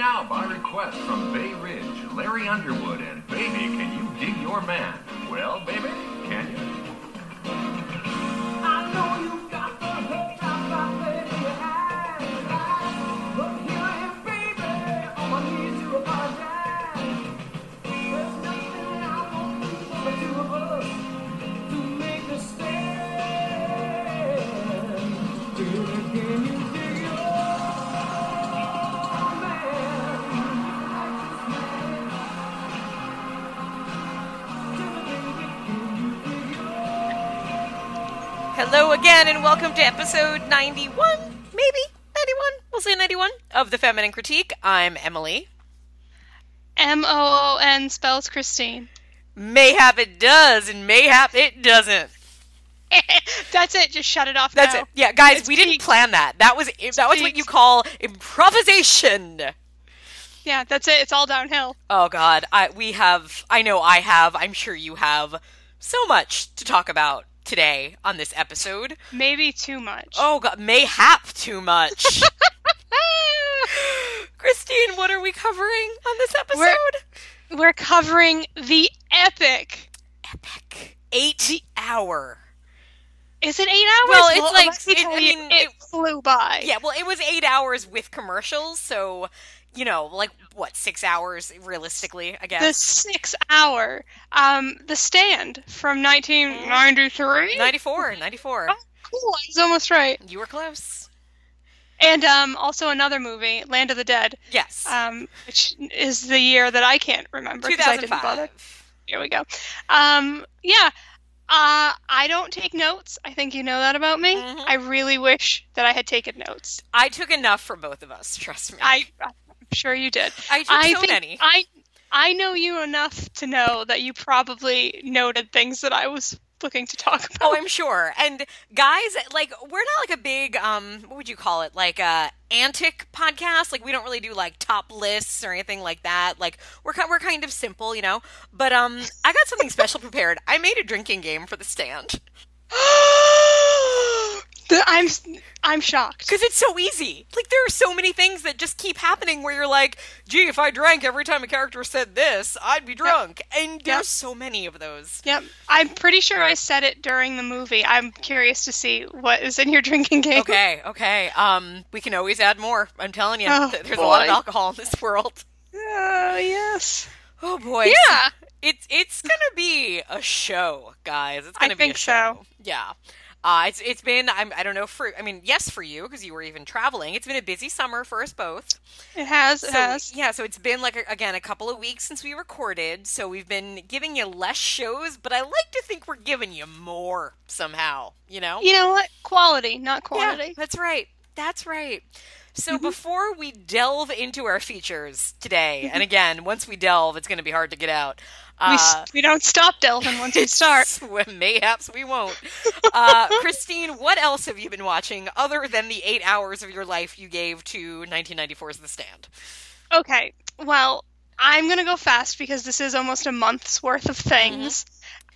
now, by request from Bay Ridge, Larry Underwood and Baby, Can You Dig Your Man? Well, baby, can you? Hello again, and welcome to episode 91, maybe 91, we'll say 91, of The Feminine Critique. I'm Emily. M O O N spells Christine. Mayhap it does, and mayhap it doesn't. That's it. Just shut it off. That's now. it. Yeah, guys, It's we didn't plan that. That was that was what you call improvisation. Yeah, that's it. It's all downhill. Oh God, I we have. I know I have. I'm sure you have so much to talk about today on this episode. Maybe too much. Oh God, mayhap too much. Christine, what are we covering on this episode? We're- We're covering the epic. Epic eight hour. Is it eight hours? Well, it's like- it- I mean, it, it- flew by. Yeah, well, it was eight hours with commercials, so you know, like what six hours realistically, I guess The six hour, um, the stand from 1993. 94, 94. Oh, cool. I was almost right. You were close. And um, also another movie, Land of the Dead, Yes. um, which is the year that I can't remember because I didn't bother. 2005. Here we go. Um, yeah. Uh, I don't take notes. I think you know that about me. Mhm. I really wish that I had taken notes. I took enough for both of us. Trust me. I, sure you did. I took I so think many. I I know you enough to know that you probably noted things that I was looking to talk about. Oh, I'm sure. And guys, like we're not like a big um what would you call it? Like a antic podcast. Like we don't really do like top lists or anything like that. Like we're ki- we're kind of simple, you know. But um I got something special prepared. I made a drinking game for the stand I'm I'm shocked. cuz it's so easy. Like there are so many things that just keep happening where you're like, "Gee, if I drank every time a character said this, I'd be drunk." And there's Yep. so many of those. Yep. I'm pretty sure I said it during the movie. I'm curious to see what is in your drinking game. Okay, okay. Um we can always add more. I'm telling you. Oh, th- there's a lot of alcohol in this world. Uh, yes. Oh boy. Yeah. It's it's gonna be a show, guys. It's gonna be think a so. show. Yeah. Uh, it's it's been I'm, I don't know for I mean yes for you because you were even traveling. It's been a busy summer for us both. It has. It So, has. yeah, so it's been like a, again a couple of weeks since we recorded. So we've been giving you less shows, but I like to think we're giving you more somehow. You know? You know what? Quality, not quantity. Yeah, that's right. That's right. So Mm-hmm. before we delve into our features today, and again, once we delve, it's going to be hard to get out. We, s- Uh, we don't stop delving once we start. Mayhaps we won't. Uh, Christine, what else have you been watching other than the eight hours of your life you gave to 1994's The Stand? Okay, well, I'm gonna go fast because this is almost a month's worth of things.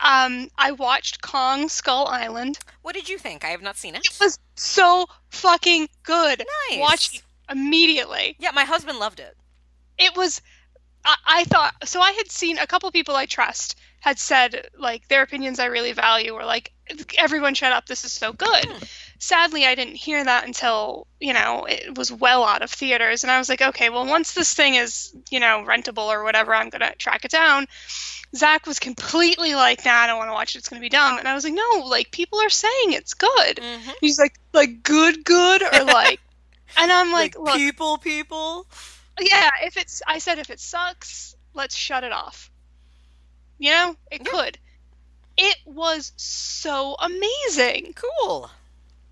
Um, I watched Kong Skull Island. What did you think? I have not seen it. It was so fucking good. Nice. Watched immediately. Yeah, my husband loved it. It was. I, I thought so. I had seen a couple people I trust had said like their opinions I really value were like everyone shut up. This is so good. Hmm. Sadly, I didn't hear that until you know it was well out of theaters, and I was like, okay, well, once this thing is you know rentable or whatever, I'm gonna track it down. Zach was completely like, nah, I don't want to watch it. It's gonna be dumb. And I was like, no, like people are saying it's good. Mhm. He's like, like good, good, or like, and I'm like, look, people, people. Yeah, if it's, I said if it sucks, let's shut it off. You know, it Yeah. could. It was so amazing. Cool.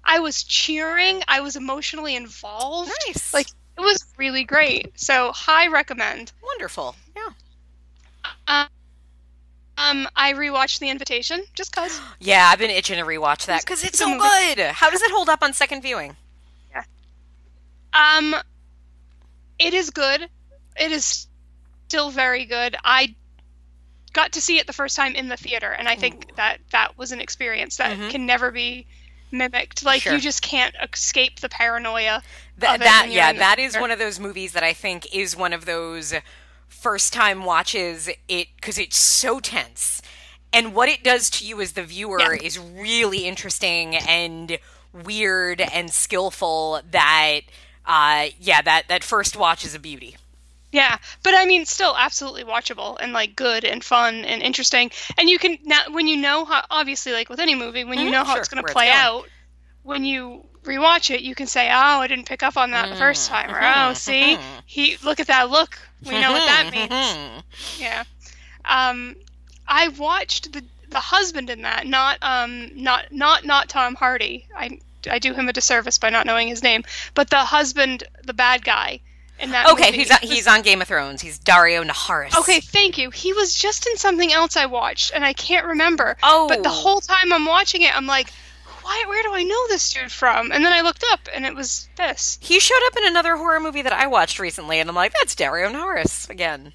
I was cheering. I was emotionally involved. Nice. Like it was really great. So high recommend. wonderful. Yeah. Um, I rewatched The Invitation just cause. Yeah, I've been itching to rewatch that because it's It's so good. How does it hold up on second viewing? Yeah. Um, it is good. It is still very good. I got to see it the first time in the theater, and I think that that was an experience that Mhm. can never be mimicked. Like Sure. you just can't escape the paranoia. Th- that yeah, the that is theater. one of those movies that I think is one of those first time watches it because it's so tense. And what it does to you as the viewer Yeah. is really interesting and weird and skillful that uh yeah, that that first watch is a beauty. Yeah, but I mean, still absolutely watchable and like good and fun and interesting. And you can now when you know how obviously like with any movie when you Mhm, know how sure, it's going to play out, when you rewatch it, you can say, "Oh, I didn't pick up on that the first time," or "Oh, see, he look at that look. We know what that means." Yeah. Um, I watched the the husband in that, not um, not not not Tom Hardy. I I do him a disservice by not knowing his name, but the husband, the bad guy in that. Okay, movie he's on, he's on Game of Thrones. He's Daario Naharis. Okay, thank you. He was just in something else I watched, and I can't remember. Oh. But the oh. whole time I'm watching it, I'm like, why? Where do I know this dude from? And then I looked up, and it was this. He showed up in another horror movie that I watched recently, and I'm like, that's Daario Naharis again.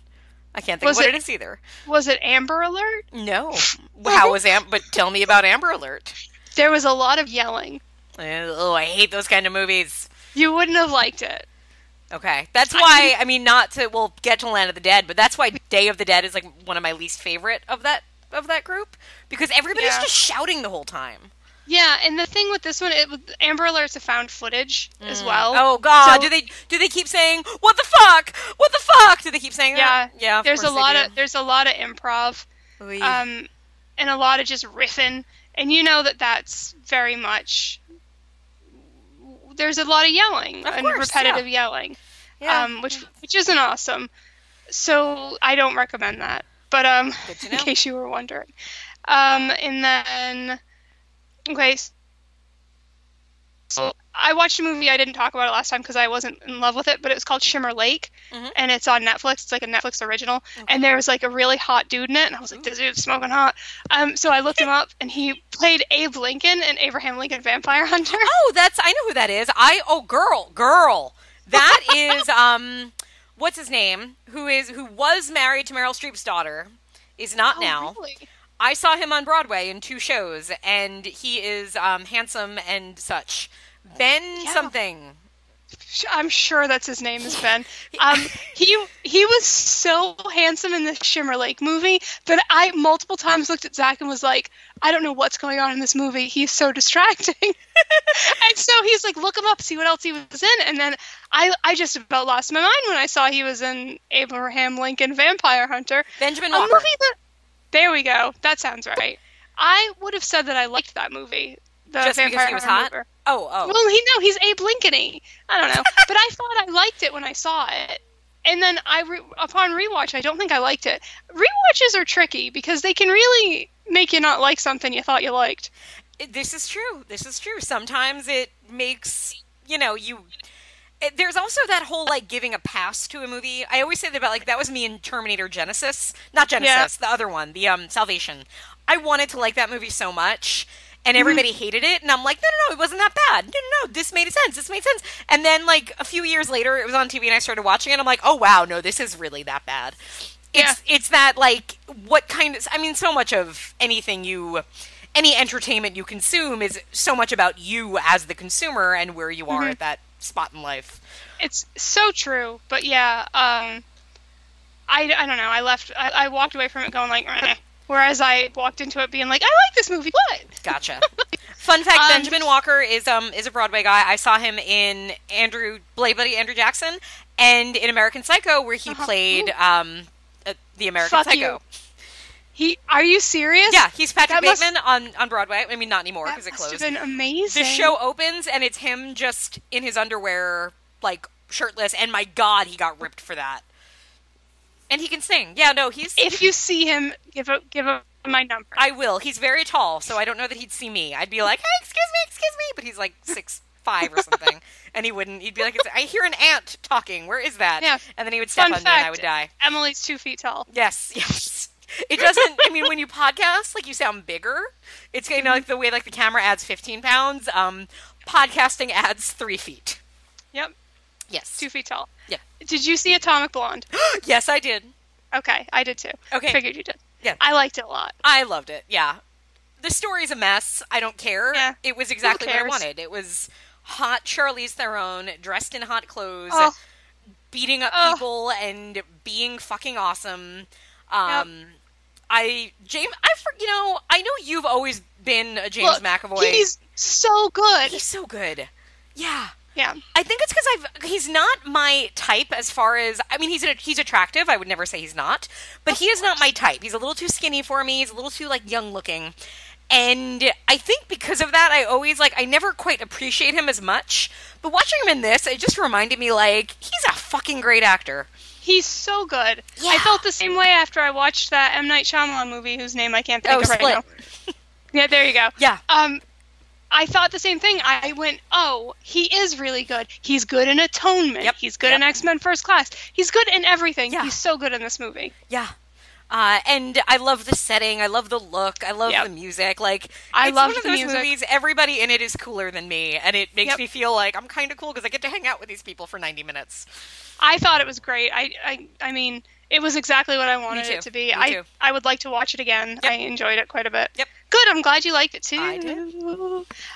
I can't think Was what it- it is either. Was it Amber Alert? No. How was Amber But tell me about Amber Alert. There was a lot of yelling. Oh, I hate those kind of movies. You wouldn't have liked it. Okay, that's why. I mean, not to. We'll get to Land of the Dead, but that's why Day of the Dead is like one of my least favorite of that of that group because everybody's Yeah. just shouting the whole time. Yeah, and the thing with this one, it Amber Alert's a found footage as well. Oh God, So- do they do they keep saying what the fuck? What the fuck? Do they keep saying Yeah, that? Yeah, there's a lot of there's a lot of improv, Oy. um, and a lot of just riffing, and you know that that's very much. There's a lot of yelling Of and course, repetitive yelling, yeah. um, which which isn't awesome. So I don't recommend that. But um, in case you were wondering, um, and then okay. So I watched a movie. I didn't talk about it last time because I wasn't in love with it, but it was called Shimmer Lake, Mhm. and it's on Netflix. It's like a Netflix original, and there was like a really hot dude in it, and I was like, "This dude's smoking hot." Um, so I looked him up, and he played Abe Lincoln in Abraham Lincoln Vampire Hunter. Oh, that's I know who that is. I oh girl, girl. That is um what's his name? Who is who was married to Meryl Streep's daughter. Is not Oh, now. really? I saw him on Broadway in two shows and he is um handsome and such. Ben Yeah. something. I'm sure that's his name is Ben. Um, he he was so handsome in the Shimmer Lake movie that I multiple times looked at Zach and was like, I don't know what's going on in this movie. He's so distracting. and so he's like, look him up, see what else he was in. And then I I just about lost my mind when I saw he was in Abraham Lincoln Vampire Hunter, Benjamin a Walker. movie that. There we go. That sounds right. I would have said that I liked that movie. The Just because Vampire he was Hunter. hot? Oh, oh. Well, he no, he's Abe Lincoln. I don't know, but I thought I liked it when I saw it, and then I re- upon rewatch, I don't think I liked it. Rewatches are tricky because they can really make you not like something you thought you liked. This is true. This is true. Sometimes it makes you know you. It, there's also that whole like giving a pass to a movie. I always say that about like that was me in Terminator Genesis, not Genesis, the other one, the um Salvation. I wanted to like that movie so much, and everybody hated it, and I'm like, no, no, no, it wasn't that bad. No, no, no, this made sense. This made sense. And then like a few years later, it was on TV, and I started watching it. and I'm like, oh wow, no, this is really that bad. It's it's that like what kind of I mean, so much of anything you any entertainment you consume is so much about you as the consumer and where you are at that spot in life. It's so true, but yeah, um, I, I don't know. I left. I, I walked away from it going like, "Meh." Whereas I walked into it being like, I like this movie. What? Gotcha. Fun fact: Um, Benjamin Walker is um is a Broadway guy. I saw him in Andrew Bloody Bloody Andrew Jackson and in American Psycho, where he Uh-huh. played um uh, the American Fuck Psycho. you. He? Are you serious? Yeah, he's Patrick That must- Bateman on on Broadway. I mean, not anymore because it must closed. have been amazing. the show opens and it's him just in his underwear, like shirtless, and my god, he got ripped for that. And he can sing. Yeah, no, he's. If you see him, give a give a my number. I will. He's very tall, so I don't know that he'd see me. I'd be like, "Hey, excuse me, excuse me," but he's like six five or something, and he wouldn't. He'd be like, "I hear an ant talking. Where is that?" Yeah. And then he would step Fun on me, and I would die. Emily's two feet tall. Yes, yes. It doesn't. I mean, when you podcast, like you sound bigger. It's you know like the way like the camera adds fifteen pounds. Um, podcasting adds three feet. Yep, Yes. two feet tall. Yeah. Did you see Atomic Blonde? yes, I did. Okay, I did too. Okay. Figured you did. Yeah. I liked it a lot. I loved it. Yeah. the story's a mess. I don't care. Yeah. It was exactly what I wanted. It was hot Charlize Theron dressed in hot clothes, Oh. beating up Ugh. people and being fucking awesome. Um, I James, I for, you know I know you've always been a James Look, McAvoy. He's so good. He's so good. Yeah. Yeah. I think it's because I've he's not my type as far as I mean he's a, he's attractive. I would never say he's not, but he is not my type. He's a little too skinny for me. He's a little too like young looking, and I think because of that, I always like I never quite appreciate him as much. But watching him in this, it just reminded me like he's a fucking great actor. He's so good. Yeah. I felt the same way after I watched that M Night Shyamalan movie, whose name I can't think Oh, of right Split. now. Yeah, there you go. Yeah. Um, I thought the same thing. I went, oh, he is really good. He's good in Atonement. Yep, He's good yep. in X Men First Class. He's good in everything. Yeah. He's so good in this movie. Yeah. Uh, and I love the setting. I love the look. I love Yep. the music. Like I love one of the those music. movies. Everybody in it is cooler than me, and it makes Yep. me feel like I'm kind of cool because I get to hang out with these people for 90 minutes. I thought it was great. I, I, I mean, it was exactly what I wanted it to be. I. I would like to watch it again. Yep. I enjoyed it quite a bit. Yep. Good. I'm glad you liked it too. I did.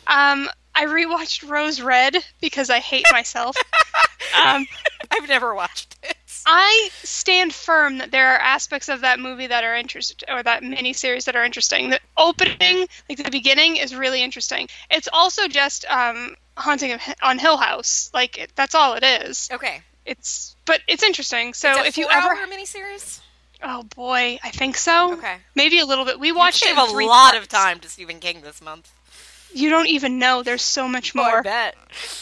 Um, I rewatched Rose Red because I hate myself. um, I've never watched it. I stand firm that there are aspects of that movie that are interesting, or that miniseries that are interesting. The opening, like the beginning, is really interesting. It's also just um, Haunting of, on Hill House. Like it, that's all it is. Okay. It's but it's interesting. So It's if you ever, miniseries. Oh boy, I think so. Okay. maybe a little bit. We watched you it a lot of time to Stephen King this month. You don't even know. There's so much Oh, I more. bet.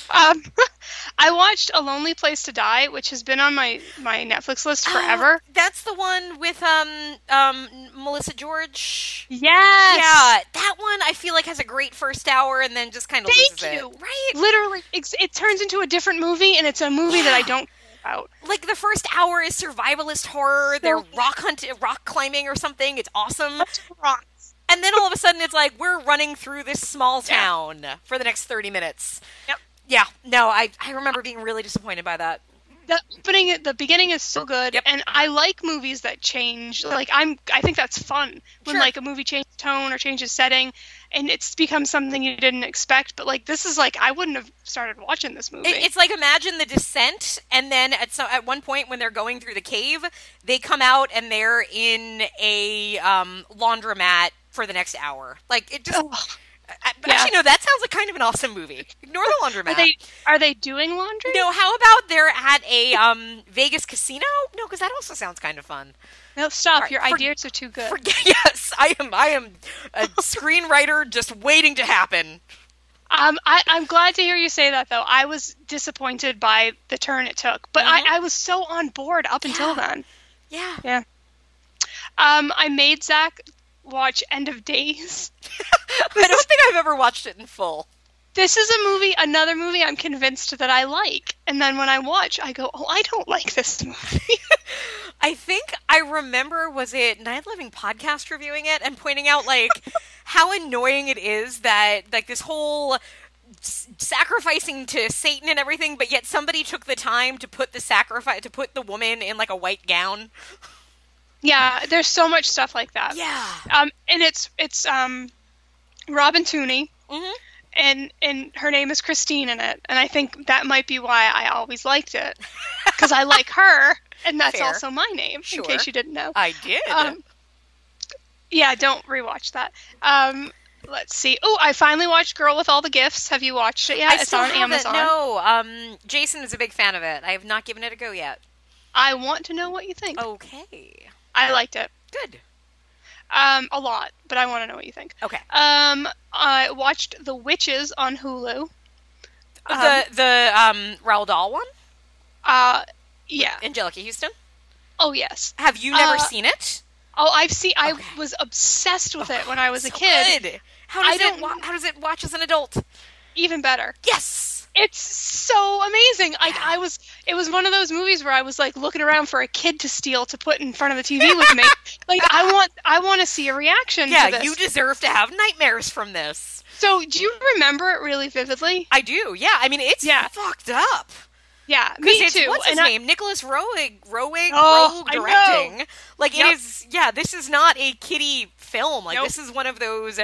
Um, I watched A Lonely Place to Die, which has been on my my Netflix list forever. Oh, that's the one with um um Melissa George. yes. Yeah, that one I feel like has a great first hour and then just kind of Thank loses you. it. Right? Literally, it's, it turns into a different movie, and it's a movie that I don't about. Like the first hour is survivalist horror. They're rock hunt, rock climbing or something. It's awesome. Rocks. And then all of a sudden, it's like we're running through this small Yeah. town for the next thirty minutes. Yep. Yeah. No, I I remember being really disappointed by that. The opening, the beginning is so good, Yep. and I like movies that change. Like I'm, I think that's fun when Sure. like a movie changes tone or changes setting, and it's become something you didn't expect. But like this is like I wouldn't have started watching this movie. It, it's like imagine the descent, and then at some at one point when they're going through the cave, they come out and they're in a um, laundromat for the next hour. Like it just. I- Yeah. Actually, no. That sounds like kind of an awesome movie. Ignore the laundromat. Are they are they doing laundry? No, how about they're at a um, Vegas casino? No, because that also sounds kind of fun. No, stop. Right, Your for- ideas are too good. Yes, I am. I am a screenwriter just waiting to happen. Um, I, I'm glad to hear you say that, though. I was disappointed by the turn it took, but Mhm. I, I was so on board up until Yeah. then. Yeah. Yeah. Um, I made Zach watch End of Days. I don't think I've ever watched it in full. This is a movie, another movie I'm convinced that I like, and then when I watch, I go, "Oh, I don't like this movie." I think I remember was it Night Living podcast reviewing it and pointing out like how annoying it is that like this whole sacrificing to Satan and everything, but yet somebody took the time to put the sacrifice to put the woman in like a white gown. yeah, there's so much stuff like that. Yeah. Um, and it's it's um, Robin Tunney, hmm and and her name is Christine in it, and I think that might be why I always liked it because I like her, and that's Fair. also my name. Sure. In case you didn't know. I did. Um, yeah, don't rewatch that. Um, let's see. Oh, I finally watched Girl with All the Gifts. Have you watched it yet? I it's on. Amazon. No, um, Jason is a big fan of it. I have not given it a go yet. I want to know what you think. Okay, I liked it. good. Um, a lot, but I want to know what you think. Okay. Um, I watched The Witches on Hulu. the the um Roald Dahl one, Uh, yeah. Anjelica Huston. Oh yes. Have you never Uh, seen it? Oh, I've seen. I Okay. was obsessed with it when I was a So kid. good. How does I it don't- wa- how does it watch as an adult? Even better. Yes. It's so amazing. Like I was, it was one of those movies where I was like looking around for a kid to steal to put in front of the TV with me. like I want, I want to see a reaction to Yeah, this. you deserve to have nightmares from this. so, do you remember it really vividly? I do. Yeah, I mean it's Yeah. fucked up. Yeah, me too. what's his and I- name? Nicolas Roeg, Roeg, Oh, Roeg I know. directing. Like Yep. it is. Yeah, this is not a kiddie film. Like Nope. this is one of those.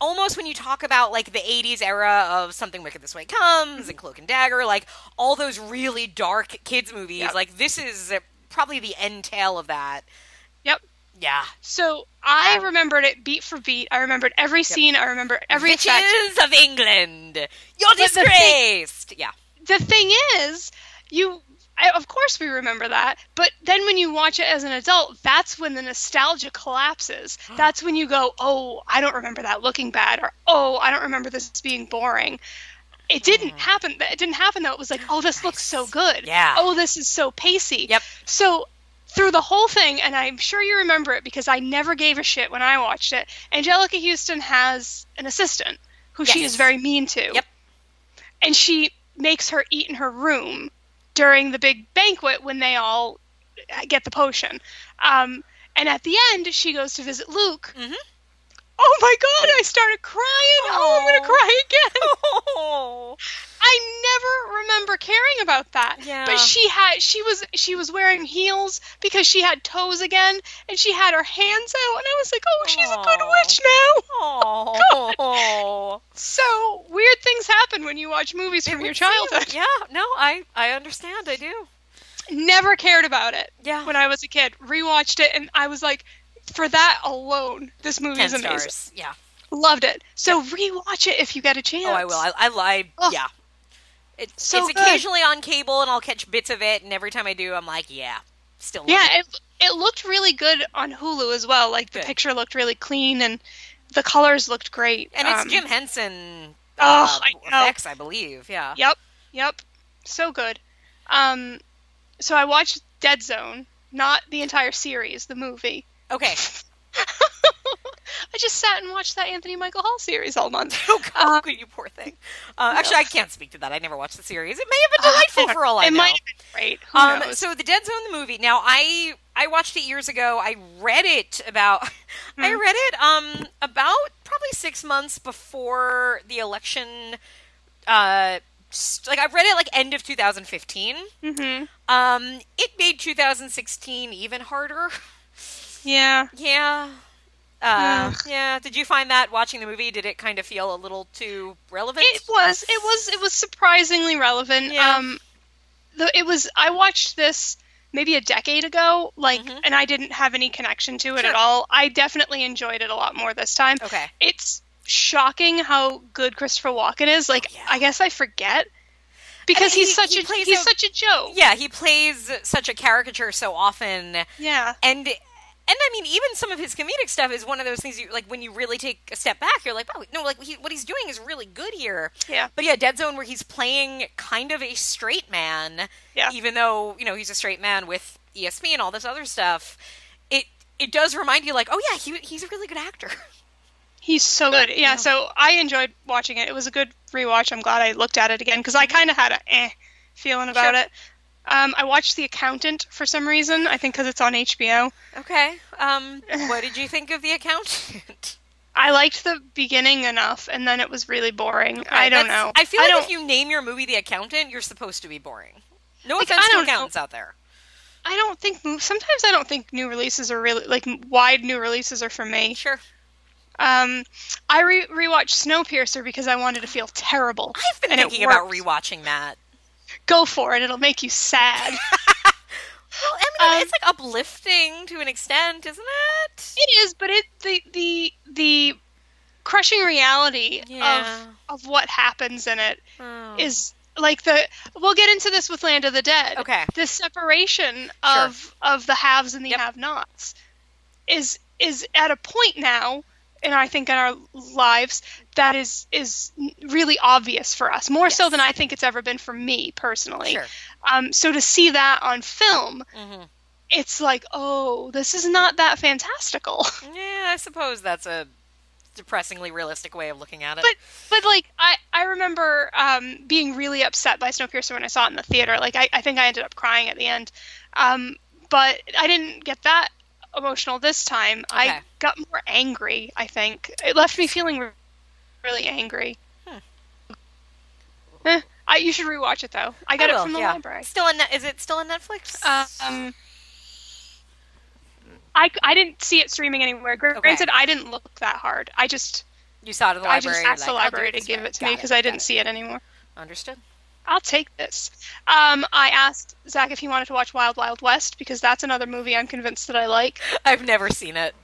Almost when you talk about like the '80s era of something wicked this way comes and mm-hmm. Cloak and Dagger, like all those really dark kids movies. Yep. Like this is probably the end tail of that. Yep. Yeah. So I remembered it beat for beat. I remembered every scene. I remember every effect. Witches of England, you're But the thing- disgraced. yeah. the thing is, you. I, of course, we remember that, but then when you watch it as an adult, that's when the nostalgia collapses. That's when you go, "Oh, I don't remember that looking bad," or "Oh, I don't remember this being boring." It didn't mm. happen. It didn't happen though. It was like, "Oh, this looks so good." Yeah. Oh, this is so pacey. Yep. So through the whole thing, and I'm sure you remember it because I never gave a shit when I watched it. Anjelica Huston has an assistant who she is very mean to. Yep. And she makes her eat in her room during the big banquet when they all get the potion. Um, and at the end, she goes to visit Luke. Mhm. Oh my god, I started crying. Oh, I'm going to oh. cry again. Oh. I never remember caring about that. Yeah. But she had she was she was wearing heels because she had toes again and she had her hands out and I was like, "Oh, she's a good witch now." Oh. So, weird things happen when you watch movies It from your seem- childhood. Yeah, no, I I understand. I do. Never cared about it Yeah. when I was a kid. Rewatched it and I was like, for that alone, this movie is amazing. stars. Yeah. Loved it. So rewatch it if you get a chance. Oh, I will. I, I, I Oh. yeah. It, So it's good. occasionally on cable, and I'll catch bits of it. And every time I do, I'm like, yeah, still. Yeah, it. it, it looked really good on Hulu as well. Like the picture looked really clean and the colors looked great. and it's Um, Jim Henson. Oh, uh, I effects, I believe. Yeah. Yep, yep, so good. Um, so I watched Dead Zone, not the entire series, the movie. Okay. I just sat and watched that Anthony Michael Hall series all month. Oh God, Um, you poor thing. Uh, actually, I can't speak to that. I never watched the series. It may have been delightful for all I it know. might have been great. Who Um, knows? so the Dead Zone, the movie. Now, I I watched it years ago. I read it about. I Hmm. read it um about probably six months before the election. Uh, like I read it like end of 2015. hmm Um, it made 2016 even harder. Yeah. Yeah. Uh, yeah. Did you find that watching the movie? Did it kind of feel a little too relevant? It was. It was. It was surprisingly relevant. Yeah. Um, the, it was. I watched this maybe a decade ago, like, Mhm. and I didn't have any connection to it Sure. at all. I definitely enjoyed it a lot more this time. Okay. It's shocking how good Christopher Walken is. Like, Oh, yeah. I guess I forget because mean, he's he- such he a plays he's a- such a joke. Yeah, he plays such a caricature so often. Yeah. and and I mean, even some of his comedic stuff is one of those things you like when you really take a step back. You're like, oh no, like he, what he's doing is really good here. Yeah. But yeah, Dead Zone, where he's playing kind of a straight man, Yeah. even though you know he's a straight man with ESP and all this other stuff. It it does remind you, like, oh yeah, he he's a really good actor. He's so good. Yeah, so I enjoyed watching it. It was a good rewatch. I'm glad I looked at it again because I kind of had a eh feeling about Sure. it. Um, I watched The Accountant for some reason. I think because it's on HBO. okay. Um, what did you think of the accountant? I liked the beginning enough, and then it was really boring. I don't know. I feel I like if you name your movie The Accountant, you're supposed to be boring. No Like, offense to don't know. out there. I don't think sometimes I don't think new releases are really like wide new releases are for me. Sure. Um, I re- rewatched Snowpiercer because I wanted to feel terrible. I've been thinking about rewatching that. Go for it. It'll make you sad. Well, I mean, Um, it's like uplifting to an extent, isn't it? It is, but it the the the crushing reality Yeah. of of what happens in it Oh. is like the we'll get into this with Land of the Dead. Okay. The separation Sure. of of the haves and the Yep. have-nots is is at a point now and I think in our lives that is is really obvious for us more so than I think it's ever been for me personally. Sure. Um, so to see that on film, hmm it's like, oh, this is not that fantastical. Yeah, I suppose that's a depressingly realistic way of looking at it. but but like I I remember um, being really upset by Snowpiercer when I saw it in the theater. Like I, I think I ended up crying at the end. Um, but I didn't get that emotional this time. Okay. I got more angry. I think it left me feeling really angry. Hmm. Eh, I, you should rewatch it though. I got I it from the yeah. library. Still on? Is it still on Netflix? Um, I, I didn't see it streaming anywhere. Gra- Okay. Granted, I didn't look that hard. I just you saw it at the library. I just asked the like, I'll library to give it to Got me because I didn't see it anymore. Understood. I'll take this. Um, I asked Zach if he wanted to watch Wild Wild West because that's another movie I'm convinced that I like. I've never seen it.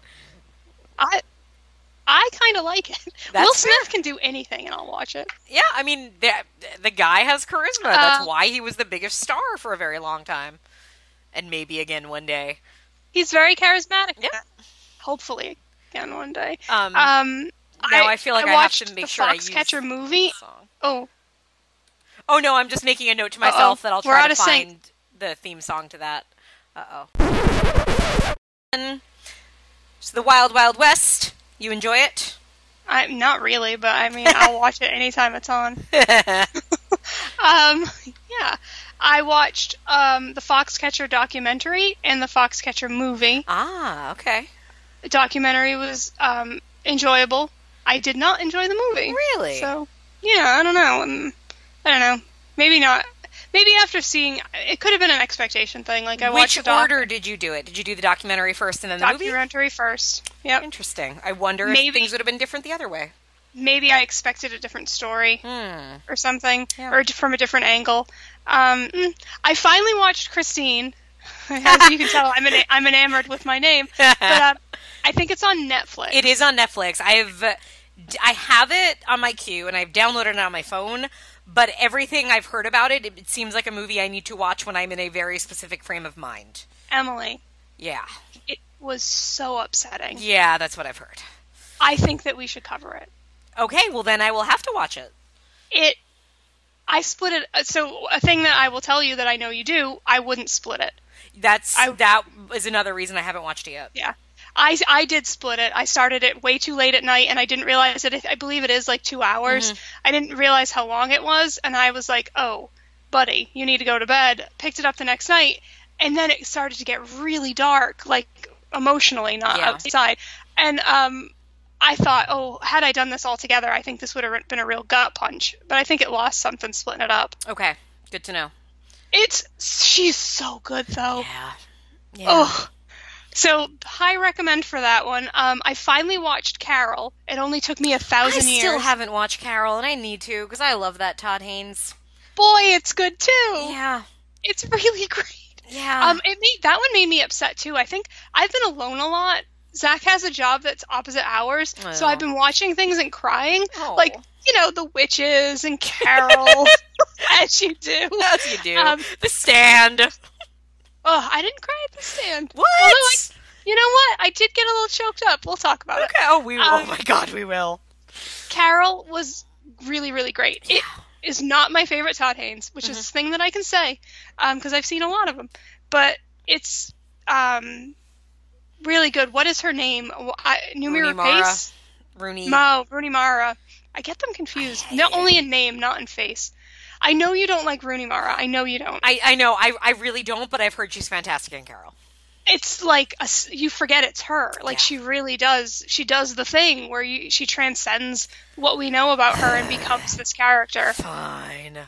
I I kind of like it. That's Will fair. Smith can do anything, and I'll watch it. Yeah, I mean, the, the guy has charisma. That's Uh, why he was the biggest star for a very long time, and maybe again one day. He's very charismatic. Yeah. Hopefully, again one day. Um, Um, now I, feel like I, have to make the sure I use Foxcatcher movie. the song. Oh, Oh no, I'm just making a note to myself that I'll We're try to sync. find the theme song to that. Uh oh. It's the Wild Wild West. You enjoy it? I'm not really, but I mean, I'll watch it anytime it's on. Um, yeah, I watched um the Foxcatcher documentary and the Foxcatcher movie. ah, okay. The documentary was um enjoyable. I did not enjoy the movie. Really? So yeah, I don't know. Um, I don't know. Maybe not. Maybe after seeing, it could have been an expectation thing. Like I watched Which doc- order did you do it? Did you do the documentary first and then the movie? documentary first. Yep. Interesting. I wonder if Maybe- things would have been different the other way. Maybe I expected a different story Hmm. or something, Yeah. or from a different angle. Um, I finally watched Christine. As you can tell, I'm en- I'm enamored with my name. But uh, I think it's on Netflix. It is on Netflix. I've I have it on my queue and I've downloaded it on my phone, but everything I've heard about it, it, seems like a movie I need to watch when I'm in a very specific frame of mind. Emily. Yeah. It was so upsetting. Yeah, that's what I've heard. I think that we should cover it. Okay, well then I will have to watch it. It. I split it. uh, So a thing that I will tell you that I know you do, I wouldn't split it. That's I- that is another reason I haven't watched it yet. Yeah. I, I did split it. I started it way too late at night, and I didn't realize it. I believe it is like two hours. I didn't realize how long it was, and I was like, "Oh, buddy, you need to go to bed." Picked it up the next night, and then it started to get really dark, like emotionally, not Yeah. outside. And um, I thought, "Oh, had I done this all together, I think this would have been a real gut punch." But I think it lost something splitting it up. Okay, good to know. It's she's so good though. Yeah. Yeah. Oh, so high recommend for that one. Um, I finally watched Carol. It only took me a thousand years. I still haven't watched Carol, and I need to because I love that Todd Haynes. Boy, it's good too. Yeah. It's really great. Yeah. Um, it made that one made me upset too. I think I've been alone a lot. Zach has a job that's opposite ours, so Oh. I've been watching things and crying, Oh. like you know the witches and Carol, as you do. As you do. Um, the stand. Oh, I didn't cry at the stand. What? I, you know what? I did get a little choked up. We'll talk about it. Okay. Oh, we. oh Um, my God, we will. Carol was really, really great. It is not my favorite Todd Haynes, which Mm-hmm. is a thing that I can say because I've seen a lot of them. But it's um, really good. What is her name? I, Rooney Numira Mara. Pace? Rooney. Mo, Rooney Mara. I get them confused. Not only in name, not in face. I know you don't like Rooney Mara. I know you don't. I, I know. I, I really don't, but I've heard she's fantastic in Carol. it's like a you forget it's her. Like Yeah. she really does. She does the thing where you, she transcends what we know about her and becomes this character. Fine.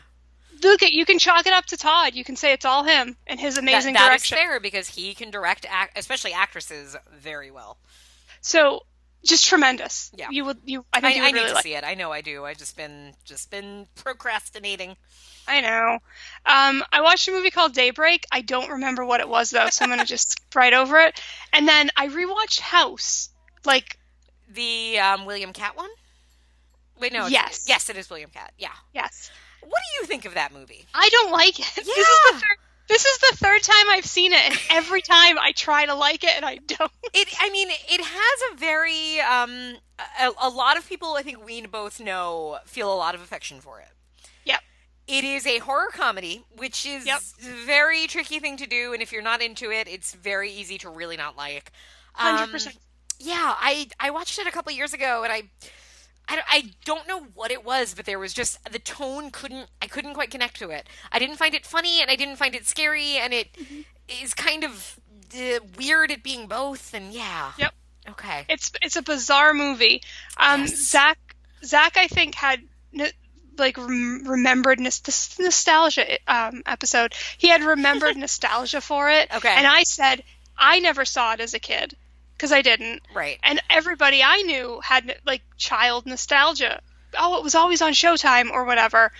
Look at you can chalk it up to Todd. You can say it's all him and his That, amazing that is fair because he can direct, act, especially actresses, very well. So just tremendous. Yeah. You would you I I, think you I would need to like. see it. I know I do. I've just been just been procrastinating. I know. Um, I watched a movie called Daybreak. I don't remember what it was though, so I'm gonna just skip right over it. And then I rewatched House. Like The um, William Katt one. Wait, no. Yes. Yes, it is William Katt. Yeah. yes, What do you think of that movie? I don't like it. This is the Yeah. third. This is the third time I've seen it, and every time I try to like it and I don't. It. I mean, it has a very um. A, a lot of people, I think we both know, feel a lot of affection for it. Yep. It is a horror comedy, which is Yep. very tricky thing to do, and if you're not into it, it's very easy to really not like. Hundred Um, percent. Yeah, I I watched it a couple years ago, and I, I don't, I don't know what it was, but there was just the tone couldn't I couldn't quite connect to it. I didn't find it funny, and I didn't find it scary, and it is kind of uh, weird at being both. And yeah, Yep. okay, It's it's a bizarre movie. Um, Yes. Zach Zach I think had like remembered this nostalgia um, episode. He had remembered nostalgia for it. Okay. And I said I never saw it as a kid because I didn't. Right. And everybody I knew had like child nostalgia. Oh, it was always on Showtime or whatever.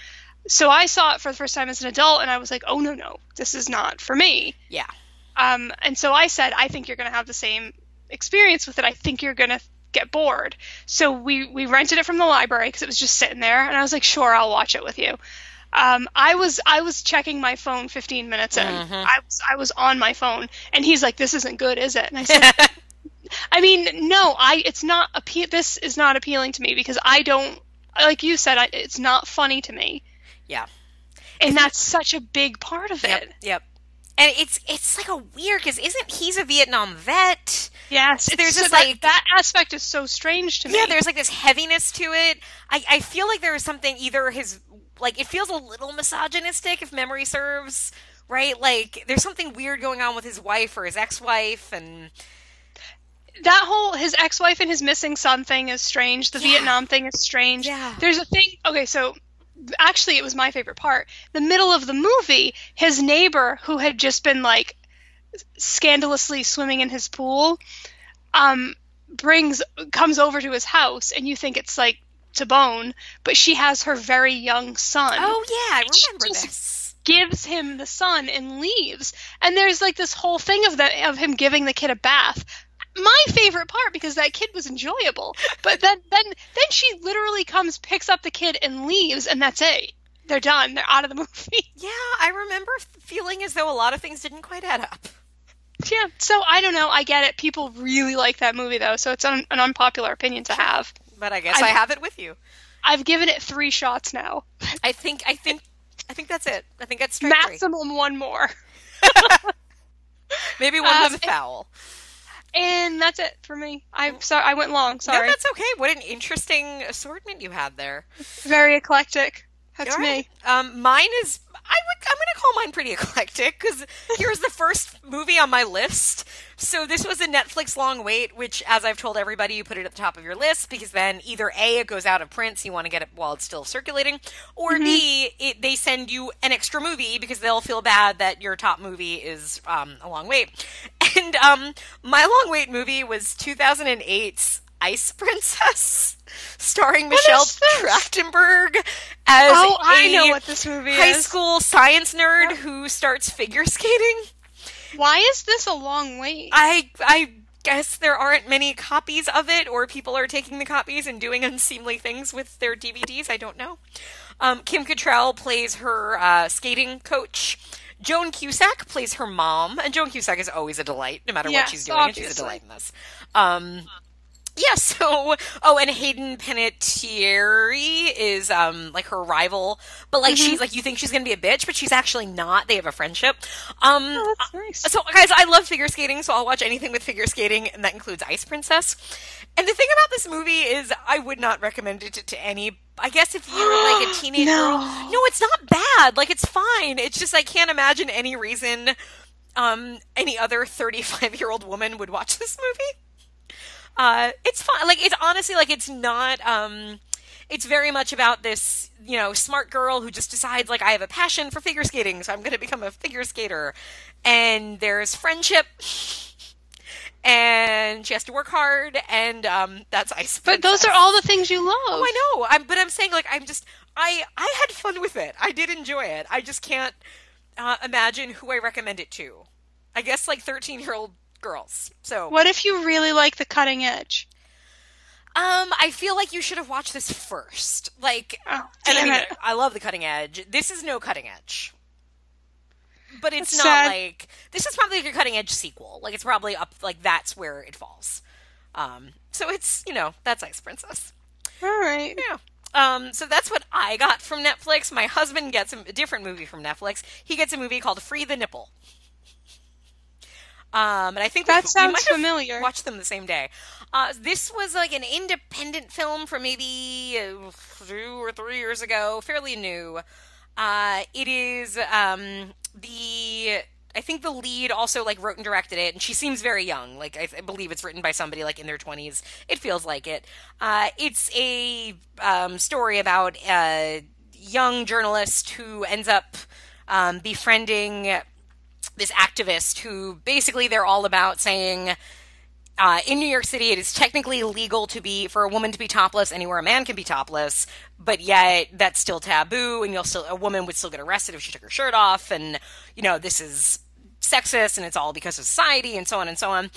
So I saw it for the first time as an adult, and I was like, "Oh no, no, this is not for me." Yeah. Um, and so I said, I think you're going to have the same experience with it. I think you're going to get bored. So we, we rented it from the library because it was just sitting there. And I was like, sure, I'll watch it with you. Um, I was I was checking my phone 15 minutes in. I was I was on my phone, and he's like, "This isn't good, is it?" And I said, "I mean, no, I it's not appe- This is not appealing to me because I don't like you said. I, it's not funny to me, yeah. and that's such a big part of Yep. it. Yep. And it's it's like a weird because isn't he's a Vietnam vet? Yes, There's so this, that, like- that aspect is so strange to me. Yeah, there's like this heaviness to it. I, I feel like there is something either his like it feels a little misogynistic if memory serves, right? Like there's something weird going on with his wife or his ex-wife and that whole his ex-wife and his missing son thing is strange. The Yeah. Vietnam thing is strange. Yeah. There's a thing. Okay, so actually, it was my favorite part. The middle of the movie, his neighbor who had just been like scandalously swimming in his pool, um, brings comes over to his house, and you think it's like to bone, but she has her very young son Oh yeah, I remember Just- this. gives him the son and leaves. And there's like this whole thing of the of him giving the kid a bath. My favorite part because that kid was enjoyable. But then then then she literally comes, picks up the kid and leaves and that's it. They're done. They're out of the movie. Yeah, I remember feeling as though a lot of things didn't quite add up. yeah. So I don't know. I get it. People really like that movie though, so it's un- an unpopular opinion to have. But I guess I- I have it with you. I've given it three shots now. I think I think I think that's it. I think that's strike three. Maximum one more. Maybe one was Um, a foul. And that's it for me. I'm sorry I went long. Sorry. No, that's okay. What an interesting assortment you had there. Very eclectic. That's right. me. Um, mine is. I would. I'm going to call mine pretty eclectic because here's the first movie on my list. So this was a Netflix long wait, which, as I've told everybody, you put it at the top of your list because then either a it goes out of print, so you want to get it while it's still circulating, or b it, they send you an extra movie because they'll feel bad that your top movie is um, a long wait. And um, my long wait movie was 2008's Ice Princess, starring Michelle is? Trachtenberg as Oh, I a know what this movie high is. school science nerd who starts figure skating. Why is this a long wait? I I guess there aren't many copies of it, or people are taking the copies and doing unseemly things with their DVDs. I don't know. Um, Kim Cattrall plays her uh, skating coach. Joan Cusack plays her mom, and Joan Cusack is always a delight, no matter what she's doing. and She's a delight in this. Um, yeah, so oh, and Hayden Panettiere is um like her rival, but like she's like you think she's gonna be a bitch, but she's actually not. They have a friendship. Um, Oh, that's nice. so, guys, I love figure skating, so I'll watch anything with figure skating, and that includes Ice Princess. And the thing about this movie is, I would not recommend it to, to any. I guess if you're like a teenage No. girl, no, it's not bad. Like it's fine. It's just I can't imagine any reason um, any other 35 year old woman would watch this movie. Uh, it's fine. Like it's honestly like it's not. Um, it's very much about this, you know, smart girl who just decides like I have a passion for figure skating, so I'm going to become a figure skater. And there's friendship, and she has to work hard, and um, that's ice. but those are all the things you love. Oh, I know. I'm, but I'm saying like I'm just I I had fun with it. I did enjoy it. I just can't uh, imagine who I recommend it to. I guess like 13 year old girls. So What if you really like the cutting edge? um, I feel like you should have watched this first. Like, Oh, and I mean, it. I love the cutting edge. This is no cutting edge. But it's That's not sad. like this is probably like a cutting edge sequel. Like it's probably up like that's where it falls. Um, so it's you know that's Ice Princess. All right. Yeah. Um, so that's what I got from Netflix. My husband gets a, a different movie from Netflix. He gets a movie called Free the Nipple. Um, and I think That we, we sounds have familiar. Watched them the same day. Uh, this was like an independent film from maybe uh, two or three years ago, fairly new. Uh, it is um, the I think the lead also like wrote and directed it, and she seems very young. Like I, I believe it's written by somebody like in their twenties. It feels like it. Uh, it's a um, story about a young journalist who ends up um, befriending this activist who basically they're all about saying uh, in New York City, it is technically legal to be for a woman to be topless anywhere a man can be topless, but yet that's still taboo, and you'll still a woman would still get arrested if she took her shirt off, and you know this is sexist, and it's all because of society, and so on and so on.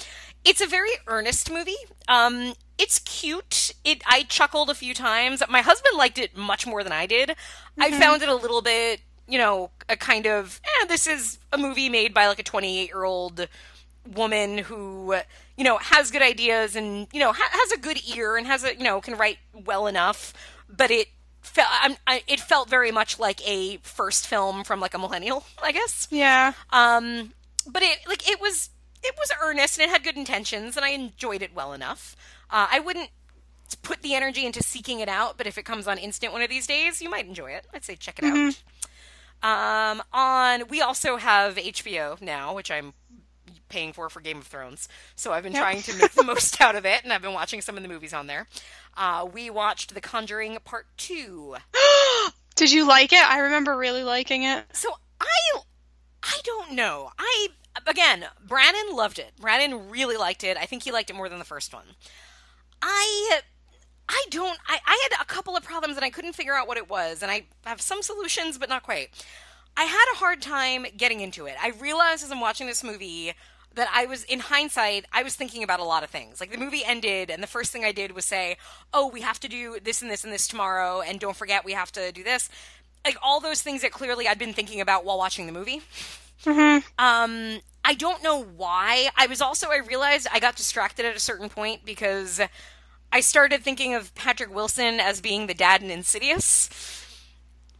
It's a very earnest movie. Um, it's cute. It I chuckled a few times. My husband liked it much more than I did. I found it a little bit, you know, a kind of eh, this is a movie made by like a 28 year old woman who you know has good ideas and you know ha- has a good ear and has a you know can write well enough. But it felt I, it felt very much like a first film from like a millennial i guess. Yeah. um but it like it was it was earnest and it had good intentions and i enjoyed it well enough. Uh, i wouldn't put the energy into seeking it out but if it comes on instant one of these days you might enjoy it. I'd say check it out um on we also have hbo now which i'm paying for for Game of Thrones. So I've been Yep. trying to make the most out of it, and I've been watching some of the movies on there. Uh, we watched The Conjuring Part Two. Did you like it? I remember really liking it. So I, I don't know. I again, Brandon loved it. Brandon really liked it. I think he liked it more than the first one. I. I don't. I, I had a couple of problems and I couldn't figure out what it was, and I have some solutions, but not quite. I had a hard time getting into it. I realized as I'm watching this movie that I was, in hindsight, I was thinking about a lot of things. Like the movie ended, and the first thing I did was say, "Oh, we have to do this and this and this tomorrow, and don't forget we have to do this." Like all those things that clearly I'd been thinking about while watching the movie. Hmm. Um, I don't know why. I was also I realized I got distracted at a certain point because I started thinking of Patrick Wilson as being the dad in Insidious,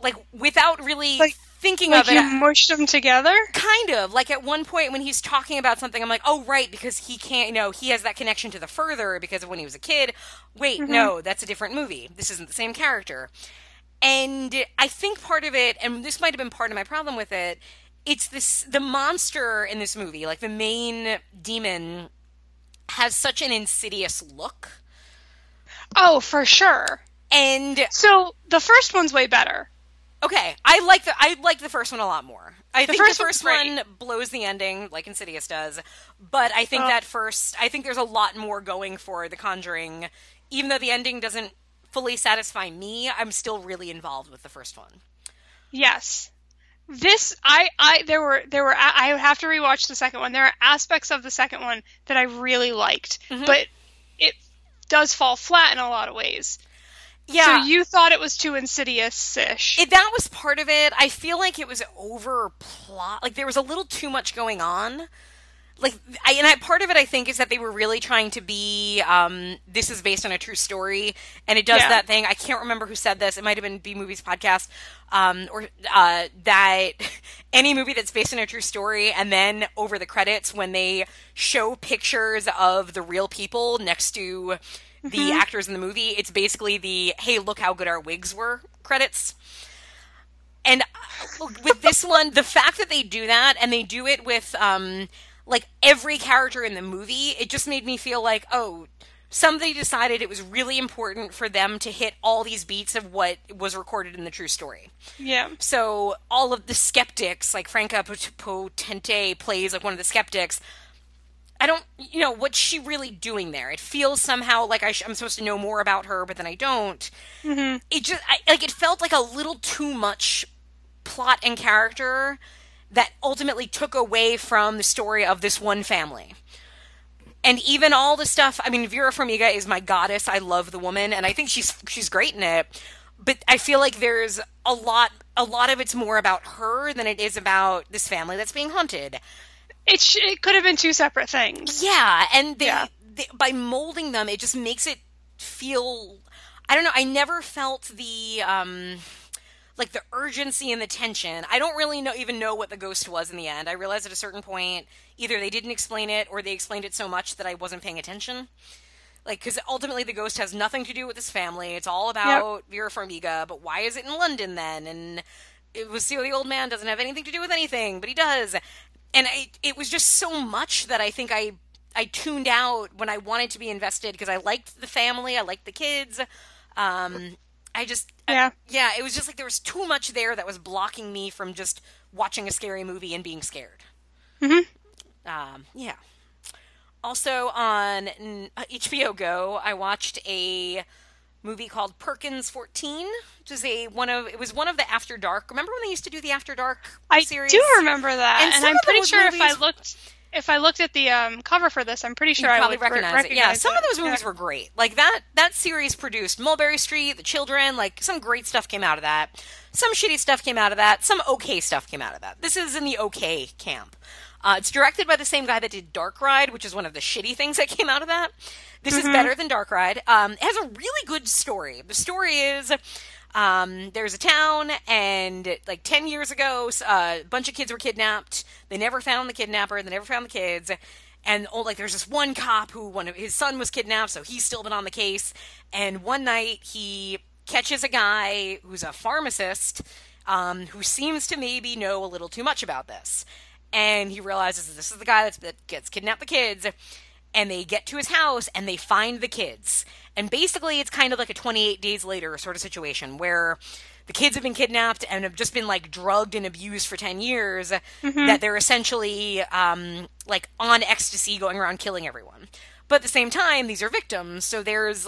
like without really Like- thinking Like of it. you mushed them together? kind of like at one point when he's talking about something, I'm like, oh right, because he can't. You know, he has that connection to the further because of when he was a kid. Wait, mm-hmm. no, that's a different movie. This isn't the same character. And I think part of it, and this might have been part of my problem with it, it's this the monster in this movie, like the main demon, has such an insidious look. Oh, for sure. And So the first one's way better. okay, I like the I like the first one a lot more. I think first the first one blows the ending like Insidious does, but I think Oh. that first I think there's a lot more going for The Conjuring. Even though the ending doesn't fully satisfy me, I'm still really involved with the first one. Yes. This I I there were there were I would have to rewatch the second one. There are aspects of the second one that I really liked, Mm-hmm. but it does fall flat in a lot of ways. Yeah, So you thought it was too insidious-ish. that was part of it. I feel like it was over plot. Like there was a little too much going on. Like, I, and I, part of it, I think, is that they were really trying to be. Um, this is based on a true story, and it does Yeah. that thing. I can't remember who said this. It might have been B Movies podcast, um, or uh, that any movie that's based on a true story, and then over the credits when they show pictures of the real people next to the actors in the movie, it's basically the "Hey, look how good our wigs were" credits. And uh, with this one, the fact that they do that and they do it with um like every character in the movie, it just made me feel like, oh, somebody decided it was really important for them to hit all these beats of what was recorded in the true story. yeah. So all of the skeptics, like Franka Potente plays like one of the skeptics. I don't, you know, what's she really doing there? It feels somehow like I sh- I'm supposed to know more about her, but then I don't. Mm-hmm. It just, I, like, it felt like a little too much plot and character that ultimately took away from the story of this one family. And even all the stuff, I mean, Vera Farmiga is my goddess. I love the woman, and I think she's she's great in it. But I feel like there's a lot, a lot of it's more about her than it is about this family that's being haunted. It sh- it could have been two separate things. Yeah, and they, Yeah. they by molding them, it just makes it feel. I don't know. I never felt the um, like the urgency and the tension. I don't really know even know what the ghost was in the end. I realized at a certain point either they didn't explain it or they explained it so much that I wasn't paying attention. Like, because ultimately the ghost has nothing to do with this family. It's all about Vera Farmiga. But why is it in London then? And it was see the old man doesn't have anything to do with anything, but he does. And I, it was just so much that I think I I tuned out when I wanted to be invested because I liked the family, I liked the kids. Um, I just Yeah. yeah, it was just like there was too much there that was blocking me from just watching a scary movie and being scared. Mhm. Um, yeah. Also on HBO Go, I watched a movie called Perkins 14, which is a one of it was one of the After Dark. Remember when they used to do the After Dark I series? I do remember that, And and, I'm pretty sure if I looked if I looked at the um, cover for this, I'm pretty sure I probably would re- recognize, it. Yeah, recognize some of those movies Yeah. were great. Like that that series produced Mulberry Street, The Children, like some great stuff came out of that. Some shitty stuff came out of that. Some okay stuff came out of that. This is in the okay camp. Uh, it's directed by the same guy that did Dark Ride, which is one of the shitty things that came out of that. This is better than Dark Ride. Um, it has a really good story. The story is um, there's a town, and like 10 years ago, uh, a bunch of kids were kidnapped. They never found the kidnapper, they never found the kids. And oh, like there's this one cop who one of his son was kidnapped, so he's still been on the case. And one night he catches a guy who's a pharmacist um, who seems to maybe know a little too much about this. And he realizes this is the guy that gets kidnapped the kids. And they get to his house and they find the kids. And basically, it's kind of like a 28 days later sort of situation where the kids have been kidnapped and have just been like drugged and abused for 10 years. That they're essentially um, like on ecstasy going around killing everyone. But at the same time, these are victims. So there's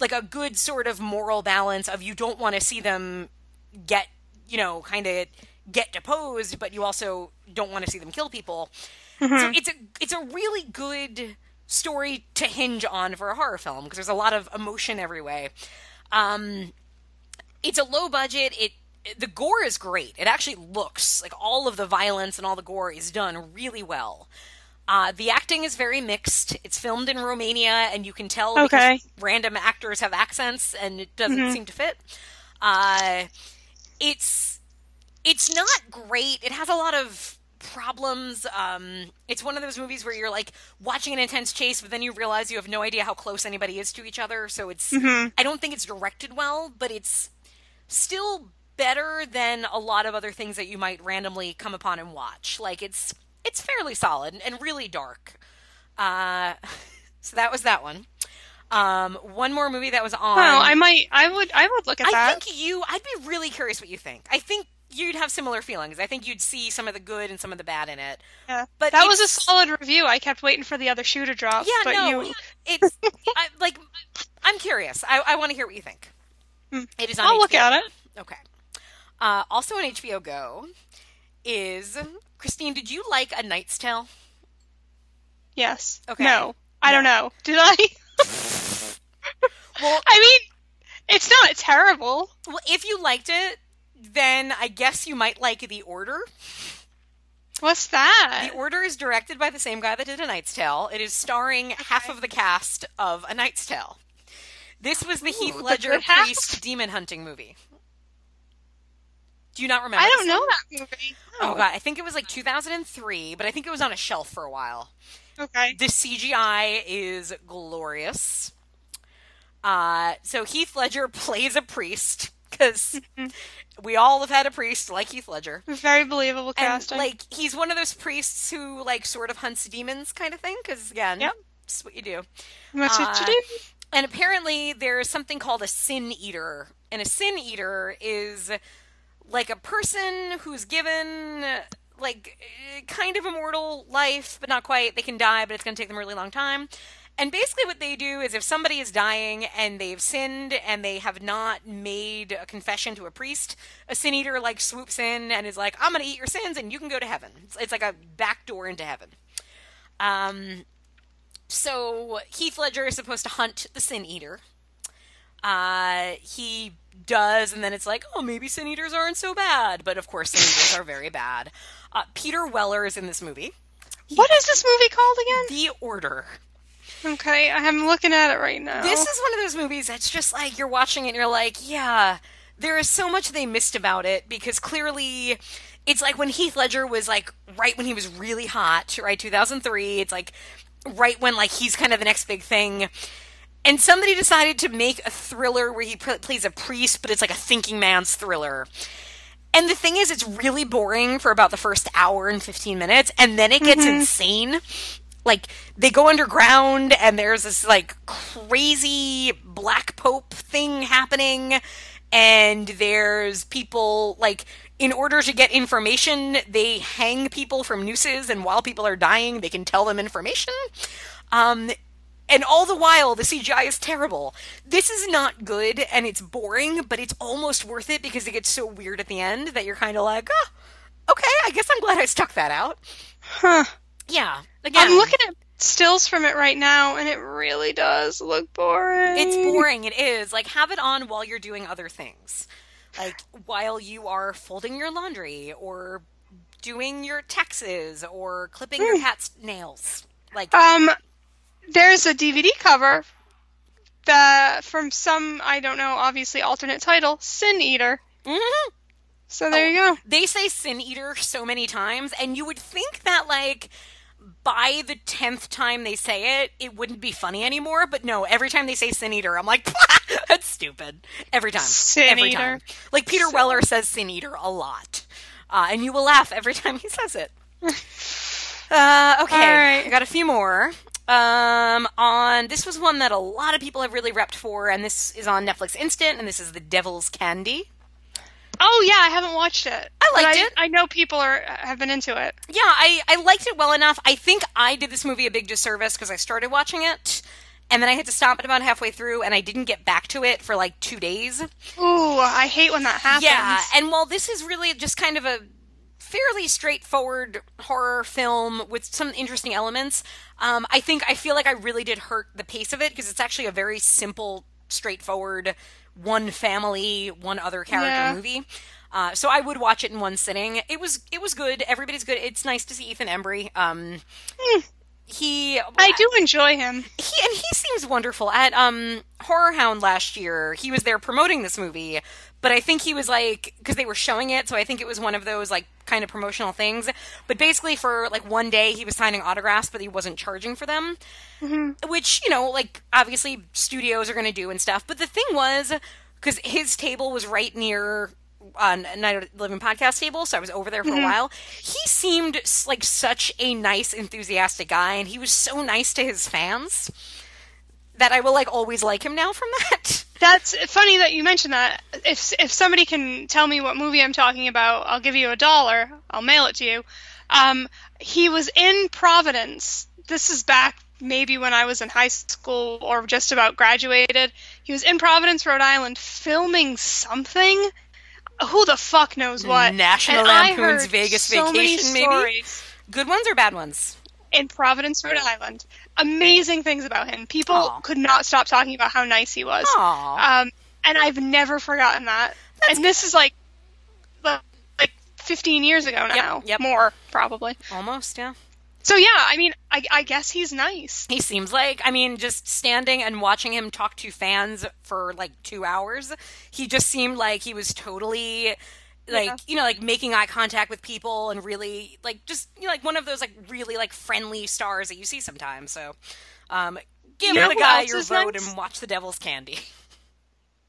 like a good sort of moral balance of you don't want to see them get you know kind of get deposed but you also don't want to see them kill people so it's a it's a really good story to hinge on for a horror film because there's a lot of emotion every way um it's a low budget it the gore is great it actually looks like all of the violence and all the gore is done really well uh, the acting is very mixed. It's filmed in Romania, and you can tell Okay. because random actors have accents, and it doesn't seem to fit. Uh, it's it's not great. It has a lot of problems. Um, it's one of those movies where you're like watching an intense chase, but then you realize you have no idea how close anybody is to each other. So it's I don't think it's directed well, but it's still better than a lot of other things that you might randomly come upon and watch. Like it's it's fairly solid and really dark. Uh, so that was that one. Um, one more movie that was on. Wow, I might, I would, I would look at I that. I think you. I'd be really curious what you think. I think you'd have similar feelings. I think you'd see some of the good and some of the bad in it. yeah. but that was a solid review. I kept waiting for the other shoe to drop. Yeah, but no, you, it's I, like I'm curious. I, I want to hear what you think. It is on. Hmm. I'll look at it. Okay. Uh, also on HBO Go is Christine. Did you like A Knight's Tale? Yes. Okay. No, I No. don't know. Did I? Well, I mean, it's not terrible. well, if you liked it, then I guess you might like The Order. What's that? The Order is directed by the same guy that did A Knight's Tale. It is starring half of the cast of A Knight's Tale. This was the Heath the Ledger half? priest demon hunting movie. Do you not remember? I don't know that movie. Oh god, I think it was like 2003, but I think it was on a shelf for a while. Okay. The CGI is glorious. Uh, so Heath Ledger plays a priest because we all have had a priest like Heath Ledger. Very believable And casting. like he's one of those priests who like sort of hunts demons kind of thing because again, Yep. that's what you do. That's what you uh, do. And apparently there is something called a sin eater. And a sin eater is like a person who's given like kind of immortal life, but not quite. They can die, but it's going to take them a really long time. And basically, what they do is if somebody is dying and they've sinned and they have not made a confession to a priest, a sin eater like swoops in and is like, "I'm going to eat your sins and you can go to heaven." It's, it's like a back door into heaven. Um, so Heath Ledger is supposed to hunt the Sin Eater. Uh, he does, and then it's like, oh, maybe Sin Eaters aren't so bad. But of course, Sin Eaters are very bad. Uh, Peter Weller is in this movie. What is this movie called again? The Order. Okay, I'm looking at it right now. This is one of those movies that's just like you're watching it and you're like, yeah, there is so much they missed about it because clearly it's like when Heath Ledger was like right when he was really hot, right? 2003. It's like right when like he's kind of the next big thing. And somebody decided to make a thriller where he pl- plays a priest, but it's like a thinking man's thriller. And the thing is, it's really boring for about the first hour and 15 minutes, and then it gets mm-hmm. insane. Like, they go underground, and there's this, like, crazy black pope thing happening, and there's people like in order to get information, they hang people from nooses, and while people are dying, they can tell them information. Um, and all the while, the CGI is terrible. This is not good, and it's boring, but it's almost worth it because it gets so weird at the end that you're kind of like, oh, okay, I guess I'm glad I stuck that out. Huh. Yeah. Again, I'm looking at stills from it right now, and it really does look boring. It's boring. It is. Like, have it on while you're doing other things. Like, while you are folding your laundry or doing your taxes or clipping your cat's nails. Like, Um, there's a DVD cover that from some I don't know, obviously alternate title, Sin Eater. mhm. So there you go. they say sin eater so many times, and you would think that, like, by the 10th time they say it, it wouldn't be funny anymore. But no, every time they say sin eater, I'm like, that's stupid. Every time. Sin every eater. time. Like, Peter Weller says sin eater a lot. Uh, and you will laugh every time he says it. Uh, okay, All right. I got a few more. Um, on this was one that a lot of people have really repped for, and this is on Netflix Instant, and this is The Devil's Candy. Oh yeah, I haven't watched it. I liked it. I know people are have been into it. Yeah, I, I liked it well enough. I think I did this movie a big disservice because I started watching it, and then I had to stop it about halfway through, and I didn't get back to it for like two days. Ooh, I hate when that happens. Yeah, and while this is really just kind of a fairly straightforward horror film with some interesting elements, um, I think I feel like I really did hurt the pace of it because it's actually a very simple, straightforward, one family, one other character Yeah. movie. Uh, so I would watch it in one sitting. It was it was good. Everybody's good. It's nice to see Ethan Embry. Um, he I do enjoy him. he and he seems wonderful at um horror hound last year he was there promoting this movie but i think he was like because they were showing it so i think it was one of those like kind of promotional things. But basically for like one day he was signing autographs but he wasn't charging for them. Which you know like obviously studios are going to do and stuff. But the thing was because his table was right near uh, Night of the Living podcast table, so I was over there for a while. He seemed like such a nice, enthusiastic guy, and he was so nice to his fans that I will like always like him now from that. That's funny that you mentioned that. If if somebody can tell me what movie I'm talking about, I'll give you a dollar. I'll mail it to you. Um, he was in Providence. This is back maybe when I was in high school or just about graduated. He was in Providence, Rhode Island, filming something. Who the fuck knows what? National And Lampoon's Vegas so Vacation, maybe? stories Good ones or bad ones? in Providence, Rhode Island. Amazing things about him. People Aw. could not stop talking about how nice he was. Um, and I've never forgotten that. and this is like, like like 15 years ago now. yep. More probably. Almost, yeah. So yeah, I mean, I, I guess he's nice. He seems like, I mean, just standing and watching him talk to fans for like two hours, he just seemed like he was totally, like, Yeah. you know, like making eye contact with people and really, like, just, you know, like one of those, like, really, like, friendly stars that you see sometimes. So, um, give know the guy your vote nice? and watch The Devil's Candy.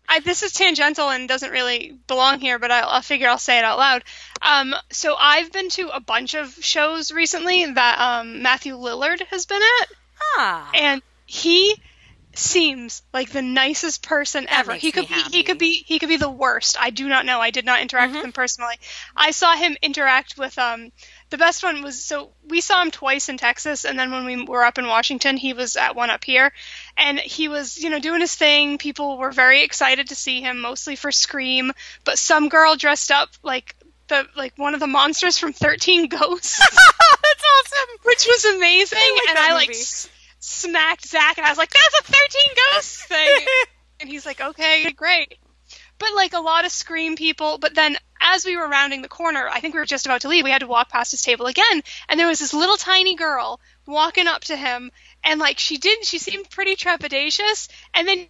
I, this is tangential and doesn't really belong here, but I'll, I figure I'll say it out loud. Um, so I've been to a bunch of shows recently that um, Matthew Lillard has been at. Ah. and he seems like the nicest person ever. He could be happy. he could be he could be the worst. I do not know. I did not interact Mm-hmm. with him personally. I saw him interact with um the best one was so we saw him twice in Texas and then when we were up in Washington, he was at one up here and he was, you know, doing his thing. People were very excited to see him mostly for Scream, but some girl dressed up like the like one of the monsters from 13 Ghosts That's awesome. which was amazing. Like and I like movie. s- smacked Zach, and I was like, "That's a thirteen ghosts thing," and he's like, "Okay, great." But like a lot of scream people. But then as we were rounding the corner, I think we were just about to leave. We had to walk past his table again, and there was this little tiny girl walking up to him, and like she didn't. She seemed pretty trepidatious, and then.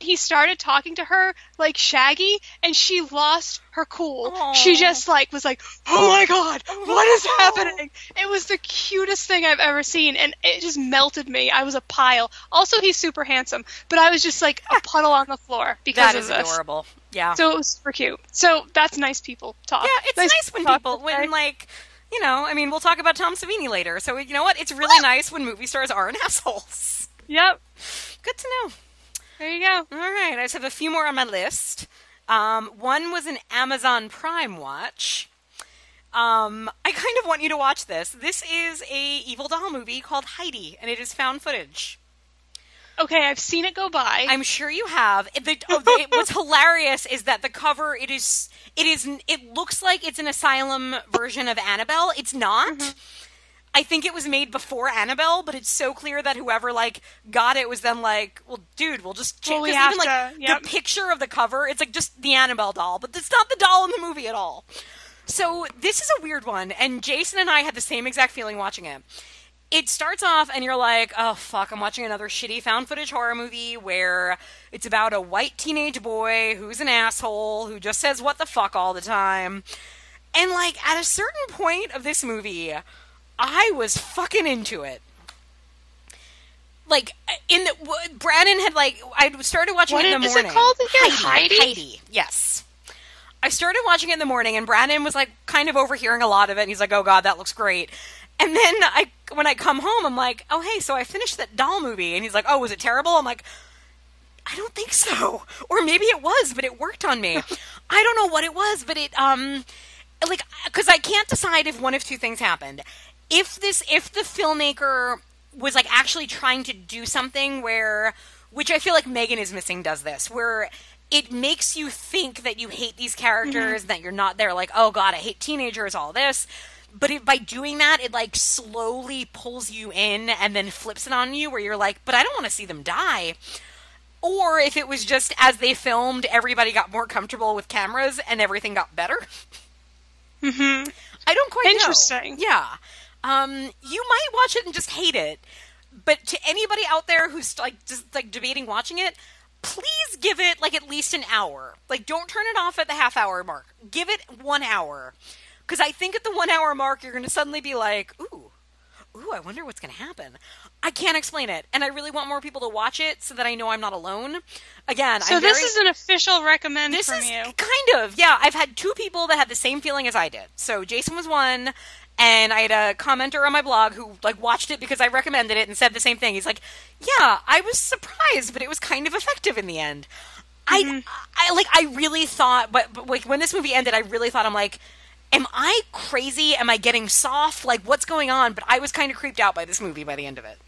He started talking to her like Shaggy, and she lost her cool. Aw. She just like was like, "Oh my god, what is oh. happening?" It was the cutest thing I've ever seen, and it just melted me. I was a pile. Also, he's super handsome, but I was just like a puddle on the floor because That of is this. adorable. Yeah. So it was super cute. So that's nice people talk. Yeah, it's nice, when people when like you know, I mean, we'll talk about Tom Savini later. So you know what? It's really nice when movie stars aren't assholes. Yep. Good to know. There you go. All right, I just have a few more on my list. Um, one was an Amazon Prime watch. Um, I kind of want you to watch this. This is a evil doll movie called Heidi, and it is found footage. Okay, I've seen it go by. I'm sure you have. It- the- oh, the- what's hilarious is that the cover it is it is it looks like it's an asylum version of Annabelle. It's not. Mm-hmm. I think it was made before Annabelle, but it's so clear that whoever like got it was then like, well, dude, we'll just change. Well, we even like to- yep. the picture of the cover, it's like just the Annabelle doll, but it's not the doll in the movie at all. So this is a weird one, and Jason and I had the same exact feeling watching it. It starts off, and you're like, "Oh fuck, I'm watching another shitty found footage horror movie where it's about a white teenage boy who's an asshole who just says what the fuck all the time." And like at a certain point of this movie, I was fucking into it. Like in the w- Brandon had like I started watching What it in the is it morning. called again? Heidi. Heidi? Heidi. Yes. I started watching it in the morning, and Brandon was like kind of overhearing a lot of it. And he's like, "Oh God, that looks great." And then I, when I come home, I'm like, "Oh hey, so I finished that doll movie." And he's like, "Oh, was it terrible?" I'm like, "I don't think so, or maybe it was, but it worked on me. I don't know what it was, but it um, like because I can't decide if one of two things happened. If this, if the filmmaker was like actually trying to do something where, which I feel like Megan is missing, does this where it makes you think that you hate these characters, that you're not there like, oh god, I hate teenagers, all this. But it, by doing that, it like slowly pulls you in and then flips it on you, where you're like, but I don't want to see them die. Or if it was just as they filmed, everybody got more comfortable with cameras and everything got better. hmm I don't quite know. Interesting. Yeah. Um, you might watch it and just hate it, but to anybody out there who's like just like debating watching it, please give it like at least an hour. Like, don't turn it off at the half hour mark. Give it one hour, because I think at the one hour mark you're going to suddenly be like, ooh, ooh, I wonder what's going to happen. I can't explain it, and I really want more people to watch it so that I know I'm not alone. Again, So I'm this very- is an official recommend this from is you. kind of yeah. I've had two people that had the same feeling as I did. So Jason was one, and I had a commenter on my blog who like watched it because I recommended it and said the same thing. He's like, "Yeah, I was surprised, but it was kind of effective in the end." I, mm-hmm. I like, I really thought, but, but like when this movie ended, I really thought I'm like. Am I crazy? Am I getting soft? Like, what's going on? But I was kind of creeped out by this movie by the end of it.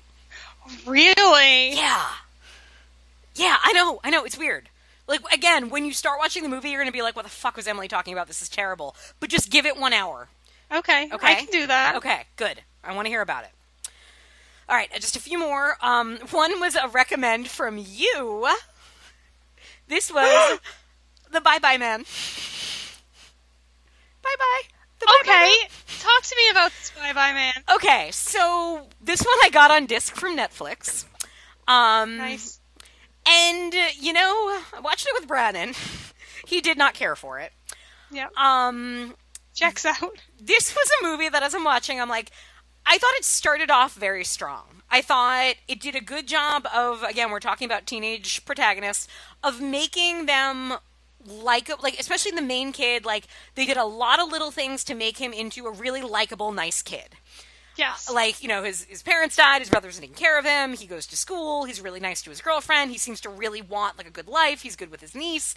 Really? Yeah. Yeah, I know. I know. It's weird. Like, again, when you start watching the movie, you're going to be like, what the fuck was Emily talking about? This is terrible. But just give it one hour. Okay. Okay. I can do that. Okay, good. I want to hear about it. All right, just a few more. Um, one was a recommend from you. This was the Bye Bye Man. Bye Bye. The Bye Bye Okay. Man. Talk to me about Bye Bye Man. Okay, so this one I got on disc from Netflix. Um, Nice. And, you know, I watched it with Brandon. He did not care for it. Yeah. Um, Checks out. This was a movie that as I'm watching, I'm like, I thought it started off very strong. I thought it did a good job of, again, we're talking about teenage protagonists, of making them like, like, especially the main kid, like, they did a lot of little things to make him into a really likable, nice kid Yes. Uh, like you know his his parents died his brother's taking care of him he goes to school he's really nice to his girlfriend he seems to really want like a good life he's good with his niece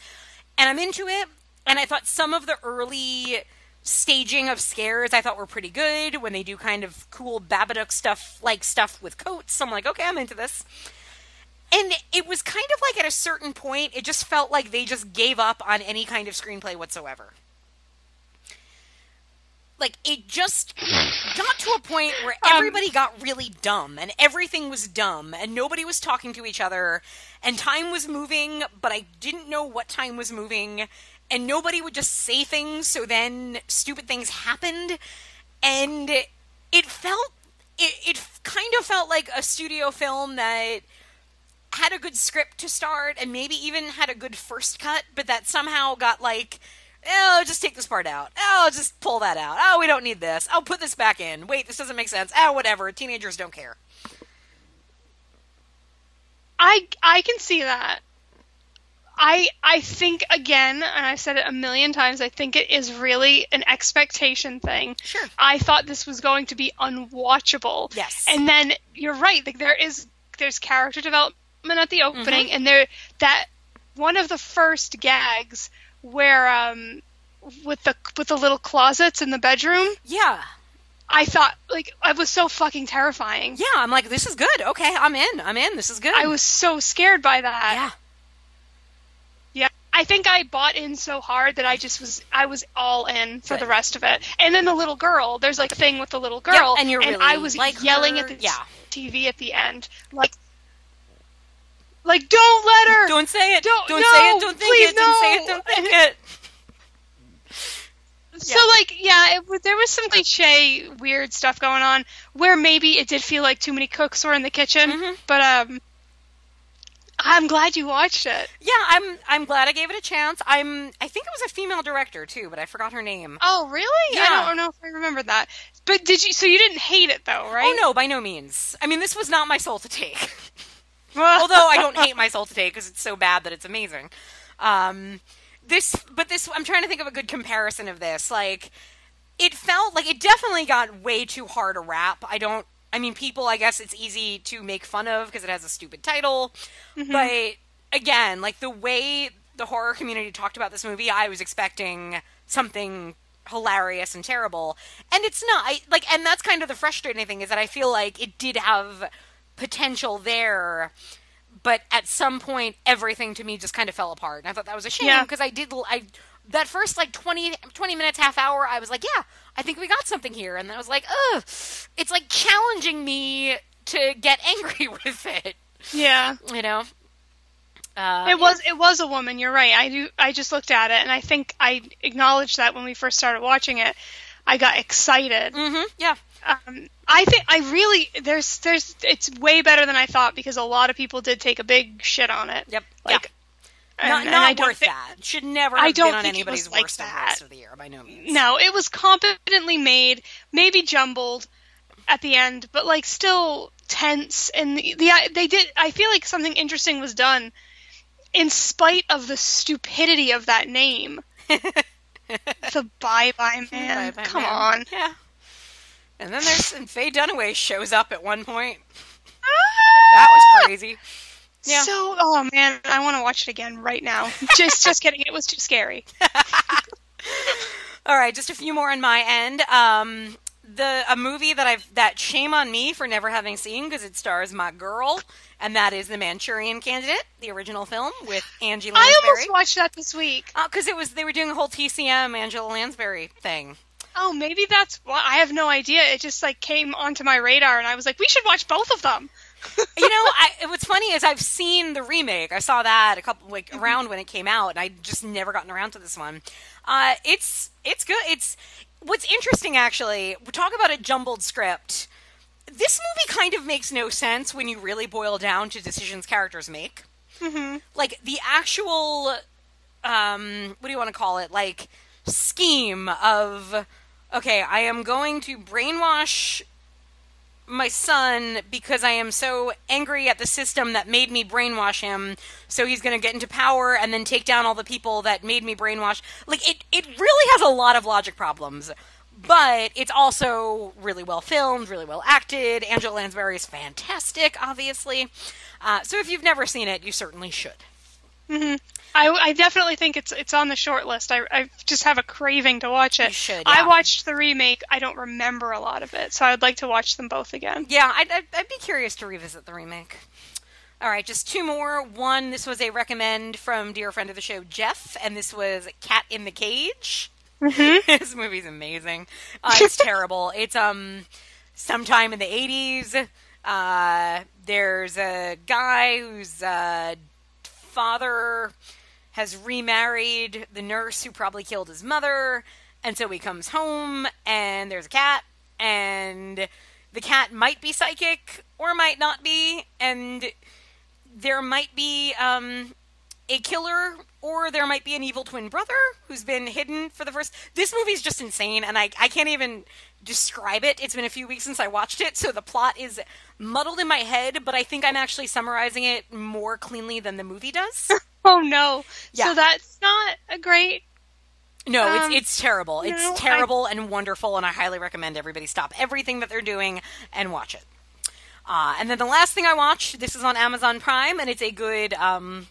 and i'm into it and i thought some of the early staging of scares i thought were pretty good when they do kind of cool babadook stuff like stuff with coats. I'm like okay i'm into this. And it was kind of like at a certain point it just felt like they just gave up on any kind of screenplay whatsoever. Like it just got to a point where um, everybody got really dumb and everything was dumb and nobody was talking to each other and time was moving but i didn't know what time was moving and nobody would just say things so then stupid things happened and it felt it, it kind of felt like a studio film that had a good script to start and maybe even had a good first cut but that somehow got like oh, just take this part out. Oh, just pull that out. Oh, we don't need this. I'll put this back in. Wait, this doesn't make sense. Oh, whatever. Teenagers don't care. I I can see that. I I think again, and I've said it a million times. I think it is really an expectation thing. Sure. I thought this was going to be unwatchable. Yes. And then you're right. Like there is there's character development at the opening, and there that one of the first gags where um with the with the little closets in the bedroom, Yeah. I thought like I was so fucking terrifying. Yeah, I'm like, this is good. Okay, I'm in. I'm in. This is good. I was so scared by that. Yeah. Yeah. I think I bought in so hard that I just was I was all in for Good. the rest of it. And then the little girl, there's like a thing with the little girl, and you're really I was like yelling her. at the Yeah. TV at the end, like, like don't let her. Don't say it. Don't- Don't no, say it. Don't think please, it. Don't say it. Don't think it. So like yeah, it, there was some cliche weird stuff going on where maybe it did feel like too many cooks were in the kitchen, Mhm. but um, I'm glad you watched it. Yeah, I'm. I'm glad I gave it a chance. I'm. I think it was a female director too, but I forgot her name. Oh really? Yeah. I don't know if I remember that. But did you? So you didn't hate it though, right? Oh no, by no means. I mean, this was not my soul to take. Although I don't hate my soul to take because it's so bad that it's amazing. Um, this, but this, I'm trying to think of a good comparison of this. Like, it felt like it definitely got way too hard a rap. I don't. I mean, people. I guess it's easy to make fun of because it has a stupid title. Mm-hmm. But again, like the way the horror community talked about this movie, I was expecting something hilarious and terrible, and it's not. I, like, and that's kind of the frustrating thing is that I feel like it did have potential there but at some point everything to me just kind of fell apart and i thought that was a shame Yeah. because i did i that first like 20 20 minutes half hour i was like yeah i think we got something here and then i was like ugh it's like challenging me to get angry with it yeah. you know uh, It was it was a woman. You're right. I do. I just looked at it, and I think I acknowledged that when we first started watching it. I got excited. hmm yeah Um, I think I really there's there's it's way better than I thought because a lot of people did take a big shit on it. yep Like, yeah. And- not, and not I don't worth thi- that should never I have don't been on think it anybody's was like worst of the that. of the year by no means No, it was competently made, maybe jumbled at the end, but like still tense. And the, the they did. I feel like something interesting was done, in spite of the stupidity of that name. the Bye Bye Man. Bye-bye, Come man. on. yeah and then there's and faye dunaway shows up at one point ah! that was crazy Yeah. So, oh man, I want to watch it again right now. Just, just kidding. It was too scary. All right, just a few more on my end. Um, the a movie that I've that shame on me for never having seen because it stars my girl, and that is The Manchurian Candidate, the original film with Angie I Lansbury. almost watched that this week. because it was they were doing a whole TCM Angela Lansbury thing. Oh, maybe that's why. I have no idea. It just like came onto my radar, and I was like, we should watch both of them. You know, I, what's funny is I've seen the remake. I saw that a couple like around when it came out, and I just never gotten around to this one. Uh, it's it's good. It's what's interesting actually. We talk about a jumbled script. This movie kind of makes no sense when you really boil down to decisions characters make. Mm-hmm. Like the actual, um, what do you want to call it? Like scheme of, okay, I am going to brainwash my son because I am so angry at the system that made me brainwash him. So he's going to get into power and then take down all the people that made me brainwash. Like it, it really has a lot of logic problems. But it's also really well filmed, really well acted. Angela Lansbury is fantastic, obviously. Uh, so if you've never seen it, you certainly should. Mm-hmm. I, I definitely think it's it's on the short list. I, I just have a craving to watch it. Should, I watched the remake. I don't remember a lot of it, so I'd like to watch them both again. Yeah, I'd, I'd, I'd be curious to revisit the remake. All right, just two more. One, this was a recommend from dear friend of the show, Jeff, and this was Cat in the Cage. this movie's amazing. Uh, it's terrible. It's um sometime in the eighties. Uh, there's a guy who's uh, father has remarried the nurse who probably killed his mother, and so he comes home and there's a cat, and the cat might be psychic or might not be, and there might be um, a killer or there might be an evil twin brother who's been hidden for the first this movie's just insane and I, I can't even describe it it's been a few weeks since i watched it so the plot is muddled in my head but i think i'm actually summarizing it more cleanly than the movie does Oh no! Yeah. So that's not a great. no Um, it's it's terrible no, it's I- terrible and wonderful and i highly recommend everybody stop everything that they're doing and watch it Uh, and then the last thing I watched, this is on Amazon Prime, and it's a good um,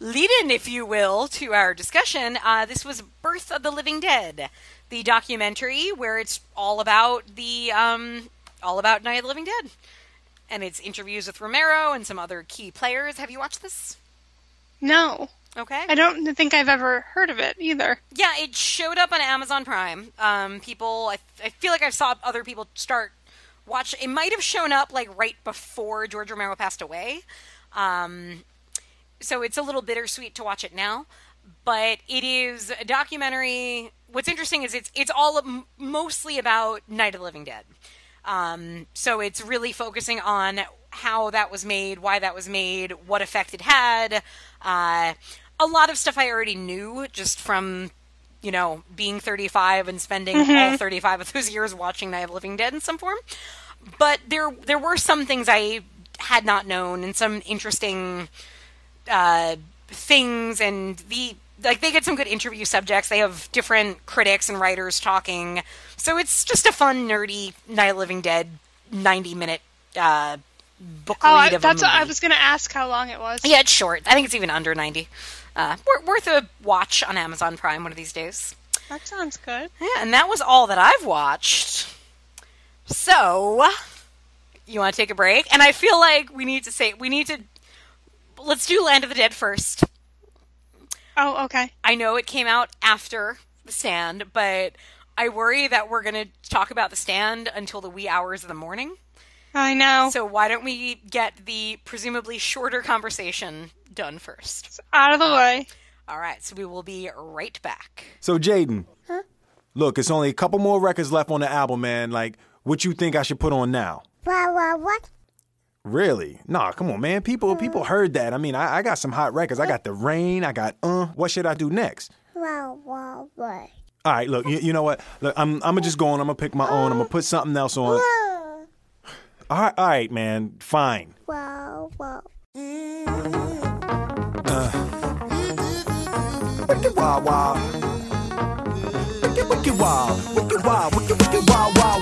lead in, if you will, to our discussion. Uh, this was Birth of the Living Dead, the documentary where it's all about the um, all about Night of the Living Dead, and it's interviews with Romero and some other key players. Have you watched this? No, Okay. I don't think I've ever heard of it either. Yeah, it showed up on Amazon Prime. Um, people, I, I feel like I saw other people start watch. It might have shown up like right before George Romero passed away. Um, so it's a little bittersweet to watch it now, but it is a documentary. What's interesting is it's it's all mostly about Night of the Living Dead. Um, so it's really focusing on how that was made, why that was made, what effect it had. Uh, a lot of stuff I already knew just from, you know, being 35 and spending all 35 of those years watching Night of the Living Dead in some form. But there there were some things I had not known and some interesting uh, things and the like they get some good interview subjects. They have different critics and writers talking. So it's just a fun, nerdy Night of Living Dead 90 minute uh, book Oh, I, read of a that's what I was going to ask how long it was. Yeah, it's short. I think it's even under 90. Uh, worth a watch on Amazon Prime one of these days. That sounds good. Yeah, and that was all that I've watched. So, you want to take a break? And I feel like we need to say, we need to, let's do Land of the Dead first. Oh, okay. I know it came out after The Stand, but I worry that we're going to talk about The Stand until the wee hours of the morning. I know. So, why don't we get the presumably shorter conversation done first? Out of the way. All right, so we will be right back. So Jaden, look, it's only a couple more records left on the album, man. Like, what you think I should put on now? What, what, what? Really? Nah, come on, man. People, people heard that. I mean, I, I got some hot records. I got the rain. I got uh. What should I do next? What, what, what? All right, look. You, you know what? Look, I'm, I'm gonna just go on. I'm gonna pick my own. I'm gonna put something else on. All right, all right, man. Fine. Wow, wow. Wicked wild, wild. Wicked, wicked wild. Wicked wild. Wicked, wicked wild west.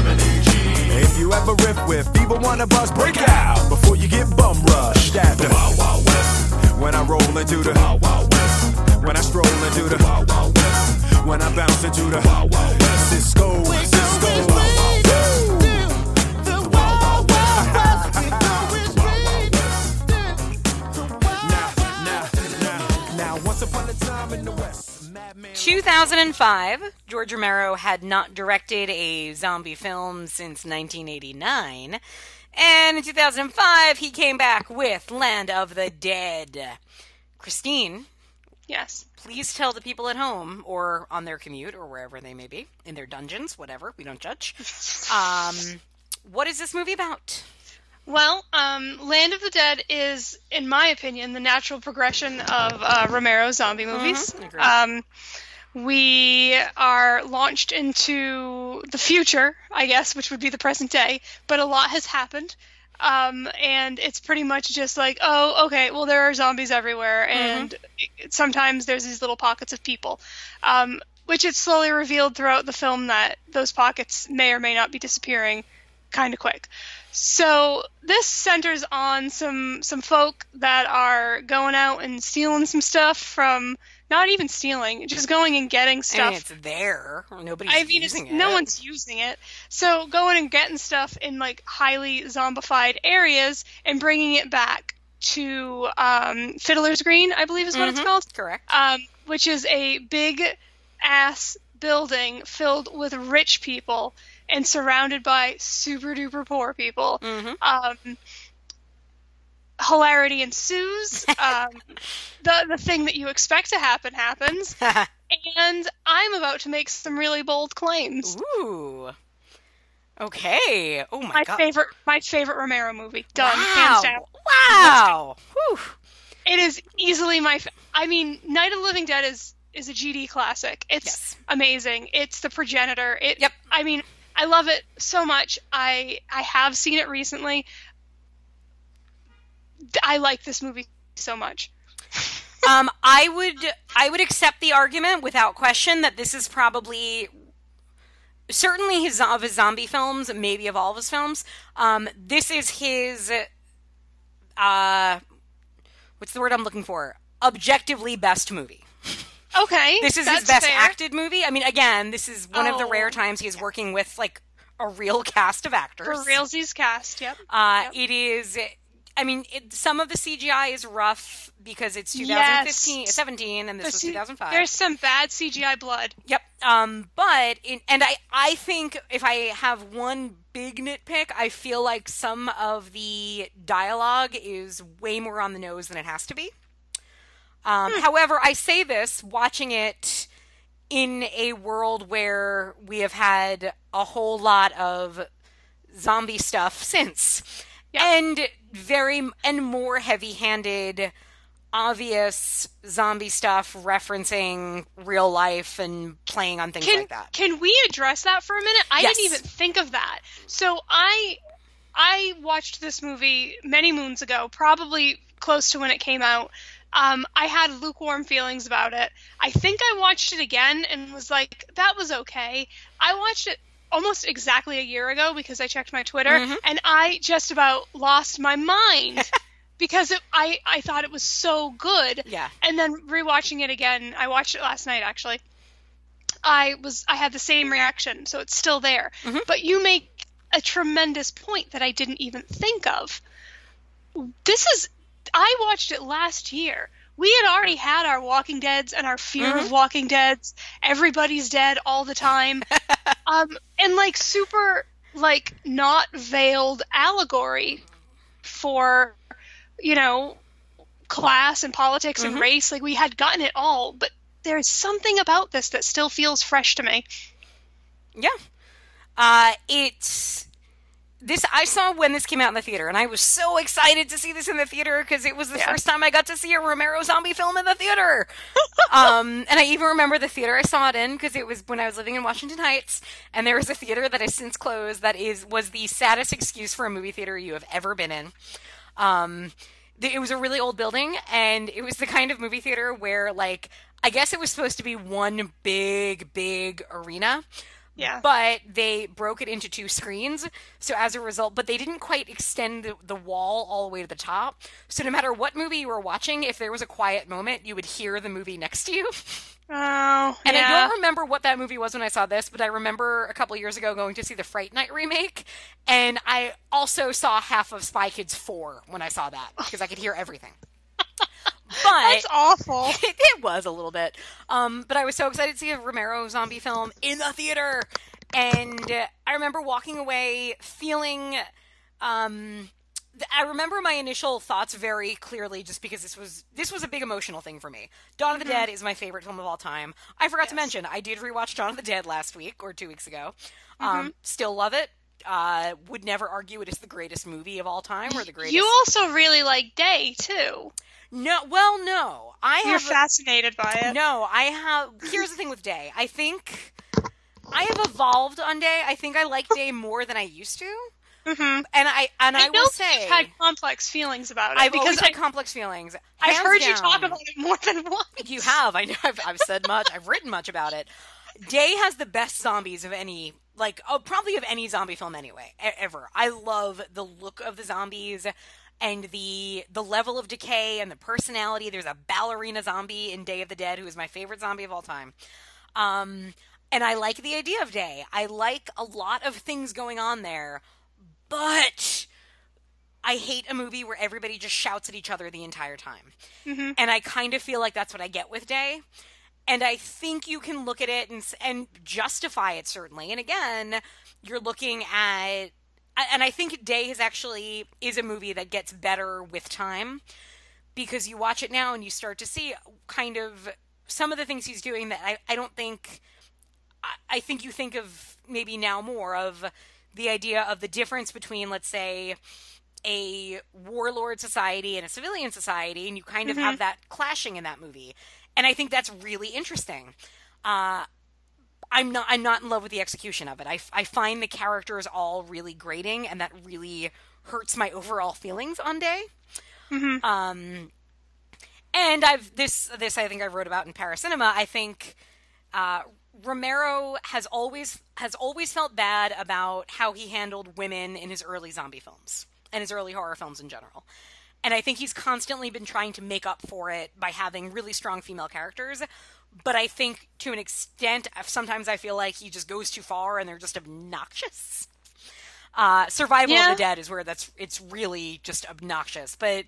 If you ever riff with either one of us, break out before you get bum rushed at the Wild Wild West. When I roll into the Wild Wild West. When I stroll into the Wild Wild West. When I bounce into the Wild Wild West. Cisco, Cisco. 2005, George Romero had not directed a zombie film since 1989. And in 2005, he came back with Land of the Dead. Christine, Yes. please tell the people at home or on their commute or wherever they may be, in their dungeons, whatever, we don't judge. Um, what is this movie about? Well, um, Land of the Dead is, in my opinion, the natural progression of uh, Romero's zombie movies. agreed. Um, we are launched into the future, I guess, which would be the present day, but a lot has happened. Um, and it's pretty much just like, oh, okay, well, there are zombies everywhere, and it- sometimes there's these little pockets of people. Um, which it's slowly revealed throughout the film that those pockets may or may not be disappearing kind of quick. So this centers on some some folk that are going out and stealing some stuff from not even stealing, just going and getting I stuff. mean, it's there. Nobody's I mean, it's, using it. no one's using it. So going and getting stuff in like highly zombified areas and bringing it back to um, Fiddler's Green, I believe is what it's Mhm, called Correct. um, which is a big ass building filled with rich people and surrounded by super duper poor people. Mhm. Um, hilarity ensues. Um, the the thing that you expect to happen happens, and I'm about to make some really bold claims. Ooh. Okay. Oh my, My god. favorite, my favorite Romero movie. Done, wow. hands down. Wow. Whew. It is easily my. Fa- I mean, Night of the Living Dead is is a GD classic. It's Yes. amazing. It's the progenitor. It. Yep. I mean, I love it so much. I I have seen it recently. I like this movie so much. Um, I would I would accept the argument without question that this is probably certainly his of his zombie films, maybe of all of his films. Um, this is his uh, what's the word I'm looking for? Objectively best movie. Okay. This is his best fair. acted movie. I mean, again, this is one of the Oh. rare times he is working with like a real cast of actors. For realsies cast. Yep. Uh, Yep. It is. I mean, it, some of the CGI is rough because it's 2015, Yes. 17, and this The was C- 2005. There's some bad CGI blood. Yep. Um, but in, and I I think if I have one big nitpick, I feel like some of the dialogue is way more on the nose than it has to be. Um, However, I say this watching it in a world where we have had a whole lot of zombie stuff since, Yep. and very and more heavy-handed obvious zombie stuff referencing real life and playing on things Can like that. can we address that for a minute? I Yes. didn't even think of that. So I I watched this movie many moons ago, probably close to when it came out. Um, I had lukewarm feelings about it. I think I watched it again and was like, that was okay. I watched it almost exactly a year ago because I checked my Twitter Mhm. and I just about lost my mind because it, I I thought it was so good. Yeah. And then rewatching it again, I watched it last night actually. I was I had the same reaction, so it's still there. Mhm. But you make a tremendous point that I didn't even think of. This is I watched it last year. We had already had our Walking Deads and our fear of Walking Deads. Everybody's dead all the time. um and like super like not veiled allegory for you know class and politics and race like we had gotten it all but there's something about this that still feels fresh to me Yeah. Uh, it's this. I saw when this came out in the theater, and I was so excited to see this in the theater because it was the Yeah. first time I got to see a Romero zombie film in the theater. um, and I even remember the theater I saw it in because it was when I was living in Washington Heights, and there was a theater that has since closed that is was the saddest excuse for a movie theater you have ever been in. Um, it was a really old building, and it was the kind of movie theater where, like, I guess it was supposed to be one big, big arena, yeah but they broke it into two screens. So as a result, but they didn't quite extend the, the wall all the way to the top. So no matter what movie you were watching, if there was a quiet moment, you would hear the movie next to you. oh And yeah. I don't remember what that movie was when I saw this, but I remember a couple years ago going to see the Fright Night remake, and I also saw half of Spy Kids 4 when I saw that because I could hear everything. But that's awful it, it was a little bit. Um, but I was so excited to see a Romero zombie film in the theater, and uh, I remember walking away feeling. Um, th- I remember my initial thoughts very clearly, just because this was this was a big emotional thing for me. Dawn of the Dead is my favorite film of all time. I forgot to mention I did rewatch Dawn of the Dead last week or two weeks ago. Um, still love it. Uh, would never argue it is the greatest movie of all time or the greatest. you also really like day too no, well, no. I you're have fascinated by it no, I have. Here's the thing with Day. I think I have evolved on Day. I think I like Day more than I used to, mm-hmm. and I and I, I, will say had complex feelings about it I've because I, had complex feelings. I've heard you talk about it more than once You have. I know. I've, I've said much. I've written much about it. Day has the best zombies of any, like, oh, probably of any zombie film anyway, ever. I love the look of the zombies and the the level of decay and the personality. There's a ballerina zombie in Day of the Dead who is my favorite zombie of all time. Um, and I like the idea of Day. I like a lot of things going on there, but I hate a movie where everybody just shouts at each other the entire time. And I kind of feel like that's what I get with Day. And I think you can look at it and and justify it certainly. And again, you're looking at and I think Day is actually is a movie that gets better with time because you watch it now and you start to see kind of some of the things he's doing that I, I don't think I, I think you think of maybe now more of the idea of the difference between, let's say, a warlord society and a civilian society, and you kind of have that clashing in that movie. And I think that's really interesting. Uh, I'm not I'm not in love with the execution of it. I, I find the characters all really grating, and that really hurts my overall feelings on day. Um, and I've this this I think I wrote about in Paracinema. I think uh, Romero has always has always felt bad about how he handled women in his early zombie films and his early horror films in general. And I think he's constantly been trying to make up for it by having really strong female characters. But I think to an extent, sometimes I feel like he just goes too far and they're just obnoxious. Uh, Survival Yeah. of the Dead is where that's it's really just obnoxious. But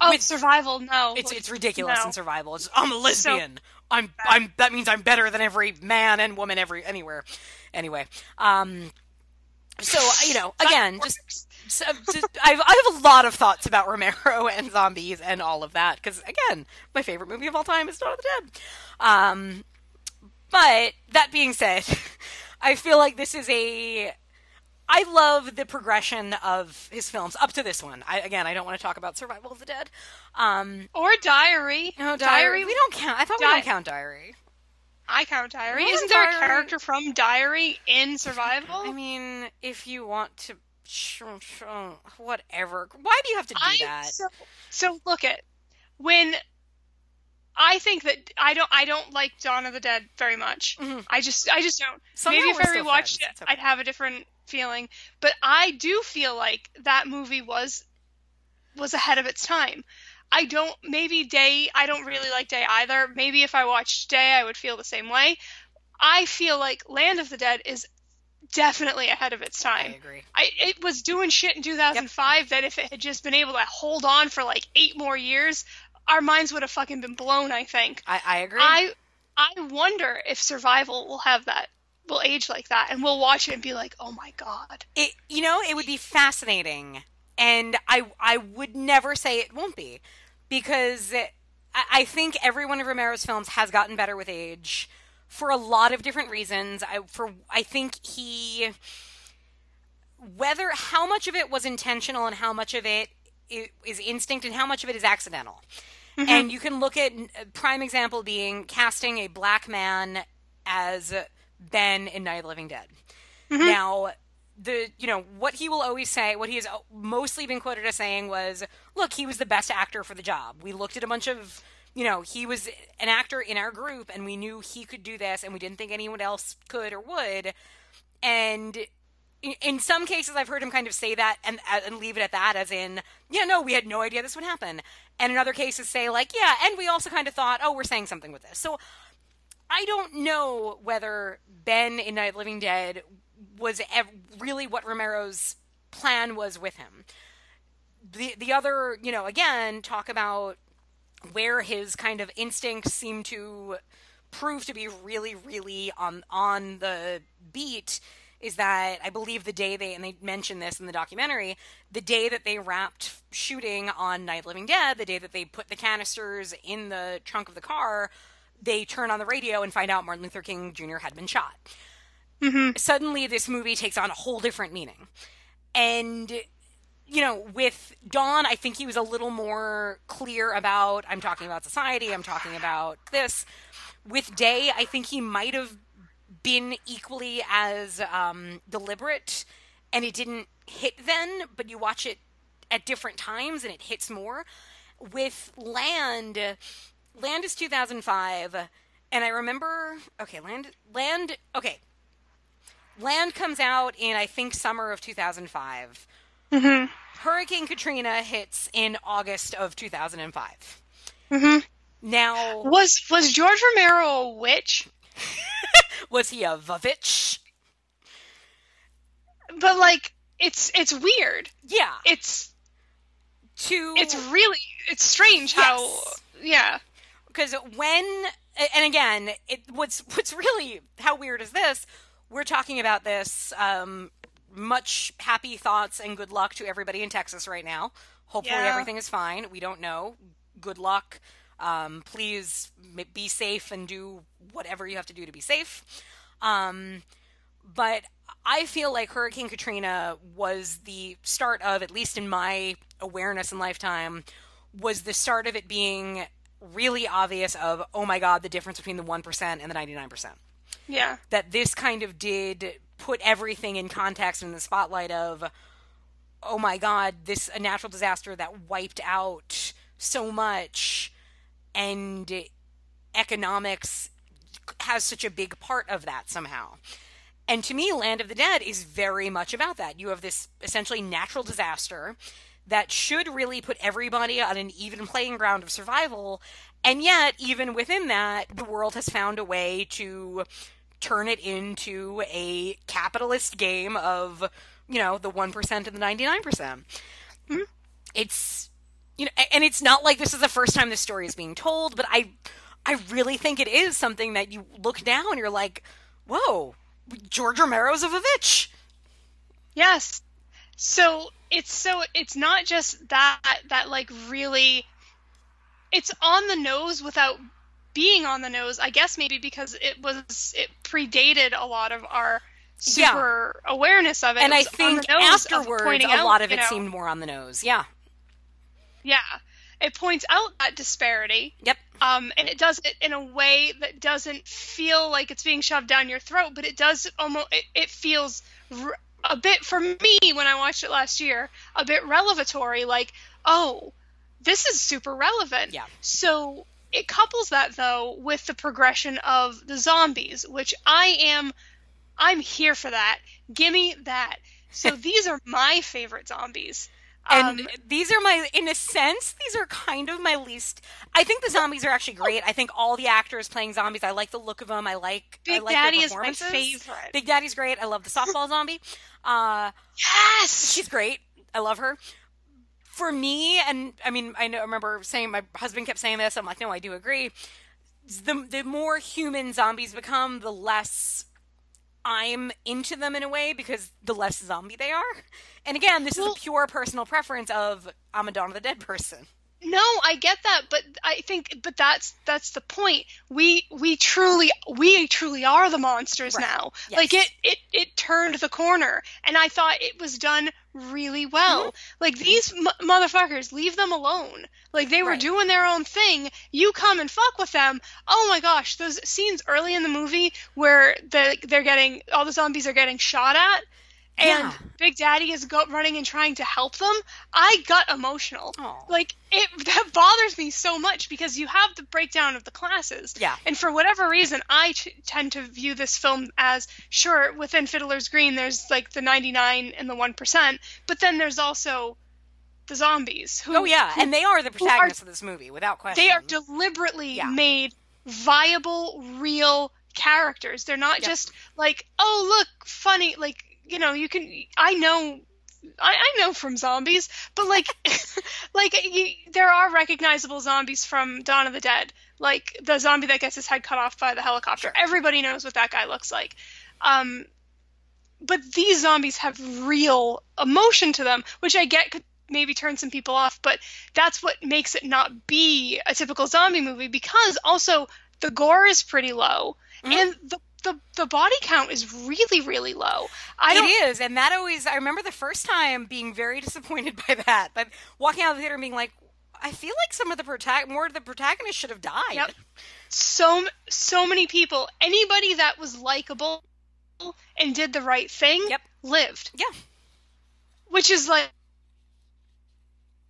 Oh, with- survival, no. it's it's ridiculous No. in survival. It's I'm a lesbian. I'm I'm that means I'm better than every man and woman every anywhere. Anyway, um, so you know, again, just, so, just I've I have a lot of thoughts about Romero and zombies and all of that because again, my favorite movie of all time is Dawn of the Dead. Um, but that being said, I feel like this is a I love the progression of his films up to this one. I, again, I don't want to talk about Survival of the Dead. Um, Or diary. no, Diary. We don't count. I thought we Di- don't count Diary. I count diary. Isn't there a character from Diary in Survival? I mean, if you want to, whatever. Why do you have to do I that? so so look at when I think that I don't I don't like Dawn of the Dead very much. I just I just don't. Mm-hmm. Somehow Maybe if I rewatched it, okay. I'd have a different feeling. But I do feel like that movie was was ahead of its time. I don't maybe Day I don't really like Day either. Maybe if I watched Day I would feel the same way. I feel like Land of the Dead is definitely ahead of its time. I agree. I, it was doing shit in 2005 that if it had just been able to hold on for like eight more years, our minds would have fucking been blown. I think. I, I agree. I I wonder if Survival will have that, will age like that, and we'll watch it and be like, oh my god. it, you know, it would be fascinating, and I I would never say it won't be, because I, I think every one of Romero's films has gotten better with age, for a lot of different reasons. I for I think he whether how much of it was intentional and how much of it is instinct and how much of it is accidental. Mm-hmm. And you can look at a uh, prime example being casting a black man as Ben in Night of the Living Dead. Mm-hmm. Now, the you know what he will always say, what he has uh, mostly been quoted as saying was, "Look, he was the best actor for the job. We looked at a bunch of." You know, he was an actor in our group, and we knew he could do this, and we didn't think anyone else could or would. And in- some cases i've heard him kind of say that and uh, and leave it at that as in yeah no we had no idea this would happen. And in other cases say like yeah and we also kind of thought oh we're saying something with this. So i don't know whether ben in night living dead was ev- really what romero's plan was with him. The the other you know again talk about where his kind of instincts seem to prove to be really really on on the beat is that I believe the day they and they mention this in the documentary, the day that they wrapped shooting on Night of Living Dead, the day that they put the canisters in the trunk of the car, they turn on the radio and find out Martin Luther King Jr. had been shot. Mm-hmm. Suddenly, this movie takes on a whole different meaning, and you know, with Dawn, I think he was a little more clear about I'm talking about society, I'm talking about this. With Day, I think he might have been equally as um, deliberate, and it didn't hit then, but you watch it at different times and it hits more. With Land, Land is 2005, and I remember, okay, Land, Land, okay. Land comes out in, I think, summer of 2005. Hurricane Katrina hits in August of 2005. Now, Was was George Romero a witch? was he a Vavitch? But like, it's it's weird. Yeah. It's to it's really it's strange how yeah. because when and again it what's what's really how weird is this we're talking about this um much happy thoughts and good luck to everybody in texas right now hopefully Yeah. everything is fine we don't know good luck um please be safe and do whatever you have to do to be safe um but I feel like Hurricane Katrina was the start of, at least in my awareness and lifetime, was the start of it being really obvious of, oh my God, the difference between the 1% and the 99%. Yeah. That this kind of did put everything in context in the spotlight of, oh my God, this a natural disaster that wiped out so much and economics has such a big part of that somehow. And to me, Land of the Dead is very much about that. You have this essentially natural disaster that should really put everybody on an even playing ground of survival. And yet, even within that, the world has found a way to turn it into a capitalist game of, you know, the 1% and the 99%. Hmm? It's, you know, and it's not like this is the first time this story is being told, but I, I really think it is something that you look now and you're like, whoa, George Romero's of a bitch. Yes. So it's so it's not just that that like really it's on the nose without being on the nose. I guess maybe because it was it predated a lot of our Yeah. super awareness of it. And It I was on the think afterwards, a out, lot of it know, seemed more on the nose. Yeah. Yeah. It points out that disparity. Yep. Um, and it does it in a way that doesn't feel like it's being shoved down your throat, but it does almost. It, it feels r- a bit for me when I watched it last year, a bit revelatory. Like, oh, this is super relevant. Yeah. So it couples that though with the progression of the zombies, which I am. I'm here for that. Gimme that. So these are my favorite zombies. And Um, these are my, in a sense, these are kind of my least. I think the zombies are actually great. I think all the actors playing zombies, I like the look of them. I like. I Big like Daddy is my favorite. Big Daddy's great. I love the softball zombie. Uh, yes. she's great. I love her. For me, and I mean, I know. I remember saying my husband kept saying this. I'm like, no, I do agree. The the more human zombies become, the less I'm into them in a way because the less zombie they are. And again, this is a pure personal preference of I'm a Dawn of the Dead person. No, I get that, but I think, but that's that's the point. We we truly we truly are the monsters Right. now. Yes. Like it it it turned the corner, and I thought it was done really well. Mm-hmm. Like these m- motherfuckers, leave them alone. Like they were Right. doing their own thing. You come and fuck with them. Oh my gosh, those scenes early in the movie where the they're getting all the zombies are getting shot at. And Yeah. Big Daddy is go- running and trying to help them. I got emotional. Aw. Like it that bothers me so much because you have the breakdown of the classes. Yeah. And for whatever reason, I t- tend to view this film as sure within Fiddler's Green, there's like the 99 and the one percent, but then there's also the zombies. Who, Oh yeah, who- and they are the are- protagonists of this movie without question. they are deliberately Yeah. made viable, real characters. They're not Yep. just like, oh look, funny. Like you know, you can. I know. I, I know from zombies, but like, like you, there are recognizable zombies from Dawn of the Dead, like the zombie that gets his head cut off by the helicopter. Everybody knows what that guy looks like. Um, but these zombies have real emotion to them, which I get could maybe turn some people off, but that's what makes it not be a typical zombie movie because also the gore is pretty low and the, the the body count is really really low. I don't It is, and that always. I remember the first time being very disappointed by that. But walking out of the theater and being like, I feel like some of the protag- more of the protagonists should have died. Yep. so so many people anybody that was likable and did the right thing Yep. lived Yeah. which is like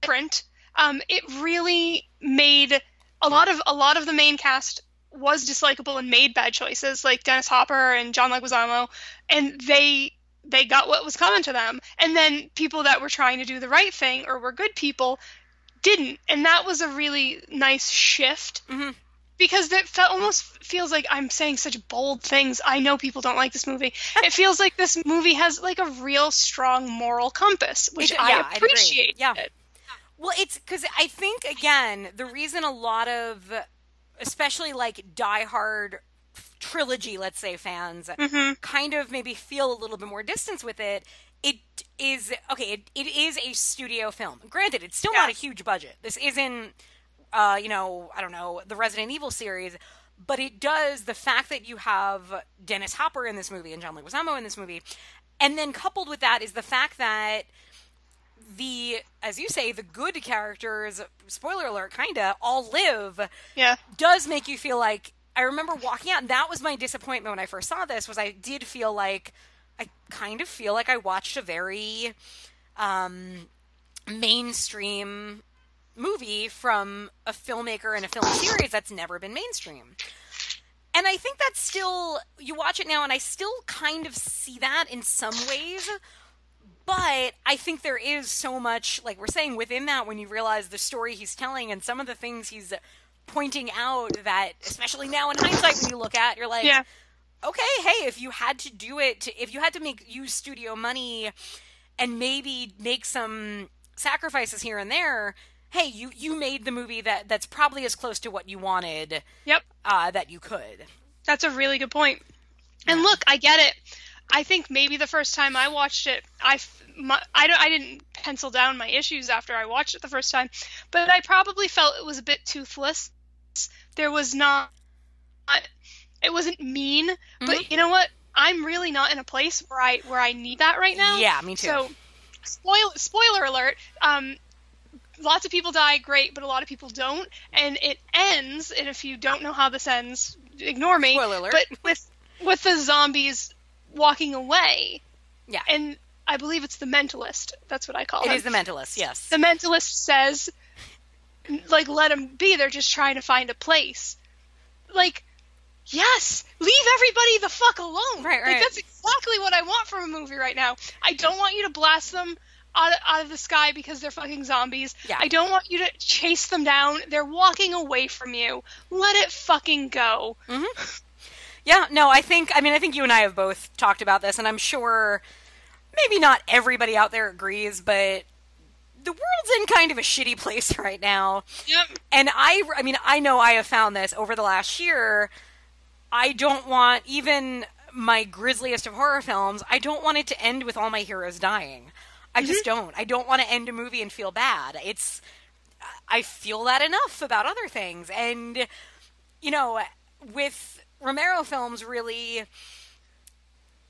different um it really made a lot of a lot of the main cast was dislikable and made bad choices like Dennis Hopper and John Leguizamo and they they got what was coming to them and then people that were trying to do the right thing or were good people didn't and that was a really nice shift Mhm. because it felt, almost feels like I'm saying such bold things. I know people don't like this movie. it feels like this movie has like a real strong moral compass, which It- I yeah, appreciate. Yeah. Well, it's because I think again the reason a lot of, especially like diehard trilogy, let's say fans, Mm-hmm. kind of maybe feel a little bit more distance with it. It is okay. It, it is a studio film. Granted, it's still not a huge budget. This isn't, uh, you know, I don't know, the Resident Evil series, but it does the fact that you have Dennis Hopper in this movie and John Leguizamo in this movie, and then coupled with that is the fact that the as you say the good characters spoiler alert kinda all live Yeah. does make you feel like I remember walking out and that was my disappointment when I first saw this was I did feel like I kind of feel like I watched a very um mainstream movie from a filmmaker and a film series that's never been mainstream. And I think that's still you watch it now and I still kind of see that in some ways. But I think there is so much, like we're saying, within that when you realize the story he's telling and some of the things he's pointing out that, especially now in hindsight, when you look at, you're like, Yeah. okay, hey, if you had to do it, to, if you had to make use studio money and maybe make some sacrifices here and there, hey, you you made the movie that that's probably as close to what you wanted Yep. uh, that you could. That's a really good point. And look, I get it. I think maybe the first time I watched it, I, my, I, don't, I didn't pencil down my issues after I watched it the first time, but I probably felt it was a bit toothless. There was not, it wasn't mean, Mm-hmm. but you know what? I'm really not in a place where I where I need that right now. Yeah, me too. So, spoil, spoiler alert. Um, lots of people die, great, but a lot of people don't, and it ends. And if you don't know how this ends, ignore me. Spoiler alert. But with with the zombies walking away, Yeah, and I believe it's the mentalist. That's what I call it him. is the mentalist. Yes. the mentalist says, like, let them be. They're just trying to find a place. Like, yes, leave everybody the fuck alone. Right, Like, right. that's exactly what I want from a movie right now. I don't want you to blast them out of, out of the sky because they're fucking zombies. Yeah. I don't want you to chase them down. They're walking away from you. Let it fucking go. Mm-hmm. Yeah, no, I think I mean I think you and I have both talked about this and I'm sure maybe not everybody out there agrees, but the world's in kind of a shitty place right now. Yep. And I I mean I know I have found this over the last year. I don't want even my grisliest of horror films, I don't want it to end with all my heroes dying. I just mm-hmm. don't. I don't want to end a movie and feel bad. It's I feel that enough about other things. And, you know, with Romero films, really,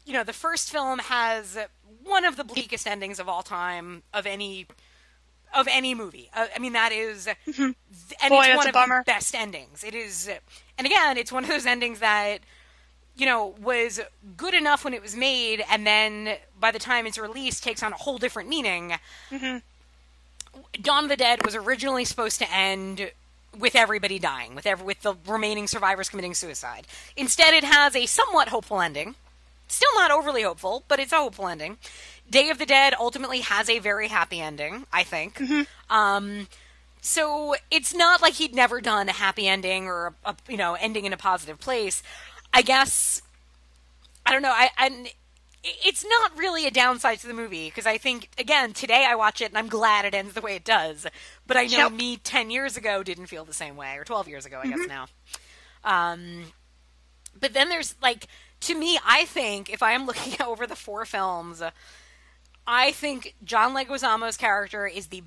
you know, the first film has one of the bleakest endings of all time of any of any movie. Uh, I mean, that is, and Boy, it's one a of bummer. the best endings. It is, and again, it's one of those endings that you know, was good enough when it was made, and then by the time it's released, takes on a whole different meaning. Dawn of the Dead was originally supposed to end with everybody dying, with every, with the remaining survivors committing suicide. Instead, it has a somewhat hopeful ending. Still not overly hopeful, but it's a hopeful ending. Day of the Dead ultimately has a very happy ending, I think. Um, so it's not like he'd never done a happy ending or a, a you know ending in a positive place. I guess I don't know. I and it's not really a downside to the movie because I think again today I watch it and I'm glad it ends the way it does. But I know Yep. me ten years ago didn't feel the same way, or twelve years ago, I guess now. Um, but then there's like to me, I think if I am looking over the four films, I think John Leguizamo's character is the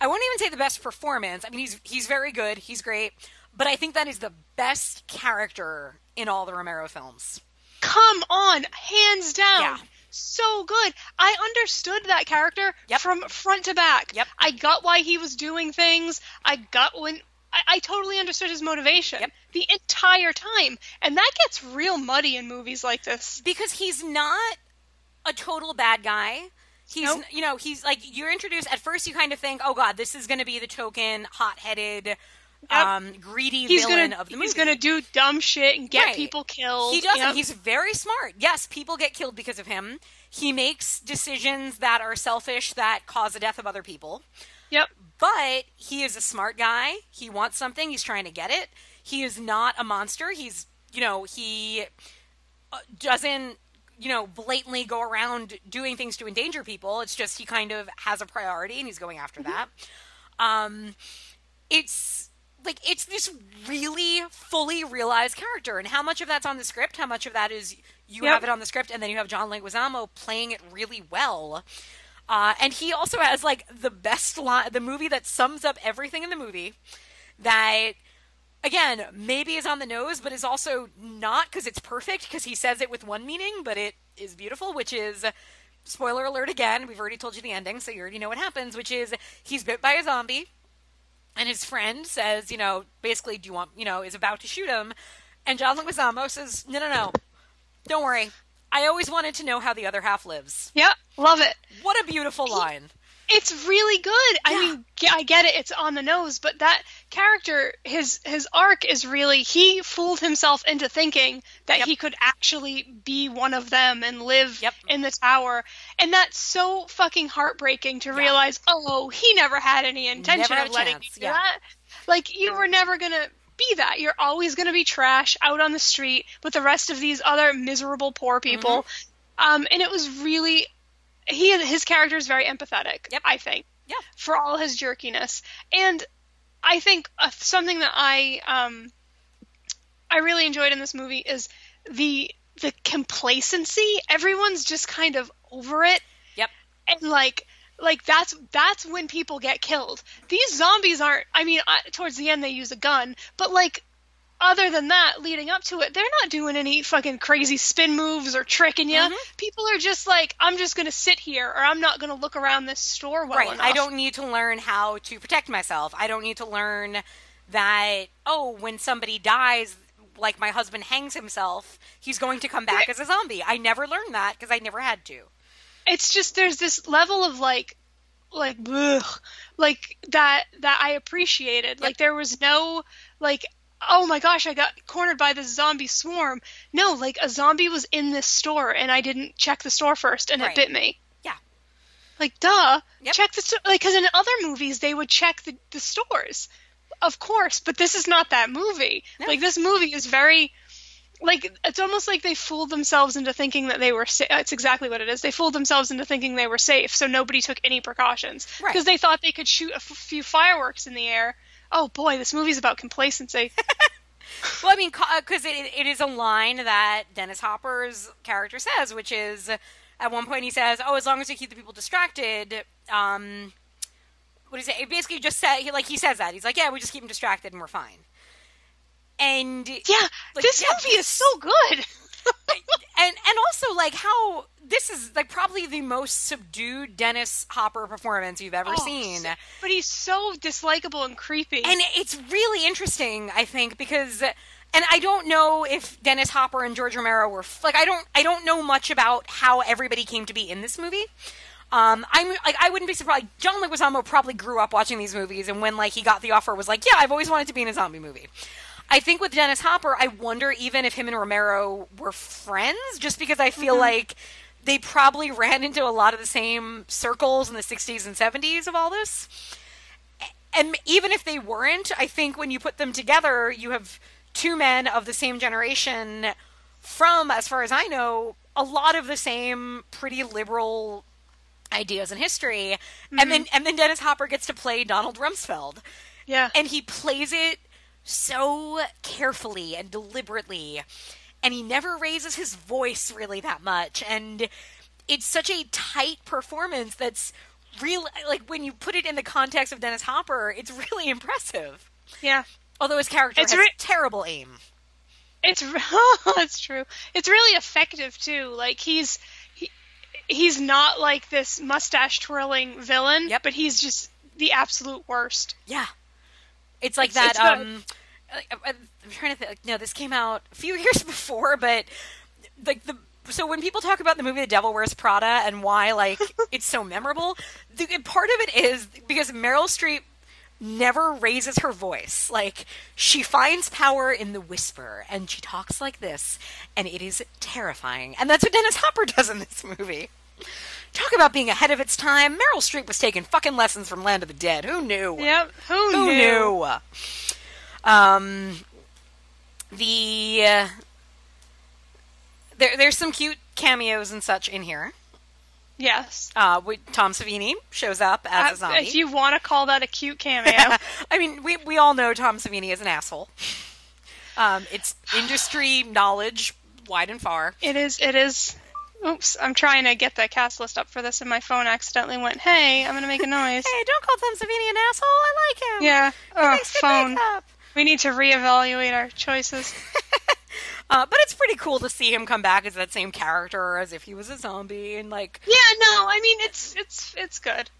I won't even say the best performance. I mean, he's he's very good. He's great, but I think that is the best character in all the Romero films. Come on, hands down. Yeah. So good. I understood that character Yep. from front to back. Yep. I got why he was doing things. I got when I, I totally understood his motivation Yep. the entire time. And that gets real muddy in movies like this. because he's not a total bad guy. He's Nope. you know he's like you're introduced at first you kind of think oh god this is going to be the token um greedy He's villain gonna of the movie. he's gonna do dumb shit and get Right. people killed. He doesn't. Yep. He's very smart. Yes, people get killed because of him. He makes decisions that are selfish that cause the death of other people. Yep. But he is a smart guy. He wants something. He's trying to get it. He is not a monster. He's, you know, he uh, doesn't, you know, blatantly go around doing things to endanger people. It's just he kind of has a priority and he's going after that. Um, it's like it's this really fully realized character, and how much of that's on the script? How much of that is you Yep. have it on the script, and then you have John Leguizamo playing it really well. Uh, and he also has like the best line, the movie that sums up everything in the movie. That again, maybe is on the nose, but is also not because it's perfect because he says it with one meaning, but it is beautiful, which is spoiler alert again. We've already told you the ending, so you already know what happens, which is he's bit by a zombie, and his friend says, you know, basically, do you want, you know, is about to shoot him, and John Leguizamo says, no, no, no, don't worry. I always wanted to know how the other half lives. Yep, love it. What a beautiful line. It's really good. I mean, I get it. It's on the nose, but that character, his his arc is really he fooled himself into thinking that Yep. he could actually be one of them and live Yep. in the tower, and that's so fucking heartbreaking to realize. Oh, he never had any intention Never of letting chance, me do yeah. that. Like you were never gonna be that. You're always gonna be trash out on the street with the rest of these other miserable poor people. Mm-hmm. Um, and it was really he his character is very empathetic. Yep. I think. Yeah. For all his jerkiness, and I think uh, something that I um I really enjoyed in this movie is the the complacency. Everyone's just kind of over it, Yep. and like like that's that's when people get killed. These zombies aren't. I mean, towards the end they use a gun, but like other than that, leading up to it, they're not doing any fucking crazy spin moves or tricking you. Mhm. People are just like, I'm just gonna sit here, or I'm not gonna look around this store well right. enough. I don't need to learn how to protect myself. I don't need to learn that, oh, when somebody dies, like my husband hangs himself, he's going to come back as a zombie. I never learned that because I never had to. It's just there's this level of like, like, ugh, like that that I appreciated. Like there was no like. Oh my gosh, I got cornered by this zombie swarm. No, like a zombie was in this store and I didn't check the store first and Right. it bit me. Yeah. Like, duh. Yep. Check the store. Like, because in other movies, they would check the, the stores. Of course, but this is not that movie. No. Like, this movie is very. Like, it's almost like they fooled themselves into thinking that they were safe. It's exactly what it is. They fooled themselves into thinking they were safe, so nobody took any precautions. Right. Because they thought they could shoot a f- few fireworks in the air. Oh boy, this movie's about complacency. Well, I mean, because it, it is a line that Dennis Hopper's character says, which is at one point he says, "Oh, as long as you keep the people distracted." Um, what is it? It basically just said he like he says that he's like, "Yeah, we just keep them distracted and we're fine." And yeah, Like, this yeah, movie is so good. And and also like how this is like probably the most subdued Dennis Hopper performance you've ever Oh, seen. But he's so dislikable and creepy. And it's really interesting, I think, because and I don't know if Dennis Hopper and George Romero were like I don't I don't know much about how everybody came to be in this movie. Um, I'm like I wouldn't be surprised. John Leguizamo probably grew up watching these movies, and when like he got the offer, was like, yeah, I've always wanted to be in a zombie movie. I think with Dennis Hopper, I wonder even if him and Romero were friends, just because I feel mm-hmm. like they probably ran into a lot of the same circles in the 60s and 70s of all this and even if they weren't, I think when you put them together, you have two men of the same generation from, as far as I know, a lot of the same pretty liberal ideas in history. And mm-hmm. then and then Dennis Hopper gets to play Donald Rumsfeld. yeah. And he plays it so carefully and deliberately. And he never raises his voice really that much. And it's such a tight performance that's real like when you put it in the context of Dennis Hopper, it's really impressive. yeah. Although his character It's has re- terrible aim. It's it's oh, true. It's really effective too. Like he's he, he's not like this mustache twirling villain, Yep. but he's just the absolute worst. Yeah. It's like It's- that it's um I- I- I'm trying to think like, no, this came out a few years before, but like the so when people talk about the movie The Devil Wears Prada and why like it's so memorable, the part of it is because Meryl Streep never raises her voice. Like she finds power in the whisper and she talks like this and it is terrifying. And that's what Dennis Hopper does in this movie. Talk about being ahead of its time. Meryl Streep was taking fucking lessons from Land of the Dead. Who knew? Yep. Who, Who knew? knew? Um, the uh, there there's some cute cameos and such in here. Yes. Uh, we, Tom Savini shows up as a Uh, zombie. if you want to call that a cute cameo, I mean, we we all know Tom Savini is an asshole. Um, it's industry knowledge wide and far. it is. It is. Oops, I'm trying to get the cast list up for this, and my phone accidentally went, "Hey, I'm gonna make a noise." Hey, don't call Tom Savini an asshole. I like him. Yeah. Oh, phone. We need to reevaluate our choices. Uh, but it's pretty cool to see him come back as that same character, as if he was a zombie, and like, Yeah, no, I mean it's it's it's good.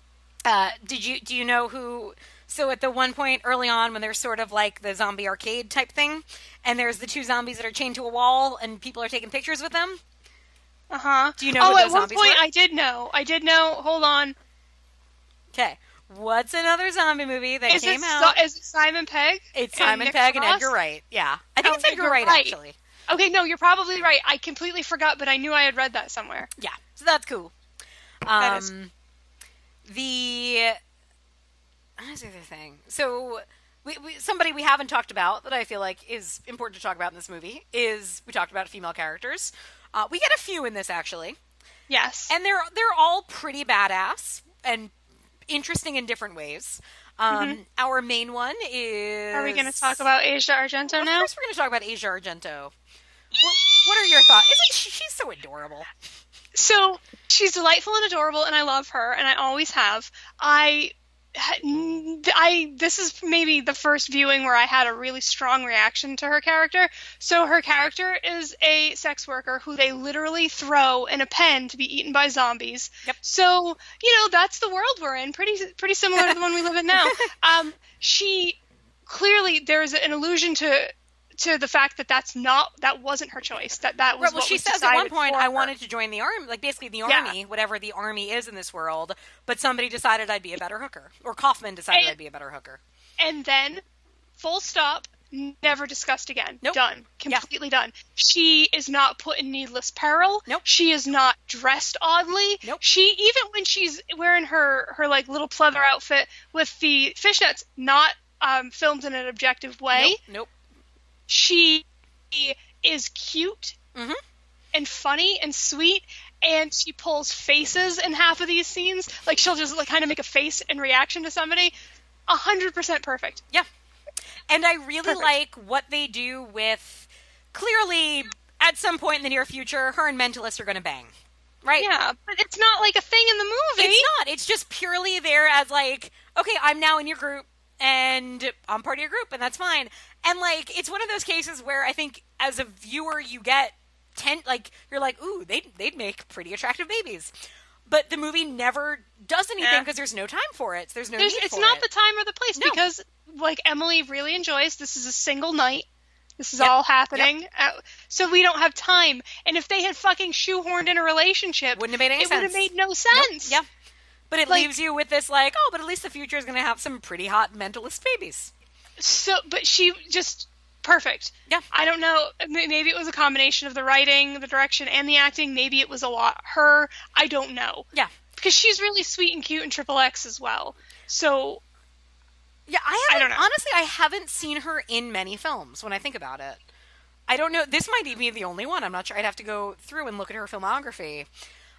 uh, did you do you know who? So at the one point early on, when there's sort of like the zombie arcade type thing, and there's the two zombies that are chained to a wall, and people are taking pictures with them. Uh huh. Do you know Oh, who at those one point were? I did know. I did know. Hold on. Okay, what's another zombie movie that Is came it out? Si- is it Simon Pegg? it's Simon Nick Pegg and Frost? Edgar Wright. Yeah, I think Oh, it's Edgar Edgar Wright Wright. actually. Okay, no, you're probably right. I completely forgot, but I knew I had read that somewhere. Yeah, so that's cool. That is- Um, the what's the other thing? So, we, we, somebody we haven't talked about that I feel like is important to talk about in this movie is we talked about female characters. Uh, we get a few in this actually, Yes. and they're they're all pretty badass and interesting in different ways. Um, Our main one is. Mm-hmm. Are we going to talk about Asia Argento Of now? course, we're going to talk about Asia Argento. What, what are your thoughts? Isn't she, she's so adorable? So she's delightful and adorable, and I love her, and I always have. I, I this is maybe the first viewing where I had a really strong reaction to her character. So her character is a sex worker who they literally throw in a pen to be eaten by zombies. Yep. So you know that's the world we're in. Pretty pretty similar to the one we live in now. Um, she clearly there's an allusion to to the fact that that's not that wasn't her choice. That that was Right, well, what she was says at one point, "I her. wanted to join the army, like basically the Yeah. army, whatever the army is in this world." But somebody decided I'd be a better hooker, or Kaufman decided And- I'd be a better hooker. and then full stop never discussed again Nope. done Yeah. completely done she is not put in needless peril Nope. she is not dressed oddly Nope. she even when she's wearing her her like little pleather outfit with the fishnets not um, filmed in an objective way Nope, nope. She is cute Mhm. and funny and sweet and she pulls faces in half of these scenes like she'll just like kind of make a face in reaction to somebody a hundred percent perfect Yeah, and I really Perfect. like what they do with. Clearly, at some point in the near future, her and Mentalist are going to bang, right? Yeah, but it's not like a thing in the movie. It's not. It's just purely there as like, okay, I'm now in your group and I'm part of your group and that's fine. And like it's one of those cases where I think as a viewer you get ten like you're like, "Ooh, they they'd make pretty attractive babies." But the movie never does anything Yeah. because there's no time for it. There's no There's, it's not it. the time or the place No. because, like Emily really enjoys. This is a single night. This is Yep. all happening, uh, so we don't have time. And if they had fucking shoehorned in a relationship, Wouldn't have made any it would have made no sense. Yeah. But it Like- leaves you with this like, oh, but at least the future is going to have some pretty hot mentalist babies. So, but she just perfect. Yeah. I don't know. Maybe it was a combination of the writing, the direction, and the acting. Maybe it was a lot her. I don't know. Yeah. Because she's really sweet and cute in Triple X as well. So Yeah, I I haven't don't know. honestly I haven't seen her in many films when I think about it. I don't know. This might be the only one. I'm not sure. I'd have to go through and look at her filmography.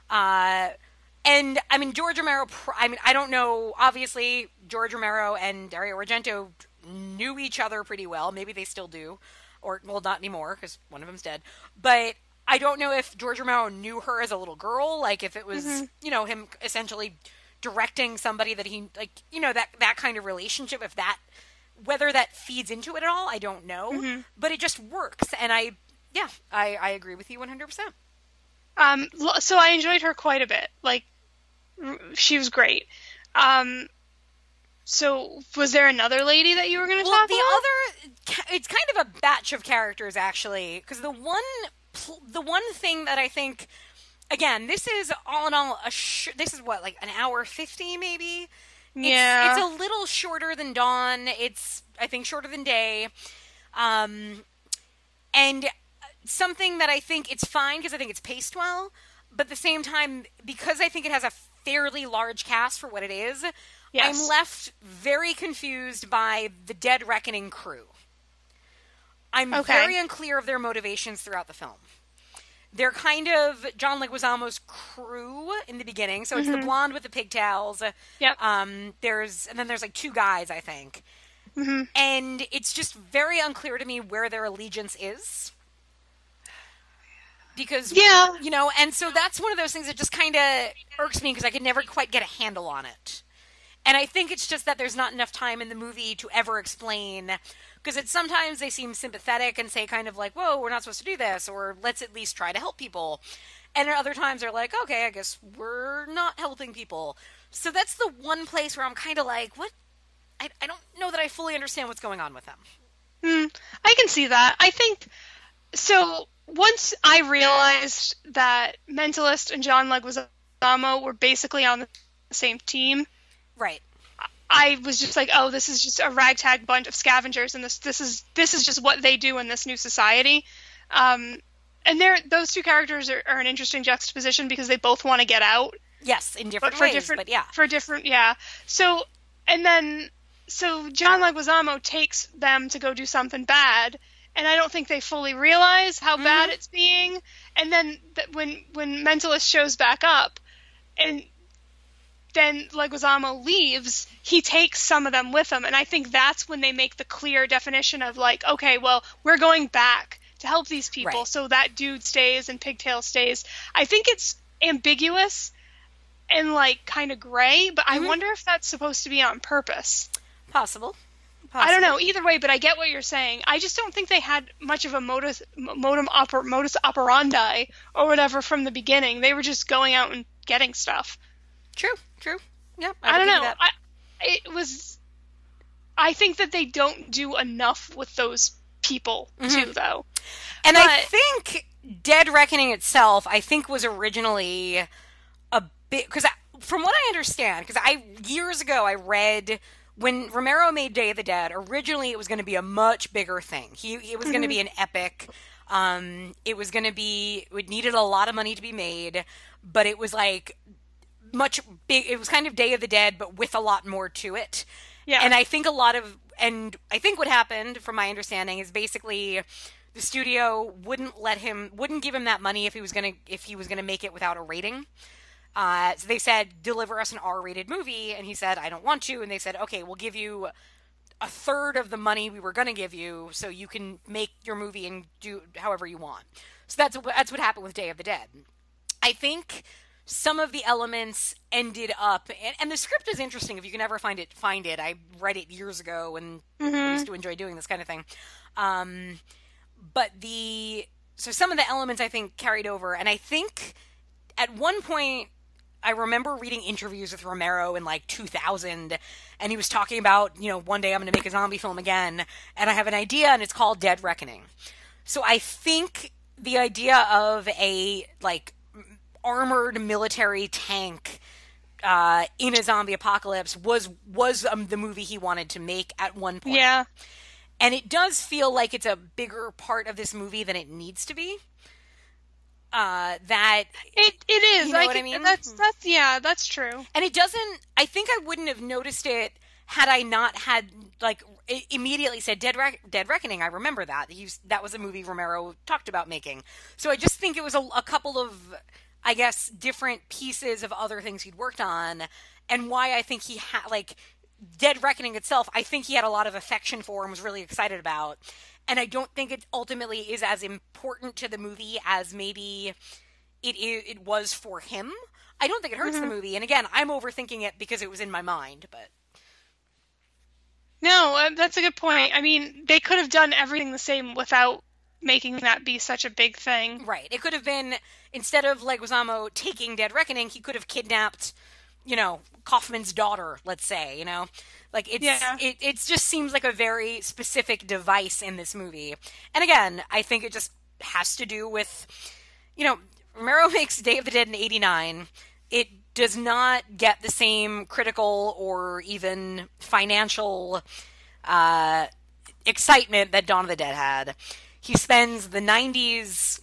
Uh, and I mean George Romero. I mean I don't know. Obviously, George Romero and Dario Argento knew each other pretty well. Maybe they still do, or well, not anymore because one of them's dead. But I don't know if George Romero knew her as a little girl. Like if it was Mm-hmm. you know him essentially directing somebody that he like you know that that kind of relationship. If that whether that feeds into it at all, I don't know. Mm-hmm. But it just works, and I yeah I I agree with you 100. percent Um, so I enjoyed her quite a bit. Like, she was great. Um, so was there another lady that you were going to talk about? Well, talk the about? other it's kind of a batch of characters actually, because the one the one thing that I think, again, this is all in all a, sh- this is what like an hour fifty maybe. It's, Yeah. it's a little shorter than dawn. It's I think shorter than day, um, and something that I think it's fine because I think it's paced well, but at the same time because I think it has a fairly large cast for what it is. Yes. I'm left very confused by the Dead Reckoning crew. I'm Okay. very unclear of their motivations throughout the film. They're kind of John Leguizamo's crew in the beginning, so it's the blonde with the pigtails. Yep. Um, there's and then there's like two guys, I think, and it's just very unclear to me where their allegiance is. Because Yeah. you know, and so that's one of those things that just kind of irks me because I could never quite get a handle on it. And I think it's just that there's not enough time in the movie to ever explain because it's sometimes they seem sympathetic and say kind of like, "Whoa, we're not supposed to do this," or "Let's at least try to help people." And at other times they're like, "Okay, I guess we're not helping people." So that's the one place where I'm kind of like, "What? I, I don't know that I fully understand what's going on with them." Hmm, I can see that. I think so. Once I realized that Mentalist and John Leguizamo were basically on the same team, Right. I was just like, oh, this is just a ragtag bunch of scavengers, and this this is this is just what they do in this new society. Um, and they're those two characters are, are an interesting juxtaposition because they both want to get out, Yes, in different ways, different but yeah. for different yeah. So and then so John Leguizamo takes them to go do something bad, and I don't think they fully realize how bad Mm-hmm. it's being. And then th- when when Mentalist shows back up, and then Leguizamo leaves, he takes some of them with him, and I think that's when they make the clear definition of like, okay, well, we're going back to help these people, Right. so that dude stays and Pigtail stays. I think it's ambiguous and like kind of gray, but Mm-hmm. I wonder if that's supposed to be on purpose. Possible. I don't know. Either way, but I get what you're saying. I just don't think they had much of a modus modem oper, modus operandi or whatever from the beginning. They were just going out and getting stuff. True, true. Yeah, I, would don't know. I, it was. I think that they don't do enough with those people Mm-hmm. too, though. And I think Dead Reckoning itself, I think, was originally a bit because from what I understand, because I years ago I read when Romero made Day of the Dead. Originally, it was going to be a much bigger thing. He it was going to be an epic. Um, it was going to be it needed a lot of money to be made, but it was like much big. It was kind of Day of the Dead, but with a lot more to it. Yeah. And I think a lot of, and I think what happened, from my understanding, is basically the studio wouldn't let him, wouldn't give him that money if he was gonna, if he was gonna make it without a rating. Uh, so they said, deliver us an R-rated movie, and he said, I don't want to. And they said, okay, we'll give you a third of the money we were gonna give you, so you can make your movie and do however you want. So that's that's what happened with Day of the Dead. I think some of the elements ended up and, and the script is interesting if you can ever find it find it i read it years ago and I used to enjoy doing this kind of thing um, but the so some of the elements i think carried over and i think at one point I remember reading interviews with Romero in like 2000, and he was talking about, you know, one day I'm going to make a zombie film again, and I have an idea, and it's called Dead Reckoning. So I think the idea of a like armored military tank uh, in a zombie apocalypse was was um, the movie he wanted to make at one point. Yeah. and it does feel like it's a bigger part of this movie than it needs to be. Uh, that It it is. You know I what I mean? That's that's yeah, that's true. and it doesn't i think i wouldn't have noticed it had i not had like immediately said dead, dead reckoning i remember that he was, that was a movie romero talked about making so i just think it was a, a couple of i guess different pieces of other things he'd worked on and why i think he had like dead reckoning itself i think he had a lot of affection for and was really excited about and i don't think it ultimately is as important to the movie as maybe it it was for him. I don't think it hurts the movie. And again, I'm overthinking it because it was in my mind. But No, uh, that's a good point. I mean, they could have done everything the same without making that be such a big thing. right, it could have been instead of Leguizamo taking Dead Reckoning, he could have kidnapped, you know, Kaufman's daughter. Let's say, you know, like it's Yeah. it it just seems like a very specific device in this movie. And again, I think it just has to do with, you know, Romero makes Day of the Dead in '89. It does not get the same critical or even financial uh, excitement that Dawn of the Dead had. He spends the 90s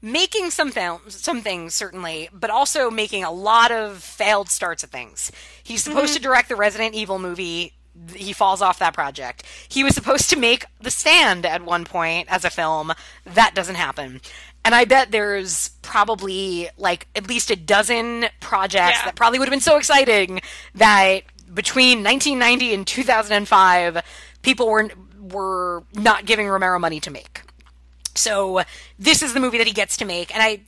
making some films, some things certainly, but also making a lot of failed starts at things. He's supposed mm-hmm. to direct the Resident Evil movie. He falls off that project. He was supposed to make The Stand at one point as a film. That doesn't happen. And I bet there's probably like at least a dozen projects Yeah. that probably would have been so exciting that between 1990 and 2005, people were were not giving Romero money to make. So this is the movie that he gets to make, and I,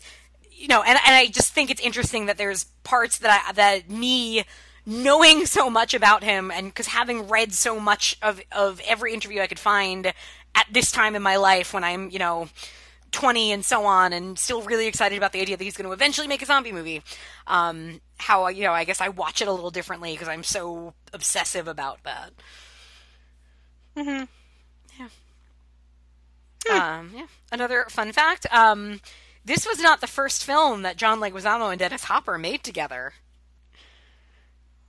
you know, and, and I just think it's interesting that there's parts that I that me knowing so much about him and because having read so much of of every interview I could find at this time in my life when I'm, you know, 20 and so on and still really excited about the idea that he's going to eventually make a zombie movie. Um how you know, I guess I watch it a little differently because I'm so obsessive about that. hmm Um, yeah. Another fun fact: um, this was not the first film that John Leguizamo and Dennis Hopper made together.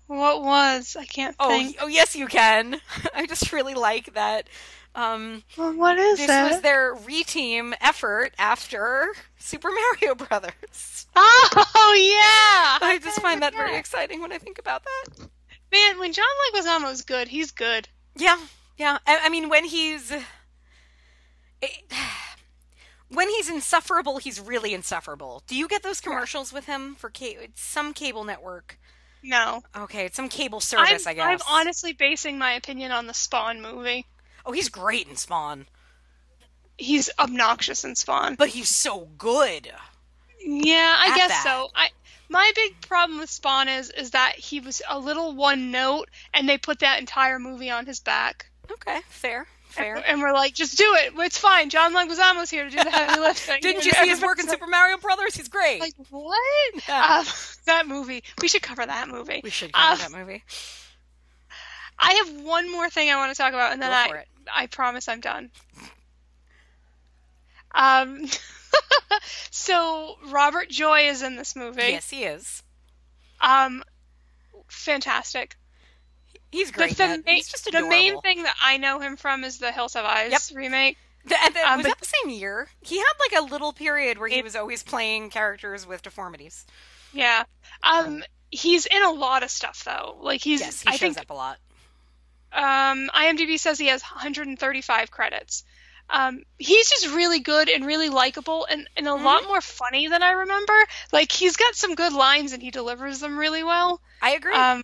What was? I can't Oh, think. oh yes, you can. I just really like that. Um, Well, what is this was their reteam effort after Super Mario Brothers. Oh yeah! I just find that very exciting when I think about that. Man, when John Leguizamo's good, he's good. Yeah, yeah. I, I mean, when he's it, when he's insufferable, he's really insufferable. Do you get those commercials with him for ca- some cable network? No, Okay, it's some cable I'm, service, I guess. I'm honestly basing my opinion on the Spawn movie. oh, he's great in Spawn, He's obnoxious in Spawn. but he's so good. Yeah, I guess that. so. I my big problem with Spawn is is that he was a little one note, and they put that entire movie on his back. Okay, fair, fair. And we're like, just do it. It's fine. John Leguizamo's here to do the heavy lifting. Didn't you see his work in Super Mario Brothers? He's great. Like what? Yeah. Um, that movie. We should cover that movie. we should cover Uh, that movie. I have one more thing I want to talk about, and then I it. I promise I'm done. Um. so Robert Joy is in this movie. Yes, he is. Um. Fantastic. He's The, great. the, in ma- he's just adorable. the main thing that I know him from is the Hills Have Eyes Yep. remake. The- the- Um, was but- that the same year? He had like a little period where he It- was always playing characters with deformities. Yeah. Um. He's in a lot of stuff though. Like he's. Yes, he I shows think up a lot. um, IMDb says he has 135 credits. Um, he's just really good and really likable and, and a Mm-hmm. lot more funny than I remember. Like he's got some good lines and he delivers them really well. I agree. Um,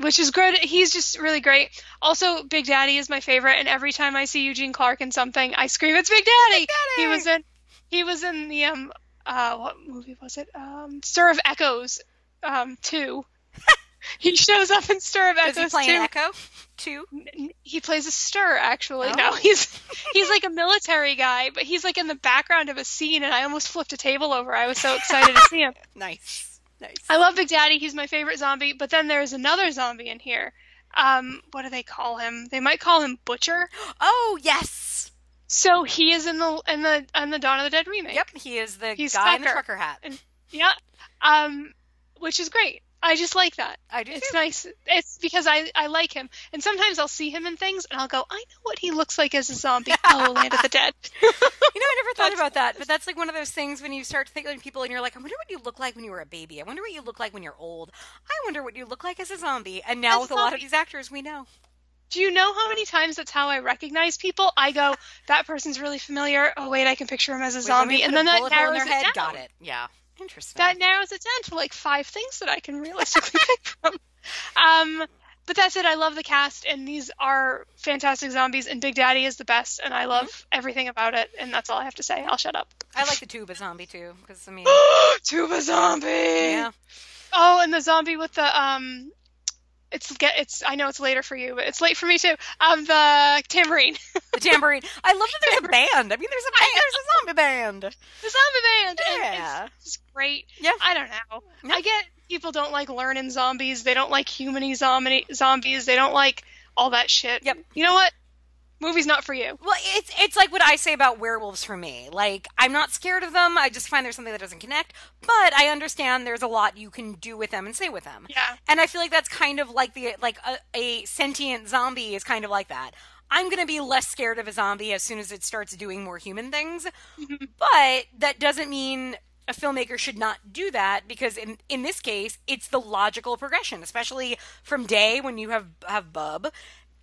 which is good. He's just really great. Also, Big Daddy is my favorite, and every time I see Eugene Clark in something, I scream, "It's Big Daddy!" Daddy! He was in, he was in the um, uh, what movie was it? Um, Stir of Echoes, um, two. he shows up in Stir of Does Echoes he play two. an Echo too? He plays a stir, actually. Oh. No, he's he's like a military guy, but he's like in the background of a scene, and I almost flipped a table over. I was so excited to see him. Nice, nice. I love Big Daddy. He's my favorite zombie. But then there's another zombie in here. Um, what do they call him? They might call him Butcher. oh yes. So he is in the in the in the Dawn of the Dead remake. Yep, he is the He's guy in the trucker hat. And- Yeah. Um, which is great. I just like that. I do It's too. nice. It's because I I like him, and sometimes I'll see him in things, and I'll go, I know what he looks like as a zombie. oh, Land of the Dead. You know, I never thought about that, but that's like one of those things when you start to think of people and you're like, I wonder what you look like when you were a baby. I wonder what you look like when you're old. I wonder what you look like as a zombie. And now As with a a lot of these actors, we know. Do you know how many times that's how I recognize people? I go, that person's really familiar. Oh wait, I can picture him as a Wait, zombie, and then that in narrows their head. it. Got it. Yeah. Interesting. that narrows it down to like five things that I can realistically pick from. Um, but that's it. I love the cast, and these are fantastic zombies. And Big Daddy is the best, and I love Mm-hmm. everything about it. And that's all I have to say. I'll shut up. I like the tuba zombie too, because I mean, Tuba zombie. yeah. Oh, and the zombie with the um, it's get it's. I know it's later for you, but it's late for me too. Um, the tambourine, The tambourine. I love that there's a band. I mean, there's a band, there's a zombie band. the zombie band. Yeah. it's, it's great. Yeah. I don't know. Yeah. I get people don't like learning zombies. They don't like humany zombie zombies. They don't like all that shit. Yep. You know what? Movie's not for you. Well, it's it's like what I say about werewolves for me. Like I'm not scared of them. I just find there's something that doesn't connect. But I understand there's a lot you can do with them and say with them. Yeah. And I feel like that's kind of like the like a, a sentient zombie is kind of like that. I'm gonna be less scared of a zombie as soon as it starts doing more human things. Mm-hmm. but that doesn't mean a filmmaker should not do that because in in this case it's the logical progression, especially from day when you have have Bub.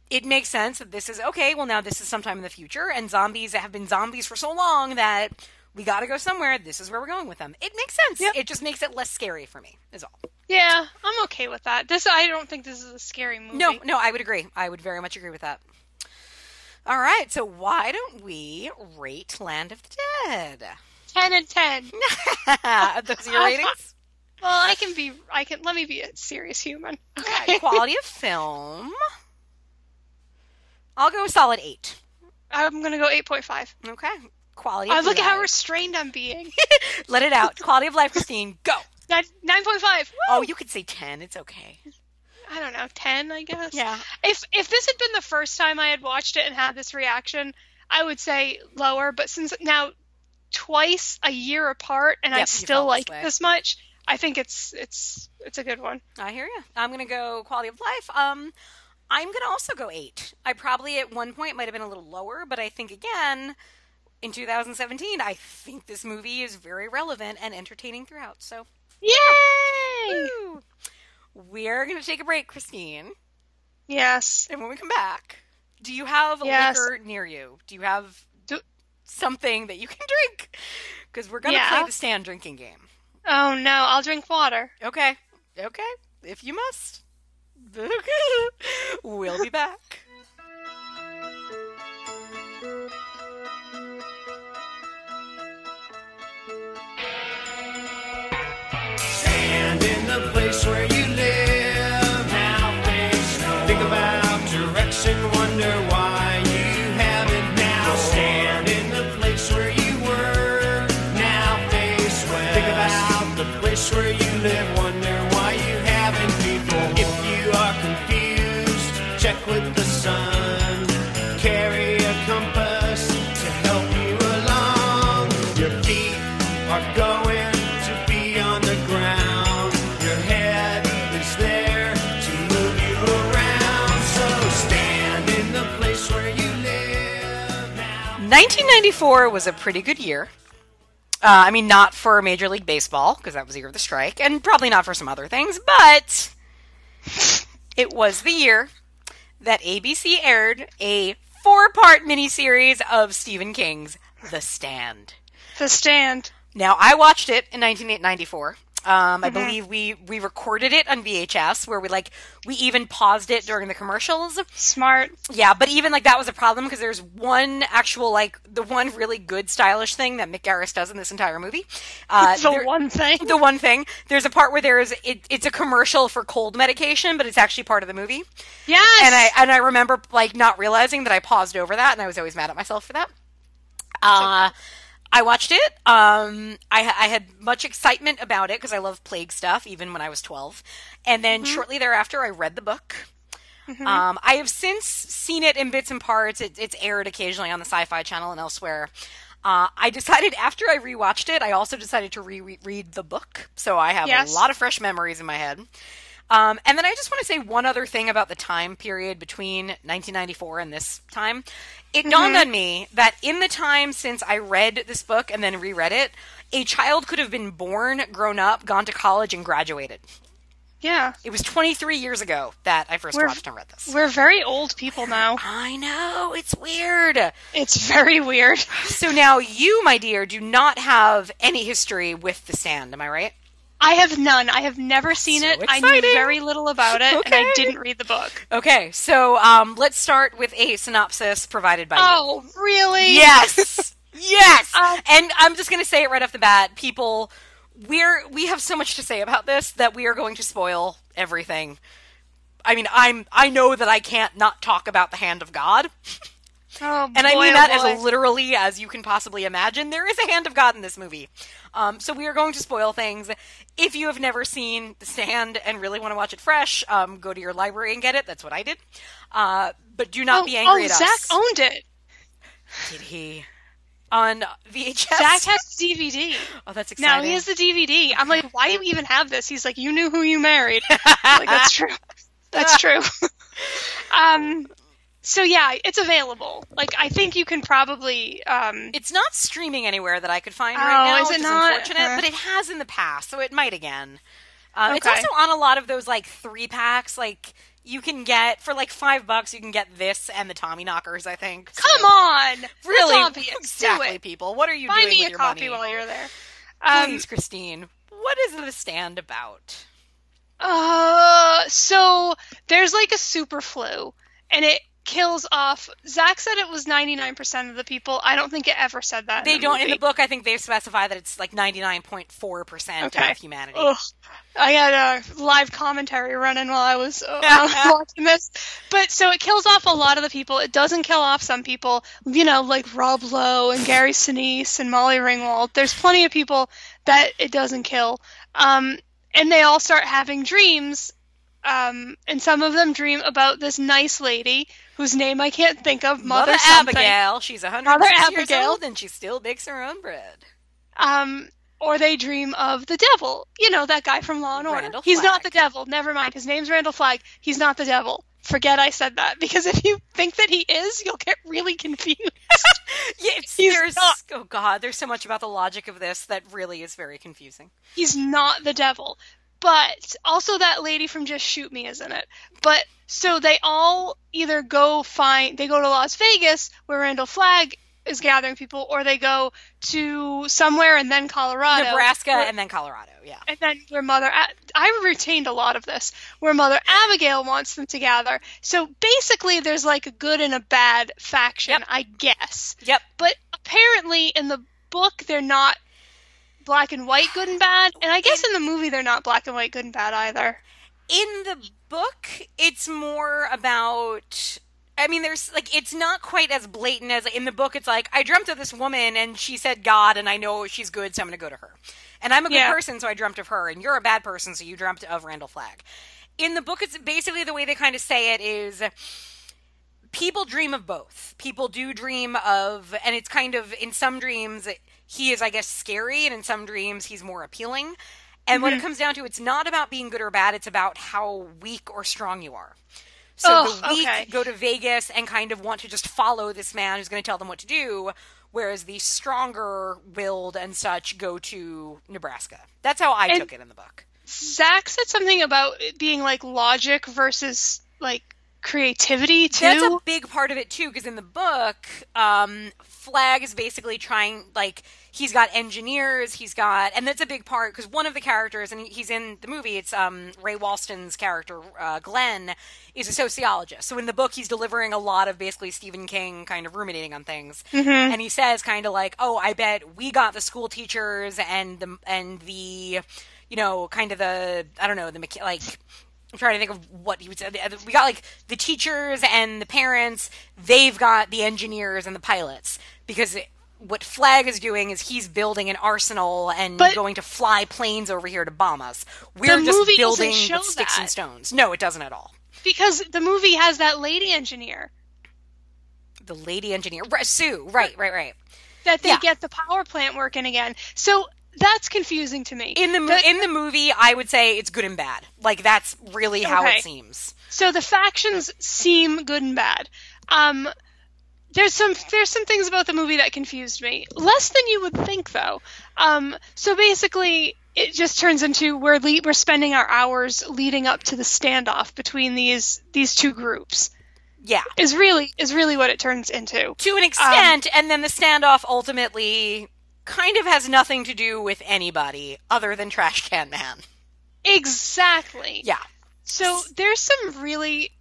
It makes sense that this is okay. Well, now this is sometime in the future, and zombies have been zombies for so long that we got to go somewhere. This is where we're going with them. It makes sense. Yep. It just makes it less scary for me. Is all. Yeah, I'm okay with that. This I don't think this is a scary movie. No, no, I would agree. I would very much agree with that. All right, so why don't we rate Land of the Dead? Ten and ten. Those are your ratings? Well, I can be. I can. Let me be a serious human. Okay, quality of film. I'll go a solid eight. I'm gonna go eight point five. Okay. Quality of look at how restrained I'm being. Let it out. Quality of life, Christine. Go. Nine nine point five. Oh, you could say ten. It's okay. I don't know, ten, I guess. Yeah. If if this had been the first time I had watched it and had this reaction, I would say lower. But since now twice a year apart and Yep, I still felt this like this much, I think it's it's it's a good one. I hear you. I'm gonna go quality of life. Um, I'm gonna also go eight. I probably at one point might have been a little lower, but I think again in 2017, I think this movie is very relevant and entertaining throughout. So, Yay! woo. we're gonna take a break, Christine, Yes. and when we come back, do you have Yes. liquor near you? Do you have Do- something that you can drink? Because we're gonna Yeah. play the stand drinking game. Oh no, I'll drink water. Okay. Okay. If you must. we'll be back. 1994 was a pretty good year. Uh, I mean, not for Major League Baseball, because that was the year of the strike, and probably not for some other things, but it was the year that ABC aired a four part miniseries of Stephen King's The Stand. The stand. Now, I watched it in 1994. Um, I believe we we recorded it on VHS, where we like we even paused it during the commercials. Smart. Yeah, but even like that was a problem because there's one actual like the one really good stylish thing that Mick Garris does in this entire movie. Uh, the there- one thing. the one thing. There's a part where there is it, it's a commercial for cold medication, but it's actually part of the movie. Yes. And I and I remember like not realizing that I paused over that, and I was always mad at myself for that. Uh, I watched it. Um, I, I had much excitement about it because I love plague stuff, even when I was 12. And then shortly thereafter, I read the book. Um, I have since seen it in bits and parts. It, it's aired occasionally on the Sci Fi Channel and elsewhere. Uh, I decided after I rewatched it, I also decided to reread the book. So I have Yes. a lot of fresh memories in my head. Um, and then I just want to say one other thing about the time period between 1994 and this time. It dawned on me that in the time since I read this book and then reread it, a child could have been born, grown up, gone to college, and graduated. yeah. It was 23 years ago that I 1st We're- watched and read this. We're very old people now. I know, it's weird. It's very weird. So now you, my dear, do not have any history with The Stand, am I right? I have none. I have never seen So it. I knew very little about it, and I didn't read the book. Okay, so um, let's start with a synopsis provided by you. Oh, really? Yes. yes. Um, and I'm just going to say it right off the bat, people we're we have so much to say about this that we are going to spoil everything. I mean, I'm I know that I can't not talk about the hand of God. Oh, And I mean oh, that boy. as literally as you can possibly imagine. There is a hand of God in this movie. Um, so we are going to spoil things. If you have never seen The Stand and really want to watch it fresh, um, go to your library and get it. That's what I did. Uh, but do not oh, be angry oh, at Zach us. owned it. Did he? On VHS? Zach has the DVD. oh, that's exciting. Now he has the DVD. I'm like, why do you even have this? He's like, you knew who you married. Like that's true. That's true. um, so yeah, it's available. Like, I think you can probably. Um, It's not streaming anywhere that I could find Oh, right now, is which it is not? unfortunate, Uh. but it has in the past, so it might again. Uh, It's also on a lot of those like three packs. Like you can get for like five bucks, you can get this and the Tommy Knockers. I think. So, come on, really, exactly, Do it. people. What are you Buy doing me with a your copy money? while you're there. Um, Please, Christine. What is the stand about? Uh, so there's like a super flu, and it kills off. Zach said it was 99% of the people. I don't think it ever said that. They in the don't in the book. I think they specify that it's like ninety nine point four percent Okay. of humanity. Ugh. I had a live commentary running while I was uh, watching this. But so it kills off a lot of the people. It doesn't kill off some people, you know, like Rob Lowe and Gary Sinise and Molly Ringwald. There's plenty of people that it doesn't kill. Um, and they all start having dreams. Um, and some of them dream about this nice lady whose name I can't think of, Mother, Mother. Abigail. She's hundred years Abigail. old and she still bakes her own bread. Um, or they dream of the devil. You know, that guy from Law and Order. Randall He's not the devil. Never mind. His name's Randall Flagg. He's not the devil. Forget I said that because if you think that he is, you'll get really confused. Yeah, it's, He's there's not. oh god, there's so much about the logic of this that really is very confusing. He's not the devil. But also that lady from Just Shoot Me is in it. But so they all either go find they go to Las Vegas where Randall Flagg is gathering people, or they go to somewhere and then Colorado. Nebraska where- and then Colorado. Yeah. and then where Mother I retained a lot of this where Mother Abigail wants them to gather. So basically, there's like a good and a bad faction, Yep. I guess. Yep. But apparently, in the book, they're not black and white, good and bad, and I guess in the movie, they're not black and white, good and bad either. in the book it's more about i mean there's like it's not quite as blatant as in the book it's like i dreamt of this woman and she said god and i know she's good so i'm going to go to her and i'm a good Yeah. person so i dreamt of her and you're a bad person so you dreamt of randall flagg in the book it's basically the way they kind of say it is people dream of both. People do dream of, and it's kind of in some dreams he is, I guess, scary, and in some dreams he's more appealing. And when it comes down to, it's not about being good or bad; it's about how weak or strong you are. So Oh, the weak okay. go to Vegas and kind of want to just follow this man who's going to tell them what to do, whereas the stronger willed and such go to Nebraska. That's how I And- took it in the book. Zach said something about it being like logic versus like creativity too. That's a big part of it too, because in the book, um, Flagg is basically trying like he's got engineers, he's got, and that's a big part because one of the characters, and he's in the movie, it's um, Ray Walston's character, uh, Glenn, is a sociologist. So in the book, he's delivering a lot of basically Stephen King kind of ruminating on things, and he says kind of like, "Oh, I bet we got the school teachers and the and the." You know, kind of the I don't know the like I'm trying to think of what he would say. We got like the teachers and the parents. They've got the engineers and the pilots because it, what Flagg is doing is he's building an arsenal and But- going to fly planes over here to bomb us. We're just building sticks and stones. No, it doesn't at all. because the movie has that lady engineer The lady engineer, Sue, right, right, right. that they Yeah. get the power plant working again. So that's confusing to me. In the The- in the movie, I would say it's good and bad. Like that's really how Okay. it seems. so the factions seem good and bad. Um, there's some there's some things about the movie that confused me. Less than you would think, though. Um, so basically, it just turns into we're le- we're spending our hours leading up to the standoff between these these two groups. Yeah. Is really is really what it turns into. to an extent, and then the standoff ultimately kind of has nothing to do with anybody other than Trash Can Man. Exactly. Yeah. So there's some really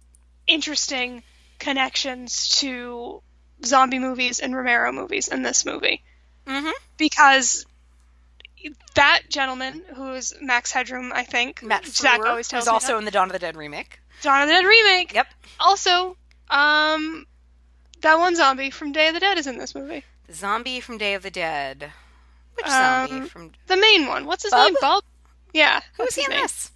interesting connections to zombie movies and Romero movies in this movie. Mhm. Because that gentleman, who is Max Headroom, I think, Matt Zach Frewer always tells is also that. in the Dawn of the Dead remake. Dawn of the Dead remake. Yep. Also, um, that one zombie from Day of the Dead is in this movie. The zombie from Day of the Dead. Which Um, zombie from The main one. What's his Bub? name? Bob. Yeah. Who's he his in name? this?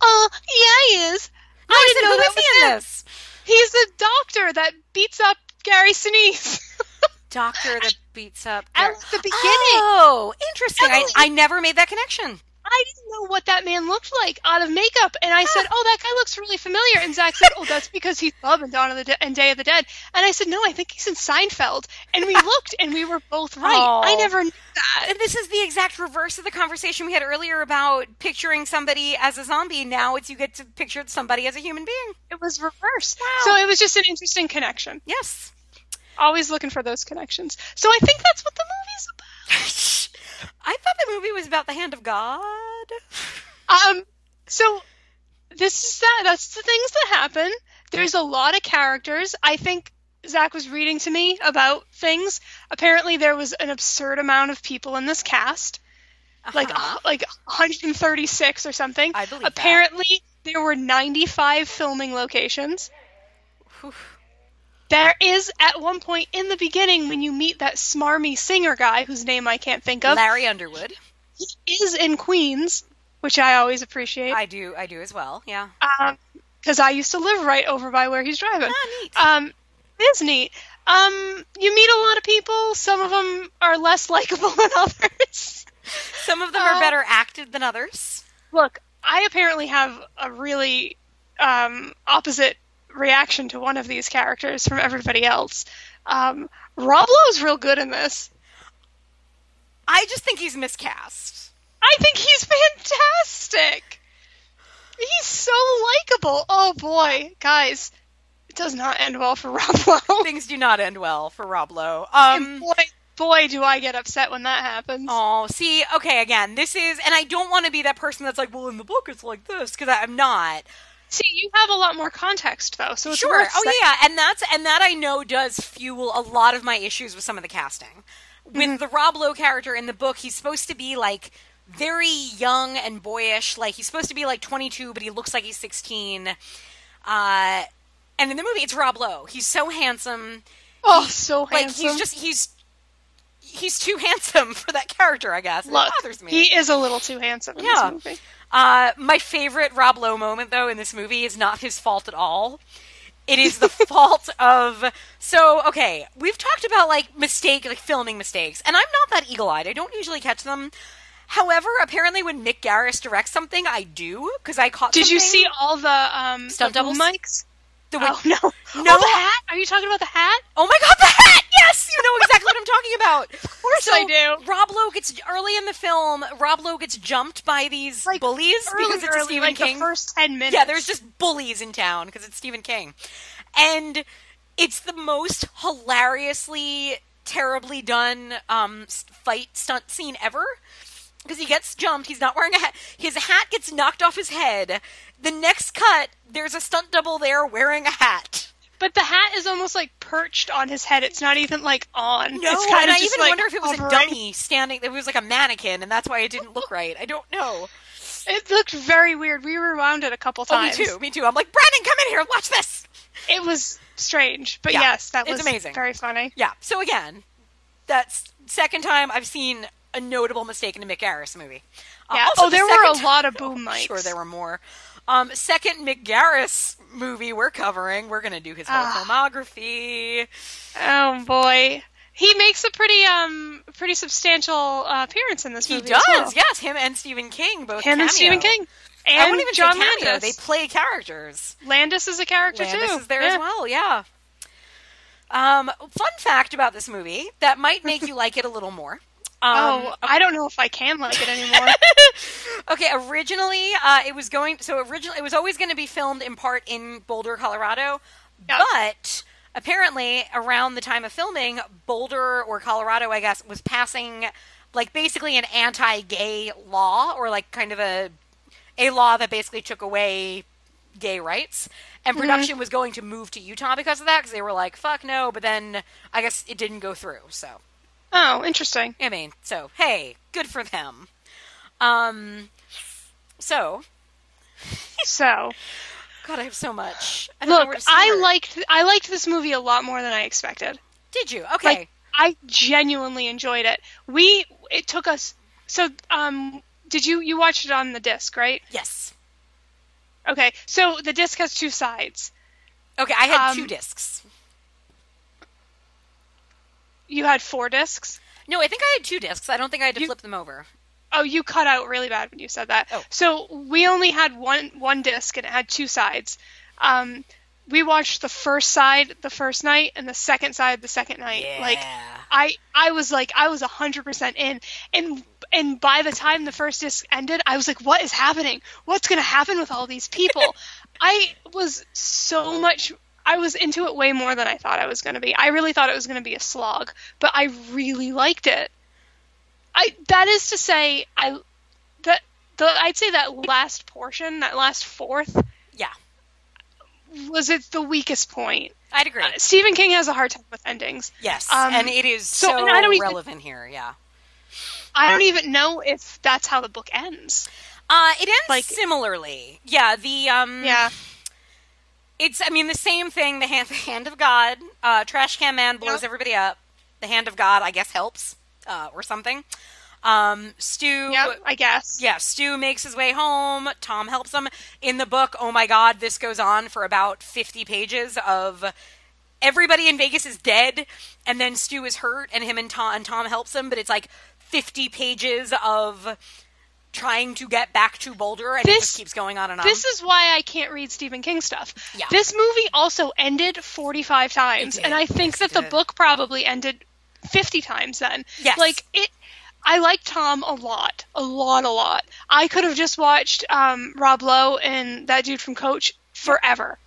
Oh, yeah, he is. No, I, didn't know who that is was he in this? He's the doctor that beats up Gary Sinise. Doctor that beats up. At the beginning. Oh, interesting. I, I never made that connection. I didn't know what that man looked like out of makeup, and I ah. said, "Oh, that guy looks really familiar." And Zach said, "Oh, that's because he's Bub in Dawn of the De- and Day of the Dead." And I said, "No, I think he's in Seinfeld." And we looked, and we were both right. I Oh. never knew that. And this is the exact reverse of the conversation we had earlier about picturing somebody as a zombie. Now it's you get to picture somebody as a human being. It was reversed. Wow. So it was just an interesting connection. Yes. Always looking for those connections. So I think that's what the movie's about. I thought the movie was about the hand of God. Um, so this is that. That's the things that happen. There's a lot of characters. I think Zach was reading to me about things. Apparently, there was an absurd amount of people in this cast, like Uh-huh. like 136 or something. I believe that. Apparently, there were 95 filming locations. Whew. There is at one point in the beginning when you meet that smarmy singer guy whose name I can't think of. Larry Underwood. He is in Queens, which I always appreciate. I do. I do as well. Yeah. because I used to live right over by where he's driving. Ah, neat. Um, it is neat. Um, you meet a lot of people. Some of them are less likable than others. Some of them uh, are better acted than others. Look, I apparently have a really um, opposite reaction to one of these characters from everybody else. Um, Lowe's real good in this. I just think he's miscast. I think he's fantastic. He's so likable. Oh boy, guys, it does not end well for Rob Lowe. Things do not end well for Rob Lowe. Um. boy, boy, do I get upset when that happens. Oh, see, okay, again, this is, and I don't want to be that person that's like, well, in the book it's like this, because I'm not. See, you have a lot more context though, so it's sure. worth Oh saying. yeah, and that's and that I know does fuel a lot of my issues with some of the casting. With Mm-hmm. the Rob Lowe character in the book, he's supposed to be like very young and boyish. Like he's supposed to be like 22, but he looks like he's 16. Uh, and in the movie, it's Rob Lowe. He's so handsome. Oh, so handsome! Like he's just he's he's too handsome for that character. I guess Look, it bothers me. he is a little too handsome in this movie. Yeah. Uh, my favorite Rob Lowe moment, though, in this movie is not his fault at all. It is the fault of. So, okay, we've talked about like mistake, like filming mistakes, and I'm not that eagle-eyed. I don't usually catch them. However, apparently, when Mick Garris directs something, I do because I caught. Did you see all the um Stunt doubles? mics? The? Oh no, No. Oh, the hat. Are you talking about the hat? Oh my god, the hat! Yes, you know exactly what I'm talking about. Of course I do. Rob Lowe gets early in the film. Rob Lowe gets jumped by these Like, bullies Early, because it's early, Stephen like King. the first ten minutes. Yeah, there's just bullies in town because it's Stephen King. And it's the most hilariously, terribly done um, fight stunt scene ever. Because he gets jumped, he's not wearing a hat. His hat gets knocked off his head. The next cut, there's a stunt double there wearing a hat. But the hat is almost like perched on his head. It's not even like on. No, it's kind and of I even like wonder if it was a dummy standing. It was like a mannequin, and that's why it didn't look right. I don't know. It looked very weird. We rewound it a couple Oh, me times. too. Me too. I'm like, Brandon, come in here. Watch this. It was strange, but Yeah, yes, that was amazing. very funny. Yeah. So again, that's second time I've seen a notable mistake in a Mick Garris movie. Uh, Yeah. oh, the there were a lot of boom I'm mics. Sure, there were more. Um, second Mick Garris movie we're covering. We're gonna do his whole Ah. filmography. Oh boy, he makes a pretty um pretty substantial uh, appearance in this He movie. does, as well. yes. Him and Stephen King both. Him and. Stephen King. I And wouldn't even John say cameo. Landis. They play characters. Landis is a character Landis too. is there Yeah. as well. Yeah. Um, fun fact about this movie that might make you like it a little more. Um, Oh, I don't know if I can like it anymore. okay, originally uh, it was going. So originally it was always going to be filmed in part in Boulder, Colorado, Yeah. but apparently around the time of filming, Boulder or Colorado, I guess, was passing like basically an anti-gay law or like kind of a a law that basically took away gay rights. And production was going to move to Utah because of that because they were like, "Fuck no!" But then I guess it didn't go through. So oh, interesting. I mean, so hey, good for them. Um, so So, God, I have so much. I look, I liked I liked this movie a lot more than I expected. Did you? Okay. Like, I genuinely enjoyed it. We it took us so um did you you watched it on the disc, right? yes. Okay. So the disc has two sides. Okay, I had Um, two discs. You had four discs. No, I think I had two discs. I don't think I had to You- flip them over. Oh, you cut out really bad when you said that. Oh. So we only had one one disc and it had two sides. Um, we watched the first side the first night and the second side the second night. Yeah. Like I I was like I was hundred percent in, and and by the time the first disc ended, I was like, what is happening? What's gonna happen with all these people? I was so much. I was into it way more than I thought I was gonna be. I really thought it was gonna be a slog, but I really liked it. I that is to say, I that the I'd say that last portion, that last fourth, Yeah, was it the weakest point. I'd agree. Uh, Stephen King has a hard time with endings. yes, um, and it is so- so, I don't even- relevant here. Yeah. I don't even know if that's how the book ends. Uh, it ends Like- similarly. Yeah, the um, Yeah. It's I mean the same thing. The hand, the hand of God. Uh, Trash can man blows Yep. everybody up. The hand of God, I guess, helps uh, or something. Um, Stu. Yep, I guess. Yeah, Stu makes his way home. Tom helps him. In the book, oh my god, this goes on for about 50 pages of everybody in Vegas is dead, and then Stu is hurt, and him and Tom, and Tom helps him, but it's like 50 pages of trying to get back to Boulder, and it This- just keeps going on and on. This is why I can't read Stephen King stuff. Yeah. This movie also ended 45 times, and I think Yes, that the book probably ended 50 times then. Yes. Like it I like Tom a lot, a lot, a lot. I could have just watched um, Rob Lowe and that dude from Coach forever,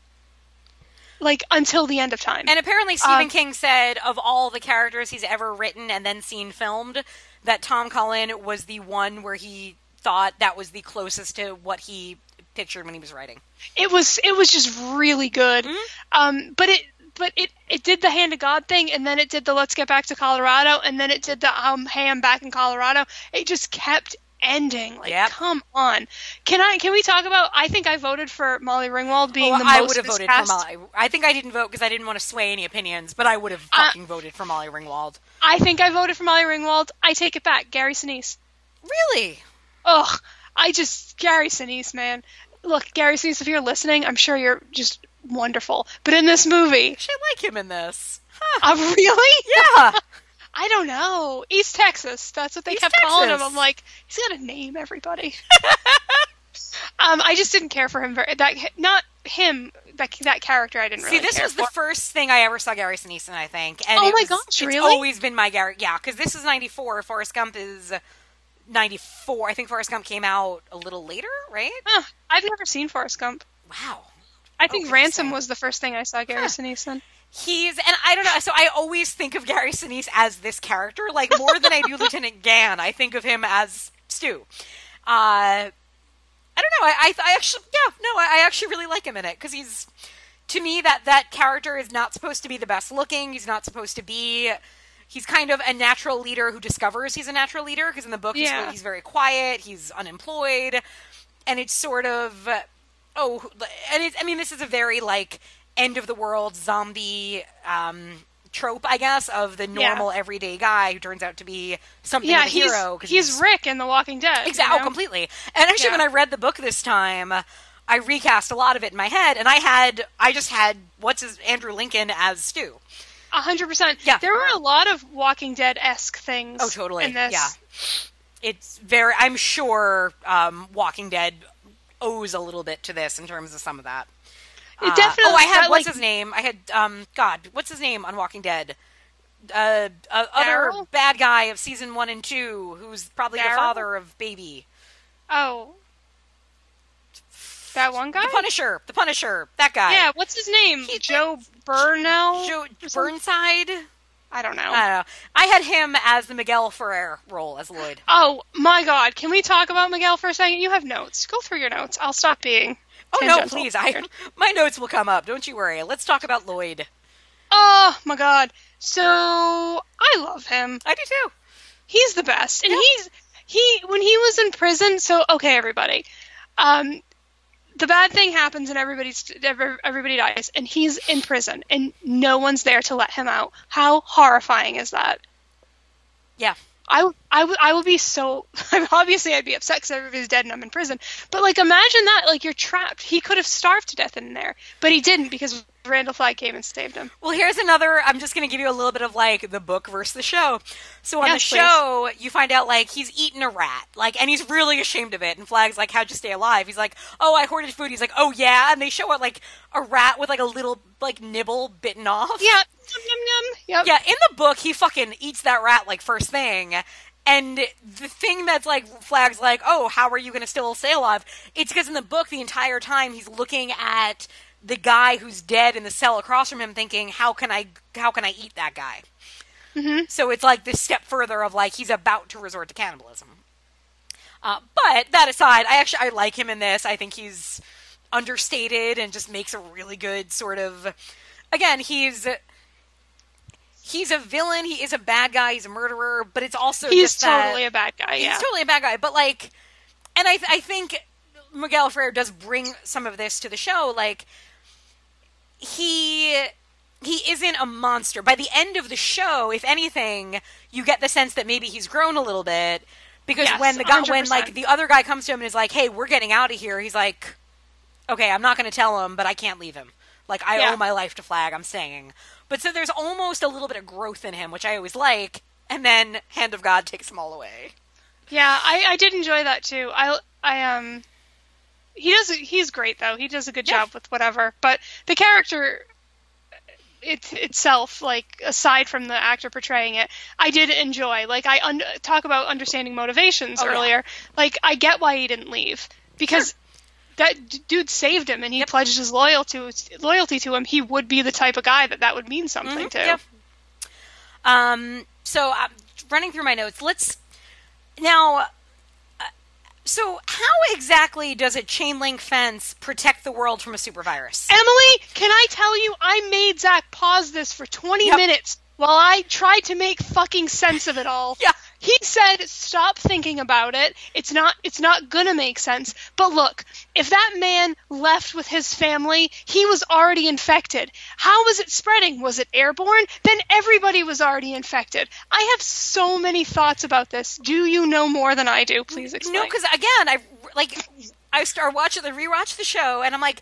like until the end of time. And apparently, Stephen Um, King said of all the characters he's ever written and then seen filmed, that Tom Cullen was the one where he thought that was the closest to what he pictured when he was writing. it was it was just really good. Mm-hmm. Um, but it but it it did the hand of God thing, and then it did the let's get back to Colorado, and then it did the um hey I'm back in Colorado. It just kept ending. Like Yep. come on, can I can we talk about? I think I voted for Molly Ringwald being Oh, the I most would have voted miscast. for Molly. I think I didn't vote because I didn't want to sway any opinions, but I would have Uh, fucking voted for Molly Ringwald. I think I voted for Molly Ringwald. I take it back. Gary Sinise. Really? Ugh, I just Gary Sinise, man. Look, Gary Sinise, if you're listening, I'm sure you're just wonderful. But in this movie, I like him in this. Huh. uh, really? Yeah. I don't know. East Texas. That's what they East kept calling him. I'm like, he's got a name, everybody. um, I just didn't care for him very. That not him. That that character, I didn't See, this was the first thing I ever saw Gary Sinise in, I think. And Oh my was- gosh, it's always been my Gary. Yeah, because this is 94. Forrest Gump is 94. I think Forrest Gump came out a little later, right? Huh, I've never seen Forrest Gump. Wow. I think Okay, Ransom so- was the first thing I saw Gary Huh. Sinise in. He's and I don't know. So I always think of Gary Sinise as this character, like more than I do Lieutenant Dan. I think of him as Stu. Uh, I don't know. I, I, I actually, yeah, no, I, I actually really like him in it because he's, to me, that that character is not supposed to be the best looking. He's not supposed to be. He's kind of a natural leader who discovers he's a natural leader because in the book he's, Yeah. he's very quiet. He's unemployed, and it's sort of oh, and it's, I mean, this is a very like end of the world zombie um, trope, I guess, of the Yeah. normal everyday guy who turns out to be something Yeah, of a he's hero. 'cause he's Rick in The Walking Dead. Exactly. you Oh, completely. And actually, Yeah. when I read the book this time, I recast a lot of it in my head, and I had, I just had what's his Andrew Lincoln as Stu. A hundred percent. Yeah. There were a lot of Walking Dead esque things. Oh, totally. In this. Yeah. It's very. I'm sure um, Walking Dead owes a little bit to this in terms of some of that. It Uh, definitely. oh, I had what's like, his name? I had um God, what's his name on Walking Dead? Uh, uh other bad guy of season one and two, who's probably the father of Baby. Oh. That one guy. The Punisher, the Punisher, that guy. Yeah. What's his name? He- Joe Burnell. Joe? Burnside. I don't know. I don't know. I had him as the Miguel Ferrer role as Lloyd. Oh my God! Can we talk about Miguel for a second? You have notes. Go through your notes. I'll stop being. Oh no, please! I my notes will come up. Don't you worry. Let's talk about Lloyd. Oh my God! So I love him. I do too. He's the best, and he's he when he was in prison. So okay, everybody. Um, the bad thing happens and everybody's everybody dies, and he's in prison, and no one's there to let him out. How horrifying is that? Yeah. I, w- I, w- I would be so obviously I'd be upset because everybody's dead and I'm in prison. But like imagine that like you're trapped. He could have starved to death in there, but he didn't because Randall Flagg came and saved him. Well, here's another. I'm just going to give you a little bit of like the book versus the show. So on Yes, the please. show, you find out like he's eaten a rat, like, and he's really ashamed of it. And Flagg's like, "How'd you stay alive?" He's like, "Oh, I hoarded food." He's like, "Oh yeah," and they show it like a rat with like a little like nibble bitten off. Yeah, yum, yum, yum. Yep. Yeah, in the book, he fucking eats that rat like first thing. And the thing that's like Flagg's like, oh, how are you going to still stay alive? It's because in the book, the entire time he's looking at the guy who's dead in the cell across from him, thinking, how can I, how can I eat that guy? Mm-hmm. So it's like this step further of like he's about to resort to cannibalism. Uh, but that aside, I actually I like him in this. I think he's understated and just makes a really good sort of. Again, he's he's a villain. He is a bad guy. He's a murderer. But it's also He's just that- totally a bad guy. Yeah. He's totally a bad guy, but like, and I I think Miguel Ferrer does bring some of this to the show. Like, he he isn't a monster. By the end of the show, if anything, you get the sense that maybe he's grown a little bit because Yes, when the guy when 100%. like the other guy comes to him and is like, "Hey, we're getting out of here," he's like, "Okay, I'm not going to tell him, but I can't leave him. Like, I Yeah. owe my life to Flagg. I'm staying." But so there's almost a little bit of growth in him, which I always like. And then Hand of God takes them all away. Yeah, I, I did enjoy that too. I I um he does he's great though. He does a good Yeah. job with whatever. But the character it itself, like aside from the actor portraying it, I did enjoy. Like I un- talk about understanding motivations Oh, yeah. earlier. Like I get why he didn't leave because that d- dude saved him and he pledged his loyalty loyalty to him. He would be the type of guy that that would mean something to. Yep. Um. So I'm running through my notes. Let's now. So, how exactly does a chain link fence protect the world from a super virus? Emily, can I tell you, I made Zach pause this for 20 Yep. minutes while I tried to make fucking sense of it all. Yeah. He said, "Stop thinking about it. It's not. It's not gonna make sense." But look, if that man left with his family, he was already infected. How was it spreading? Was it airborne? Then everybody was already infected. I have so many thoughts about this. Do you know more than I do? Please explain. No, because again, I like I start watching the rewatch the show, and I'm like,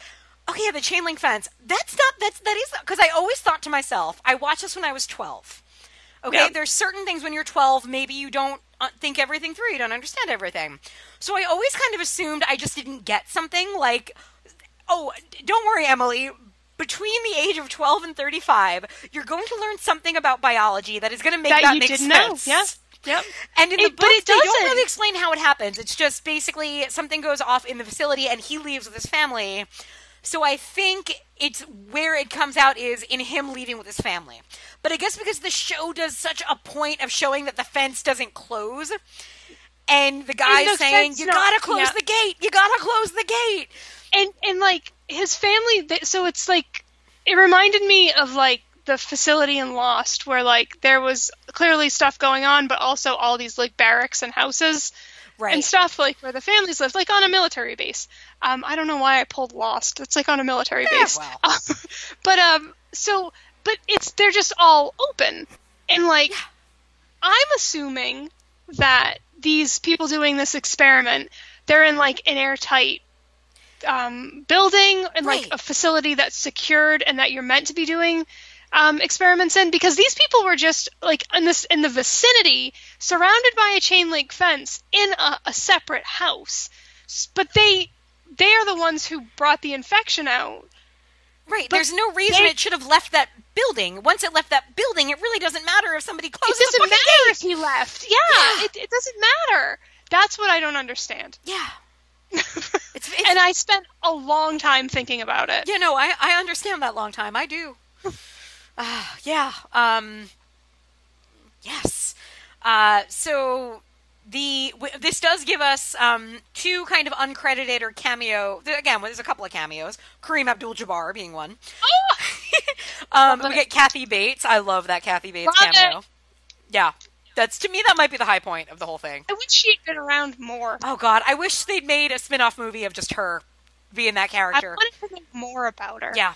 okay, yeah, the chain link fence. That's not that's that is because I always thought to myself, I watched this when I was 12. Okay, Yep. there's certain things when you're 12, maybe you don't uh, think everything through, you don't understand everything. So I always kind of assumed I just didn't get something like, oh, don't worry, Emily. Between the age of 12 and 35, you're going to learn something about biology that is going to make that, that, make sense. know. Yeah. Yep. And in the It- book, but it they don't doesn't. really explain how it happens. It's just basically something goes off in the facility, and he leaves with his family. So I think it's where it comes out is in him leaving with his family. But I guess because the show does such a point of showing that the fence doesn't close, and the guy's the saying, "You not- gotta close yeah. the gate. You gotta close the gate." and and like his family so it's like it reminded me of like the facility in lost where like there was clearly stuff going on but also all these like barracks and houses Right. and stuff like where the families lived like on a military base. Um i don't know why i pulled lost. It's like on a military Yeah, base. well. Um, but um so but it's they're just all open. And like i'm assuming that these people doing this experiment they're in like an airtight um, building and like a facility that's secured and that you're meant to be doing um, experiments in because these people were just like in this in the vicinity surrounded by a chain link fence in a, a separate house but they they are the ones who brought the infection out Right. But There's no reason they- it should have left that building. Once it left that building, it really doesn't matter if somebody it closes the doesn't matter gate. if he left yeah, Yeah. It, it doesn't matter that's what i don't understand Yeah. It's, it's and i spent a long time thinking about it Yeah, no, I I understand that long time. I do. uh, yeah. Um. Yes. Uh. So the w- this does give us um two kind of uncredited or cameo. Again, there's a couple of cameos. Kareem Abdul-Jabbar being one. um. We get Kathy Bates. I love that Kathy Bates Love cameo. it. Yeah. That's to me that might be the high point of the whole thing. i wish she'd been around more Oh God, I wish they'd made a spin-off movie of just her being that character. i wanted to know more about her Yeah.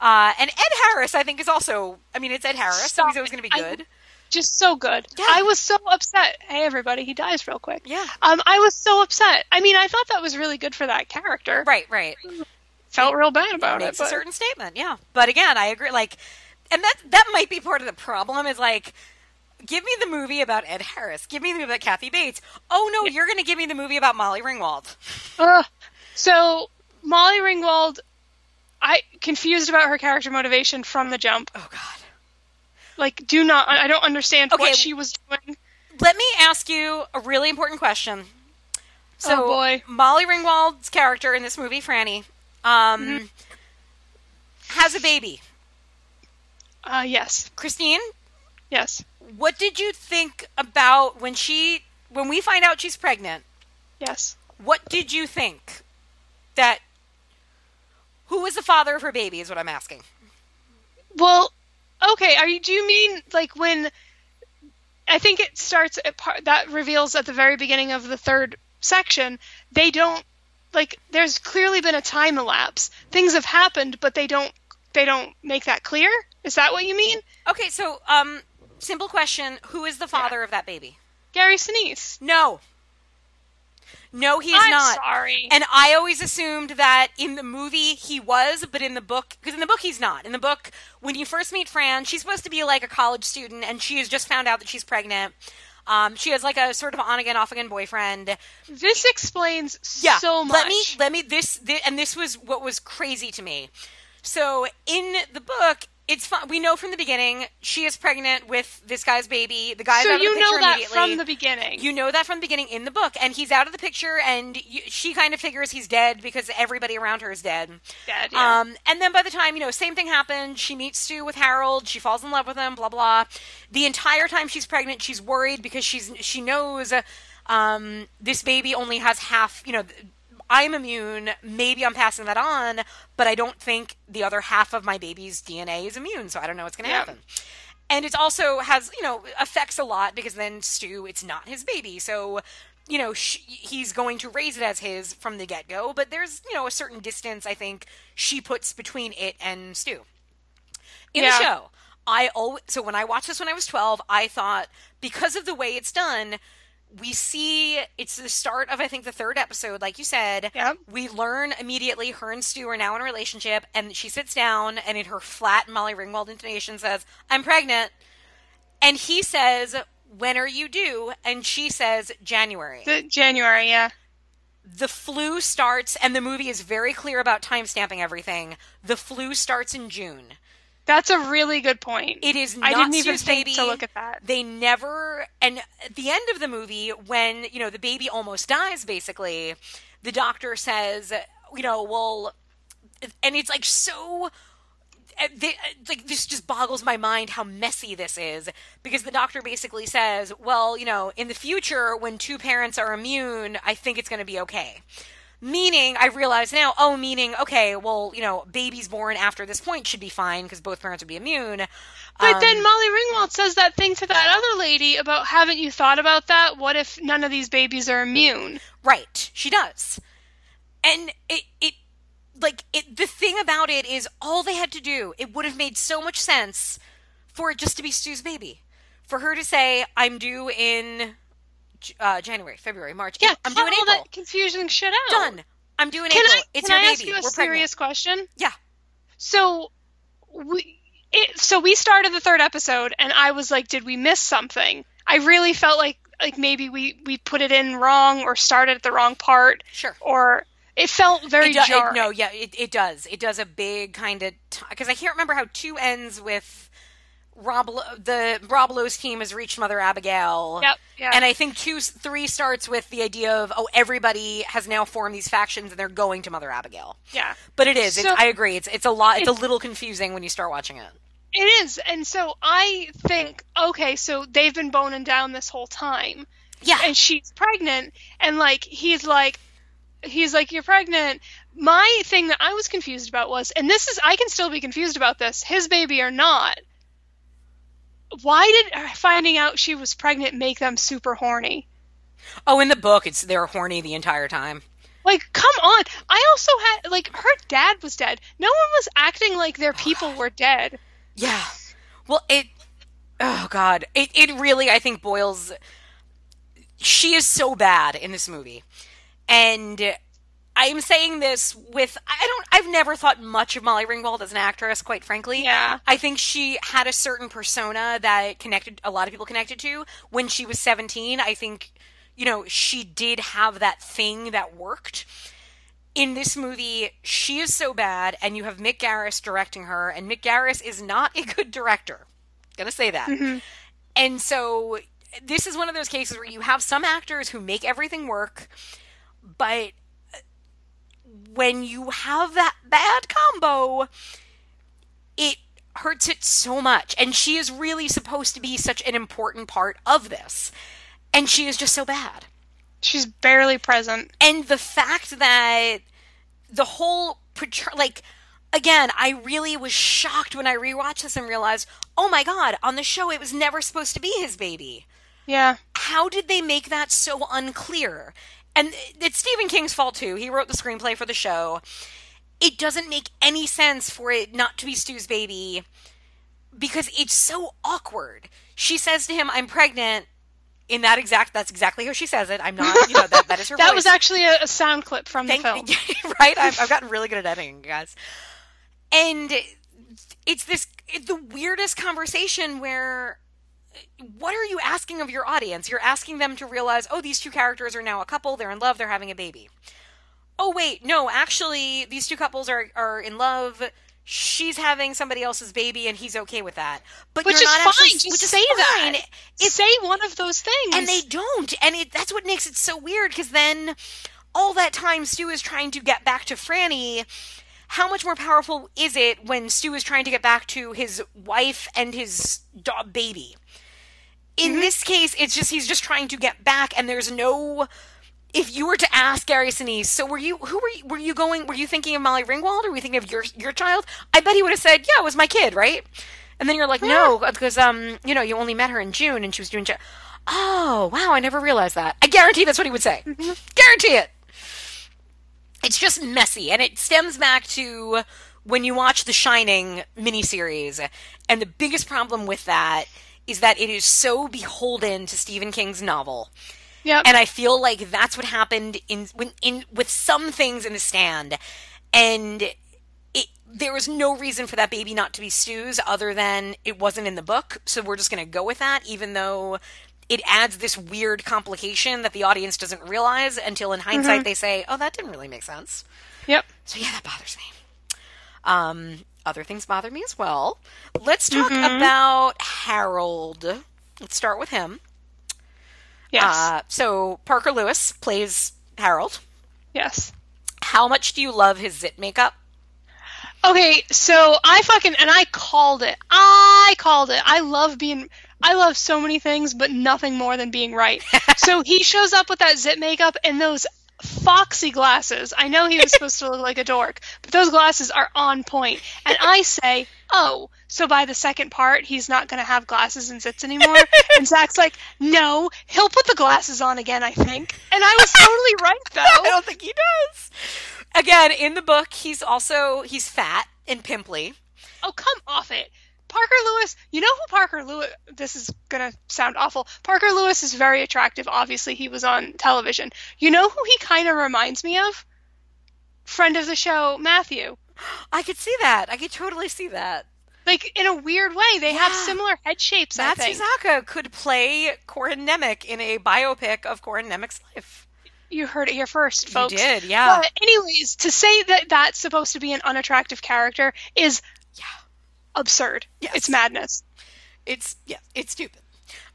Uh, and Ed Harris, I think, is also. I mean, it's Ed Harris, so he's always going to be it. I- good. Just so good. Yeah. I was so upset. Hey, everybody, he dies real quick. Yeah. Um, I was so upset. I mean, I thought that was really good for that character. Right, right. Felt real bad about it. Makes a but- certain statement, yeah. But again, I agree. Like, and that that might be part of the problem. Is like, give me the movie about Ed Harris. Give me the movie about Kathy Bates. Oh no, you're going to give me the movie about Molly Ringwald. Ugh. So Molly Ringwald, I confused about her character motivation from the jump. Oh God. Like, do not. I don't understand Okay. what she was doing. Let me ask you a really important question. So, Oh, boy. Molly Ringwald's character in this movie, Franny, um, Mm-hmm. has a baby. Uh, yes, Christine, yes, what did you think about when she when we find out she's pregnant Yes. What did you think that who was the father of her baby is what I'm asking. Well, okay. Are you? Do you mean like when? I think it starts at part that reveals at the very beginning of the third section. They don't like. There's clearly been a time elapse. Things have happened, but they don't. They don't make that clear. Is that what you mean? Okay, so um simple question, who is the father of that baby? Gary Sinise. No. No, he is I'm not. sorry. And I always assumed that in the movie he was, but in the book, because in the book he's not. In the book, when you first meet Fran, she's supposed to be like a college student, and she has just found out that she's pregnant. Um, she has like a sort of on again, off again boyfriend. This explains Yeah, so much. let me let me this, thi- and this was what was crazy to me. So in the book, it's fun. We know from the beginning she is pregnant with this guy's baby. The guy's so out of the you picture know that immediately. from the beginning. You know that from the beginning in the book, and he's out of the picture, and you, she kind of figures he's dead because everybody around her is dead. Dead, yeah. Um, and then by the time you know, same thing happened. She meets Stu with Harold. She falls in love with him. Blah blah. The entire time she's pregnant, she's worried because she's she knows um, this baby only has half. You know. I'm immune. Maybe I'm passing that on, but I don't think the other half of my baby's DNA is immune, so I don't know what's going to Yeah. happen and it also has you know affects a lot because then Stu it's not his baby so you know sh- he's going to raise it as his from the get-go but there's you know a certain distance I think she puts between it and Stu in Yeah. the show I always so when I watched this when I was 12 I thought because of the way it's done we see it's the start of I think the third episode like you said Yep. we learn immediately her and Stu are now in a relationship, and she sits down and in her flat Molly Ringwald intonation says, I'm pregnant. And he says, When are you due? And she says, January. The January, yeah. The flu starts, and the movie is very clear about time stamping everything. The flu starts in June. That's a really good point. It is I didn't even think baby. to look at that. They never, and at the end of the movie, when you know the baby almost dies, basically, the doctor says, you know, well, and it's like so. uh, They, uh, like this just boggles my mind how messy this is because the doctor basically says, well, you know, in the future when two parents are immune, I think it's going to be okay. Meaning, I realize now, oh, meaning, okay, well, you know, babies born after this point should be fine because both parents would be immune. But Um, then Molly Ringwald says that thing to that other lady about haven't you thought about that? What if none of these babies are immune? Right, she does. And it it like it the thing about it is all they had to do, it would have made so much sense for it just to be Stu's baby. For her to say, I'm due in uh, January, February, March. Yeah, I'm doing all April. that confusing shit out. Done. I'm doing Can April. I, it's can your I baby. ask you a We're serious pregnant. question? Yeah. So we it, so we started the third episode and I was like, did we miss something? I really felt like like maybe we we put it in wrong or started at the wrong part Sure. or it felt very It do- it- no, yeah, it, it does. It does a big kind of because I can't remember how two ends with Rob. The Rob Lowe's team has reached Mother Abigail. Yep, yeah. And I think two, three starts with the idea of oh, everybody has now formed these factions and they're going to Mother Abigail. yeah. But it is. So- it's, I agree. It's it's a lot. It's a little confusing when you start watching it. It is. And so I think, okay, so they've been boning down this whole time. Yeah. And she's pregnant. And like, he's like, he's like, you're pregnant. My thing that I was confused about was, and this is, I can still be confused about this, his baby or not. Why did uh, finding out she was pregnant make them super horny? oh, in the book, it's they're horny the entire time. Like, come on. I also had, like, her dad was dead. No one was acting like their people were dead. Yeah. Well, it. Oh God, it it really I think boils. She is so bad in this movie, and I'm saying this with I don't I've never thought much of Molly Ringwald as an actress, quite frankly. Yeah. I think she had a certain persona that connected a lot of people connected to when she was 17. I think you know she did have that thing that worked in this movie, she is so bad, and you have Mick Garris directing her, and Mick Garris is not a good director. Gonna say that. Mm-hmm. And so this is one of those cases where you have some actors who make everything work, but when you have that bad combo, it hurts it so much. And she is really supposed to be such an important part of this. And she is just so bad. She's barely present. and the fact that the whole like again i really was shocked when i rewatched this and realized oh my god on the show it was never supposed to be his baby Yeah. how did they make that so unclear and it's stephen king's fault too he wrote the screenplay for the show it doesn't make any sense for it not to be stu's baby because it's so awkward she says to him i'm pregnant in that exact that's exactly how she says it i'm not you know that, that is her That voice. was actually a, a sound clip from Thank the film. right? I've, I've gotten really good at editing, guys. And it's this it's the weirdest conversation where what are you asking of your audience? You're asking them to realize, oh, these two characters are now a couple, they're in love, they're having a baby. Oh wait, no, actually these two couples are are in love. She's having somebody else's baby and he's okay with that. But Which you're is not fine. actually Just which is say that. fine. It's Say one of those things. and they don't and it, that's what makes it so weird because then all that time stu is trying to get back to franny how much more powerful is it when stu is trying to get back to his wife and his dog baby in this case it's just he's just trying to get back and there's no if you were to ask Gary Sinise, so were you who were you were you going were you thinking of Molly Ringwald or were you thinking of your your child? I bet he would have said, Yeah, it was my kid, right? And then you're like, No, because um, you know, you only met her in June and she was doing ch- Oh, wow, I never realized that. I guarantee that's what he would say. Guarantee it. It's just messy and it stems back to when you watch the Shining miniseries and the biggest problem with that is that it is so beholden to Stephen King's novel Yep. and I feel like that's what happened in when in with some things in the stand, and it there was no reason for that baby not to be Stu's other than it wasn't in the book, so we're just going to go with that, even though it adds this weird complication that the audience doesn't realize until in hindsight they say, "Oh, that didn't really make sense." yep. So yeah, that bothers me. Um, other things bother me as well. Let's talk about Harold. Let's start with him. Yes. Uh, so Parker Lewis plays Harold. yes. How much do you love his zit makeup? Okay, so I fucking and I called it. I called it. I love being I love so many things, but nothing more than being right. so he shows up with that zit makeup and those foxy glasses. I know he was supposed to look like a dork, but those glasses are on point. And I say, "Oh, so by the second part, he's not going to have glasses and zits anymore." and Zach's like, "No, he'll put the glasses on again, I think." And I was totally right though. I don't think he does. Again, in the book, he's also he's fat and pimply. Oh, come off it. Parker Lewis, you know who Parker Lewis this is going to sound awful. Parker Lewis is very attractive. Obviously, he was on television. You know who he kind of reminds me of? Friend of the show, Matthew. I could see that. I could totally see that. Like in a weird way, they have similar head shapes, I think. Suzaka could play Corin Nemec in a biopic of Corin Nemec's life. You heard it here first, folks. You did, yeah. But anyways, to say that that's supposed to be an unattractive character is Yeah. Absurd. Yes. It's madness. It's yeah, it's stupid.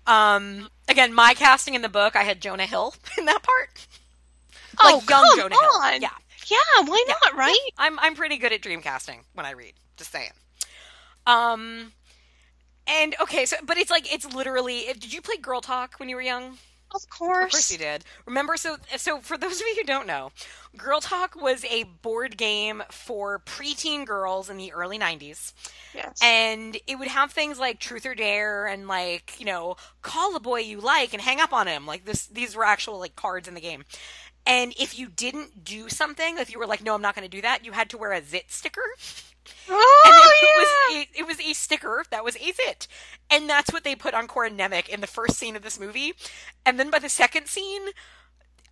Um, again, my casting in the book, I had Jonah Hill in that part. oh, young come Jonah Hill. Yeah. Yeah, why not, right? I'm I'm pretty good at dream casting when I read. Just saying. Um, and okay, so but it's like it's literally. Did you play Girl Talk when you were young? Of course. Of course you did. Remember, so so for those of you who don't know, Girl Talk was a board game for preteen girls in the early '90s, Yes. and it would have things like Truth or Dare and like you know call a boy you like and hang up on him. Like this, these were actual like cards in the game. And if you didn't do something, if you were like, no, I'm not going to do that, you had to wear a zit sticker. Oh, And it, yeah. was a, it was a sticker that was a zit. And that's what they put on Corin Nemec in the first scene of this movie. And then by the second scene,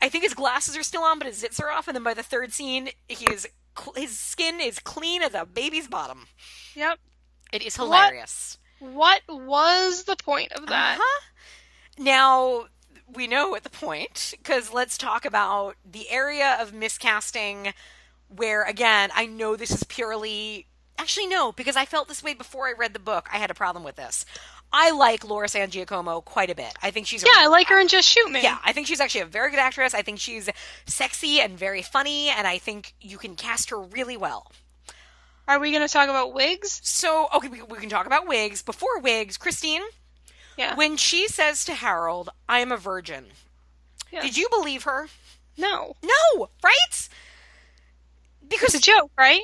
I think his glasses are still on, but his zits are off. And then by the third scene, he is his skin is clean as a baby's bottom. Yep. It is What? hilarious. What was the point of that? Uh-huh. Now we know at the point because let's talk about the area of miscasting where again I know this is purely actually no because I felt this way before I read the book. I had a problem with this. I like Laura San Giacomo quite a bit. I think she's a Yeah, I like her in Just Shoot Me. yeah, I think she's actually a very good actress. I think she's sexy and very funny, and I think you can cast her really well. Are we going to talk about wigs? So, okay, we, we can talk about wigs. Before wigs, Christine, Yeah. when she says to Harold, I am a virgin. Did you believe her? No. No, right? Because It's a joke, right?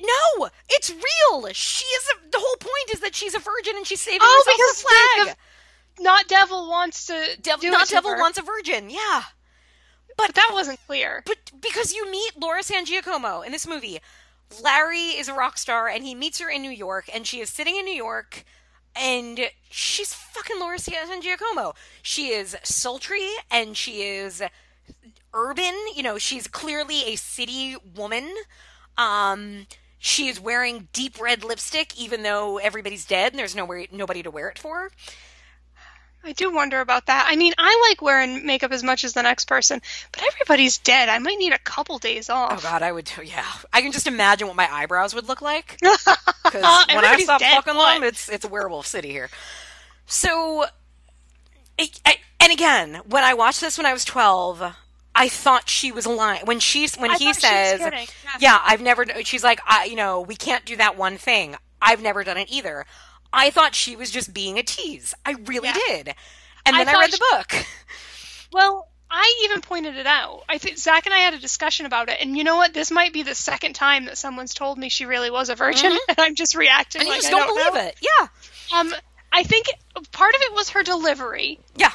no, it's real. She is a, the whole point is that she's a virgin and she's saving Oh, herself because the Flagg. Dave- Not Devil wants to Dev- do not to devil her. wants a virgin. Yeah, but that wasn't clear. but because you meet Laura San Giacomo in this movie, Larry is a rock star and he meets her in New York and she is sitting in New York and she's fucking Laura San Giacomo. She is sultry and she is urban. You know, she's clearly a city woman. Um, she is wearing deep red lipstick, even though everybody's dead and there's nowhere nobody to wear it for. I do wonder about that. I mean, I like wearing makeup as much as the next person, but everybody's dead. I might need a couple days off. Oh. God, I would. Yeah, I can just imagine what my eyebrows would look like. Because when I stop dead, fucking what? them, it's it's a werewolf city here. So, I, I, and again, when I watched this when I was twelve, I thought she was lying. When she's when I he she says, yeah. "Yeah, I've never," she's like, I, "You know, we can't do that one thing. I've never done it either." I thought she was just being a tease. I really Yeah. did. And then I, thought read the book. Well, I even pointed it out. I think Zach and I had a discussion about it, and you know what? This might be the second time that someone's told me she really was a virgin, and I'm just reacting Mm-hmm. And like you just I don't, don't believe know. it. Yeah. Um, I think part of it was her delivery. Yeah.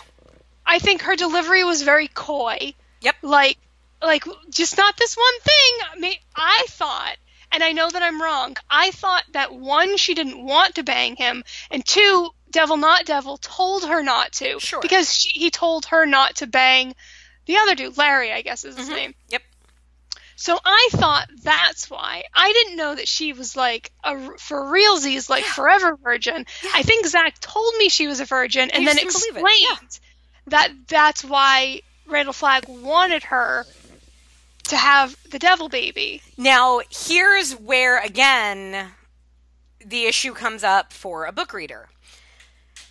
I think her delivery was very coy. Yep. Like, like just not this one thing. I, mean, I thought, and I know that I'm wrong. I thought that one, she didn't want to bang him, and two, Devil Not Devil told her not to. Sure. Because she, he told her not to bang the other dude, Larry, I guess is his Mhm. name. Yep. So I thought that's why. I didn't know that she was like a for realsies, like forever virgin. I think Zach told me she was a virgin, and you then explained it. that that's why Randall Flagg wanted her to have the devil baby. Now, here's where, again, the issue comes up for a book reader.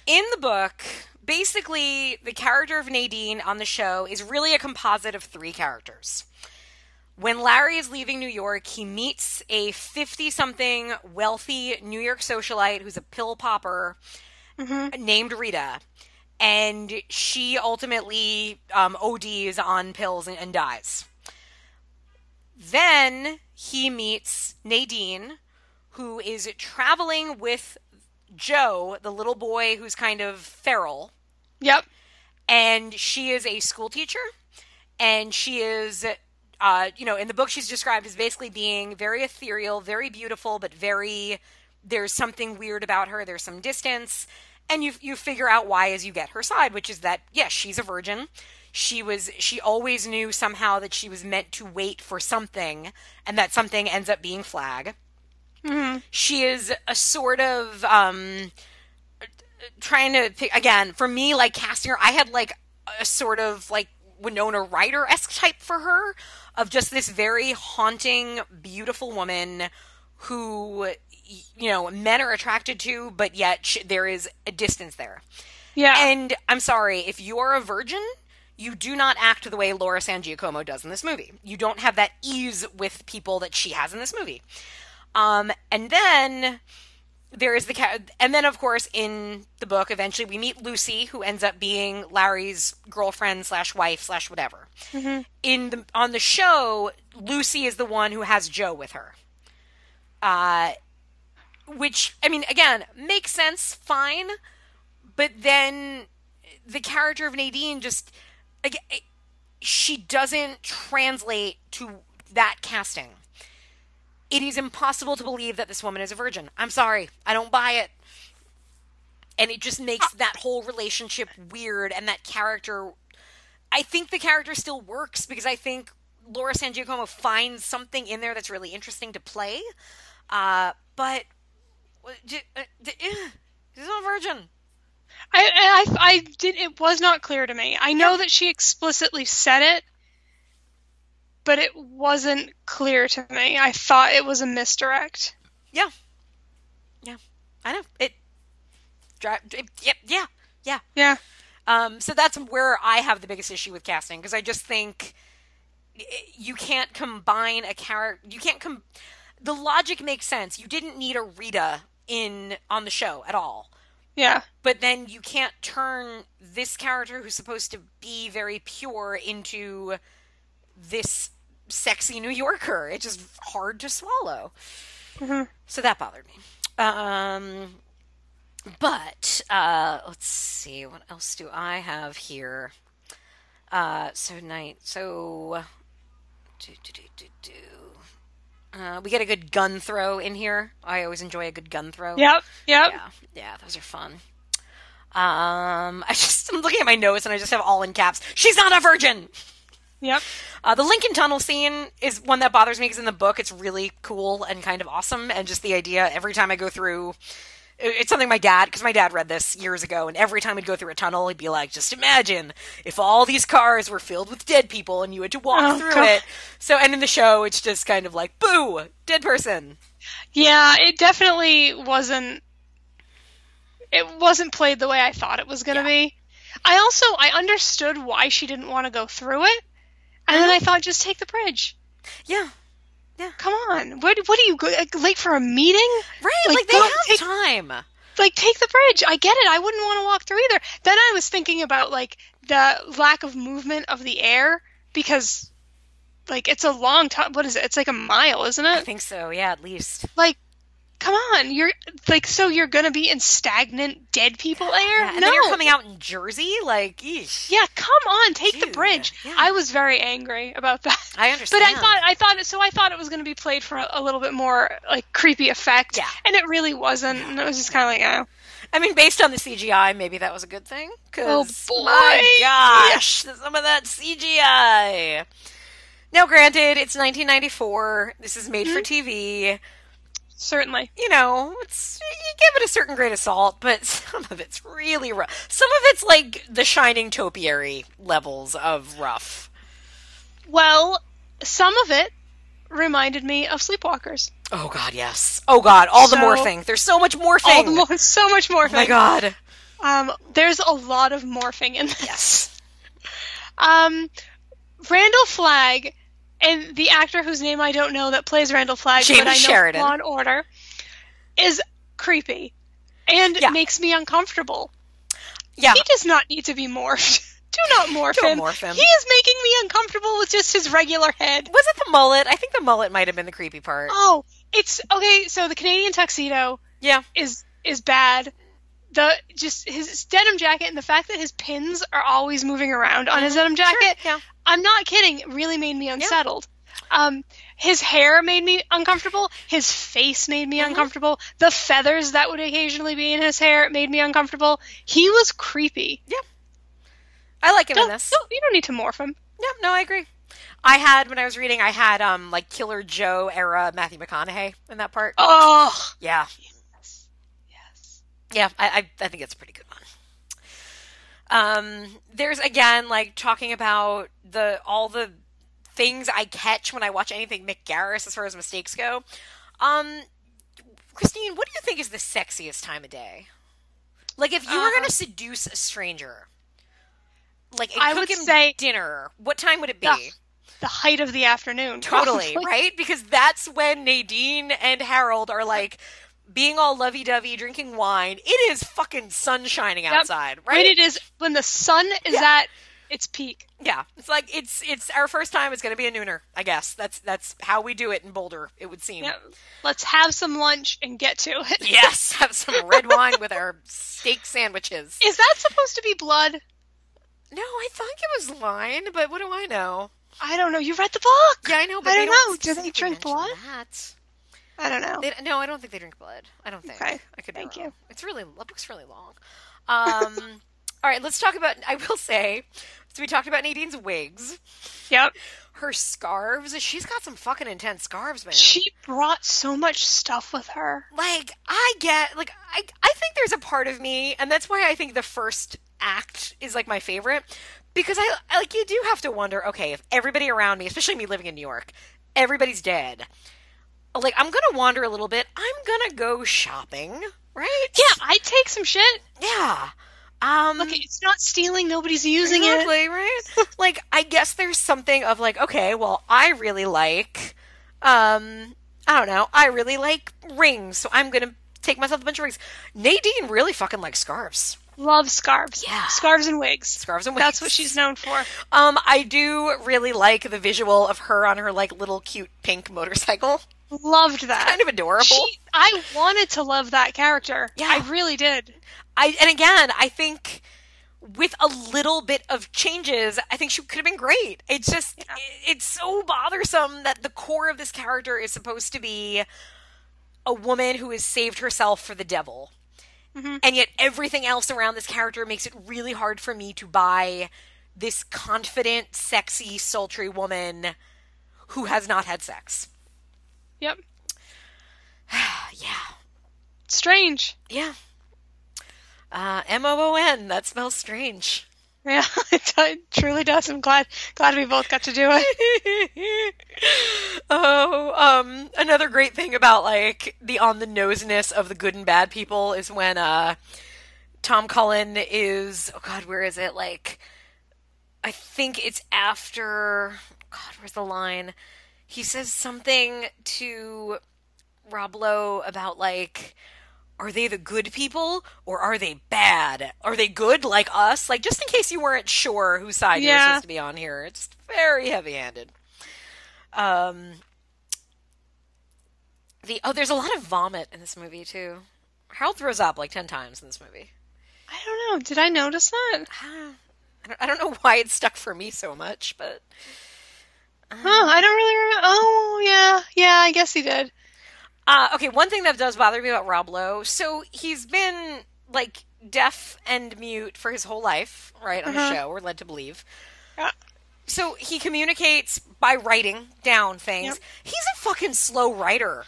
In the book, basically, the character of Nadine on the show is really a composite of three characters. When Larry is leaving New York, he meets a 50 something wealthy New York socialite who's a pill popper mm-hmm. named Rita. And she ultimately um, ODs on pills and, and dies. Then he meets Nadine, who is traveling with Joe, the little boy who's kind of feral, Yep. and she is a school teacher, and she is, uh, you know, in the book she's described as basically being very ethereal, very beautiful, but very. There's something weird about her. There's some distance, and you you figure out why as you get her side, which is that yes, she's a virgin. She was. She always knew somehow that she was meant to wait for something, and that something ends up being Flagg. She is a sort of um, trying to pick again for me like casting her i had like a sort of like winona ryder-esque type for her of just this very haunting beautiful woman who you know men are attracted to but yet sh- there is a distance there Yeah. and i'm sorry if you're a virgin you do not act the way Laura San Giacomo does in this movie. You don't have that ease with people that she has in this movie. Um, and then there is the ca- and then of course in the book eventually we meet Lucy who ends up being Larry's girlfriend slash wife slash whatever. In the on the show, Lucy is the one who has Joe with her. Uh, which I mean, again, makes sense, fine, but then the character of Nadine just like she doesn't translate to that casting it is impossible to believe that this woman is a virgin. I'm sorry. I don't buy it. And it just makes that whole relationship weird and that character I think the character still works because I think Laura San Giacomo finds something in there that's really interesting to play. Uh, but she's not a virgin. I, I, I did. It was not clear to me. I know that she explicitly said it, but it wasn't clear to me. I thought it was a misdirect. Yeah. Yeah. I know. It, yep, yeah. Yeah. Yeah. Um, so that's where I have the biggest issue with casting because I just think you can't combine a character. You can't com. The logic makes sense. You didn't need a Rita in on the show at all, Yeah. but then you can't turn this character who's supposed to be very pure into this sexy New Yorker. It's just hard to swallow. So that bothered me. Um, but uh, let's see, what else do I have here? Uh, so night. So do do do do do. Uh, we get a good gun throw in here. I always enjoy a good gun throw. Yep. Yep. Yeah, yeah, those are fun. Um, I just I'm looking at my notes and I just have all in caps. She's not a virgin. Yep. Uh, the Lincoln Tunnel scene is one that bothers me because in the book it's really cool and kind of awesome, and just the idea every time I go through. It- It's something my dad, because my dad read this years ago, and every time he'd go through a tunnel, he'd be like, "Just imagine if all these cars were filled with dead people and you had to walk Oh, through God. it." So, and in the show, it's just kind of like, "Boo, dead person." Yeah, it definitely wasn't. It wasn't played the way I thought it was going to be. I also I understood why she didn't want to go through it, and then mm-hmm. I thought just take the bridge. Yeah, Come on, what what are you like, late for a meeting? right. Like, Like, they have take- time. Like take the bridge. I get it. I wouldn't want to walk through either. Then I was thinking about like the lack of movement of the air because like it's a long time. What is it? It's like a mile, isn't it? I think so. Yeah, at least. Like, come on, you're like so you're gonna be in stagnant dead people air? Yeah, and no. then you're coming out in Jersey, like, eesh. Yeah, come on, take the bridge. yeah. I was very angry about that. I understand, But. I thought I thought so I thought it was to be played for a, a little bit more like creepy effect. Yeah. And it really wasn't. And it was just kind of like, oh. I mean, based on the CGI, maybe that was a good thing. 'cause, Oh, boy. my gosh, some of that CGI. Now, granted, it's 1994. This is made for Mm-hmm. TV. Certainly. You know, it's you give it a certain grain of salt, but some of it's really rough. Some of it's like the Shining Topiary levels of rough. Well, some of it reminded me of Sleepwalkers. Oh God, yes. Oh God, all the morphing. There's so much morphing. All the more, so much morphing. oh my God. Um, there's a lot of morphing in this. Yes. Um, Randall Flagg and the actor whose name I don't know that plays Randall Flagg, Jamey but I know Sheridan. Law and Order, is creepy and Yeah. makes me uncomfortable. Yeah. He does not need to be morphed. Do not morph Don't him. morph him. He is making me uncomfortable with just his regular head. Was it the mullet? I think the mullet might have been the creepy part. Oh, it's okay. So the Canadian tuxedo Yeah. is is bad. The just his denim jacket and the fact that his pins are always moving around on his denim jacket. Mm-hmm. Sure, yeah. I'm not kidding. It really made me unsettled. Um, his hair made me uncomfortable. His face made Mm-hmm. me uncomfortable. The feathers that would occasionally be in his hair made me uncomfortable. He was creepy. Yeah. I like him in Don't, this. don't- you don't need to morph him. Yep, no, I agree. I had when I was reading, I had um like Killer Joe era Matthew McConaughey in that part. Oh, Yeah, yes. yeah, I I, I think it's a pretty good. Um, there's again like talking about the all the things I catch when I watch anything Mick Garris as far as mistakes go. Um, Christine, what do you think is the sexiest time of day? Like if you were Uh, going to seduce a stranger, like I would say- dinner, what time would it be? Ugh. The height of the afternoon. Totally, probably. right? Because that's when Nadine and Harold are like being all lovey dovey, drinking wine. It is fucking sun shining outside, When right? it is when the sun is Yeah. at its peak. Yeah, it's like it's it's our first time. It's gonna be a nooner, I guess. That's that's how we do it in Boulder. It would seem. Yeah. Let's have some lunch and get to it. Yes, have some red wine with our steak sandwiches. Is that supposed to be blood? No, I thought it was wine, but what do I know? I don't know. You read the book. Yeah, I know, but I they don't know. Do they drink blood? That. I don't know. They, no, I don't think they drink blood. I don't think. Okay. I could be Thank wrong. you. It's really the book's really long. Um, all right, let's talk about. I will say, so we talked about Nadine's wigs, Yep. her scarves. She's got some fucking intense scarves, man. She brought so much stuff with her. like I get like I I think there's a part of me, and that's why I think the first act is like my favorite because I, I like you do have to wonder. Okay, if everybody around me, especially me living in New York, everybody's dead. Like I'm gonna wander a little bit. I'm gonna go shopping, right? Yeah, I take some shit. Yeah. Um Look, it's not stealing. Nobody's using it. right? like I guess there's something of like, okay, well, I really like um I don't know, I really like rings, so I'm going to take myself a bunch of rings. Nadine really fucking likes scarves. Love scarves. Yeah. Scarves and wigs. Scarves and wigs. That's what she's known for. Um, I do really like the visual of her on her like little cute pink motorcycle. Loved that. Kind of adorable. She, I wanted to love that character. Yeah. I really did. I and again, I think with a little bit of changes, I think she could have been great. It's just it- it's so bothersome that the core of this character is supposed to be a woman who has saved herself for the devil. Mm-hmm. And yet everything else around this character makes it really hard for me to buy this confident, sexy, sultry woman who has not had sex. Yep. Yeah. Strange. Yeah. Uh, M O O N. That smells strange. Yeah, it, it truly does. I'm glad glad we both got to do it. oh, um, another great thing about like the on the noseness of the good and bad people is when uh Tom Cullen is oh god, where is it? Like I think it's after God, where's the line? He says something to Rob Lowe about like are they the good people or are they bad? Are they good like us? Like just in case you weren't sure whose side Yeah. supposed to be on here. It's very heavy-handed. Um the oh there's a lot of vomit in this movie too. Harold throws up like 10 times in this movie. I don't know. Did I notice that? Ah, I don't, I don't know why it stuck for me so much, but Huh, I don't really remember. Oh, yeah. Yeah, I guess he did. Uh, okay, one thing that does bother me about Rob Lowe, so he's been like deaf and mute for his whole life, right? On the show, we're led to believe. Yeah. So he communicates by writing down things. Yep. He's a fucking slow writer.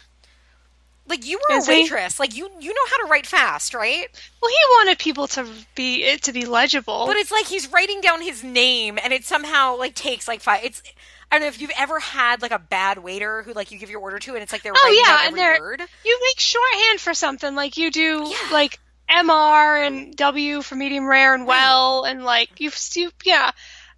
Like you were Is a he? waitress, like you you know how to write fast, right? Well, he wanted people to be it to be legible. But it's like he's writing down his name, and it somehow like takes like five. It's I don't know if you've ever had like a bad waiter who like you give your order to, and it's like they're oh yeah, and they're word. you make shorthand for something like you do Yeah. like MR and W for medium rare and well and like you you yeah.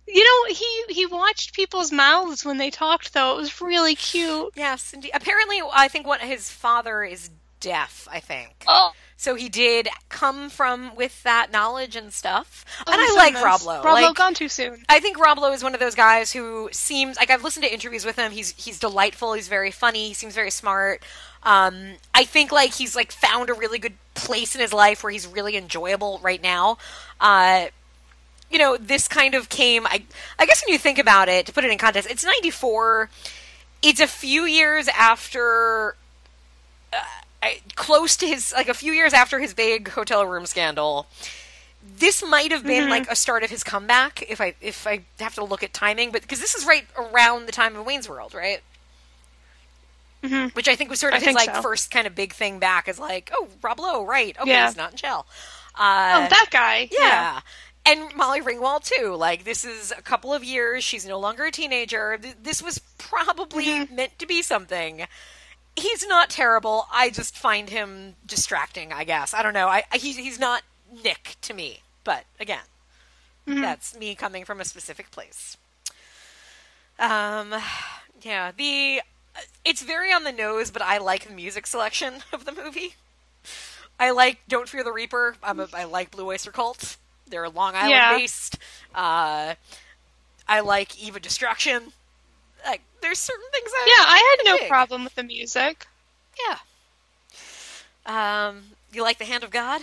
You know, he he watched people's mouths when they talked though. It was really cute. Yes, indeed. Apparently, I think what his father is deaf. I think Oh, so. He did come from with that knowledge and stuff. oh and I like goodness. Rob Lowe. Rob Lowe Like, gone too soon. I think Rob Lowe is one of those guys who seems like I've listened to interviews with him. He's he's delightful. He's very funny. He seems very smart. Um, I think like he's like found a really good place in his life where he's really enjoyable right now. Uh, you know, this kind of came. I I guess when you think about it, to put it in context, it's '94. It's a few years after I- close to his like a few years after his big hotel room scandal this might have been like a start of his comeback if i if i have to look at timing but because this is right around the time of wayne's world right which i think was sort I of his like so. first kind of big thing back is like oh rob lowe right okay Yeah. he's not in jail uh, oh, that guy. yeah. And Molly Ringwald too. Like this is a couple of years. She's no longer a teenager. Th- This was probably Mm-hmm. meant to be something. He's not terrible. I just find him distracting. I guess I don't know. I, I he's he's not Nick to me. But again, Mm-hmm. that's me coming from a specific place. Um, yeah. The it's very on the nose, but I like the music selection of the movie. I like Don't Fear the Reaper. I'm a, I like Blue Oyster Cult. They're Long Island Yeah. based. Uh, I like Eve of Destruction. Like, there's certain things I Yeah, I had no problem with the music. Yeah. Um, you like The Hand of God?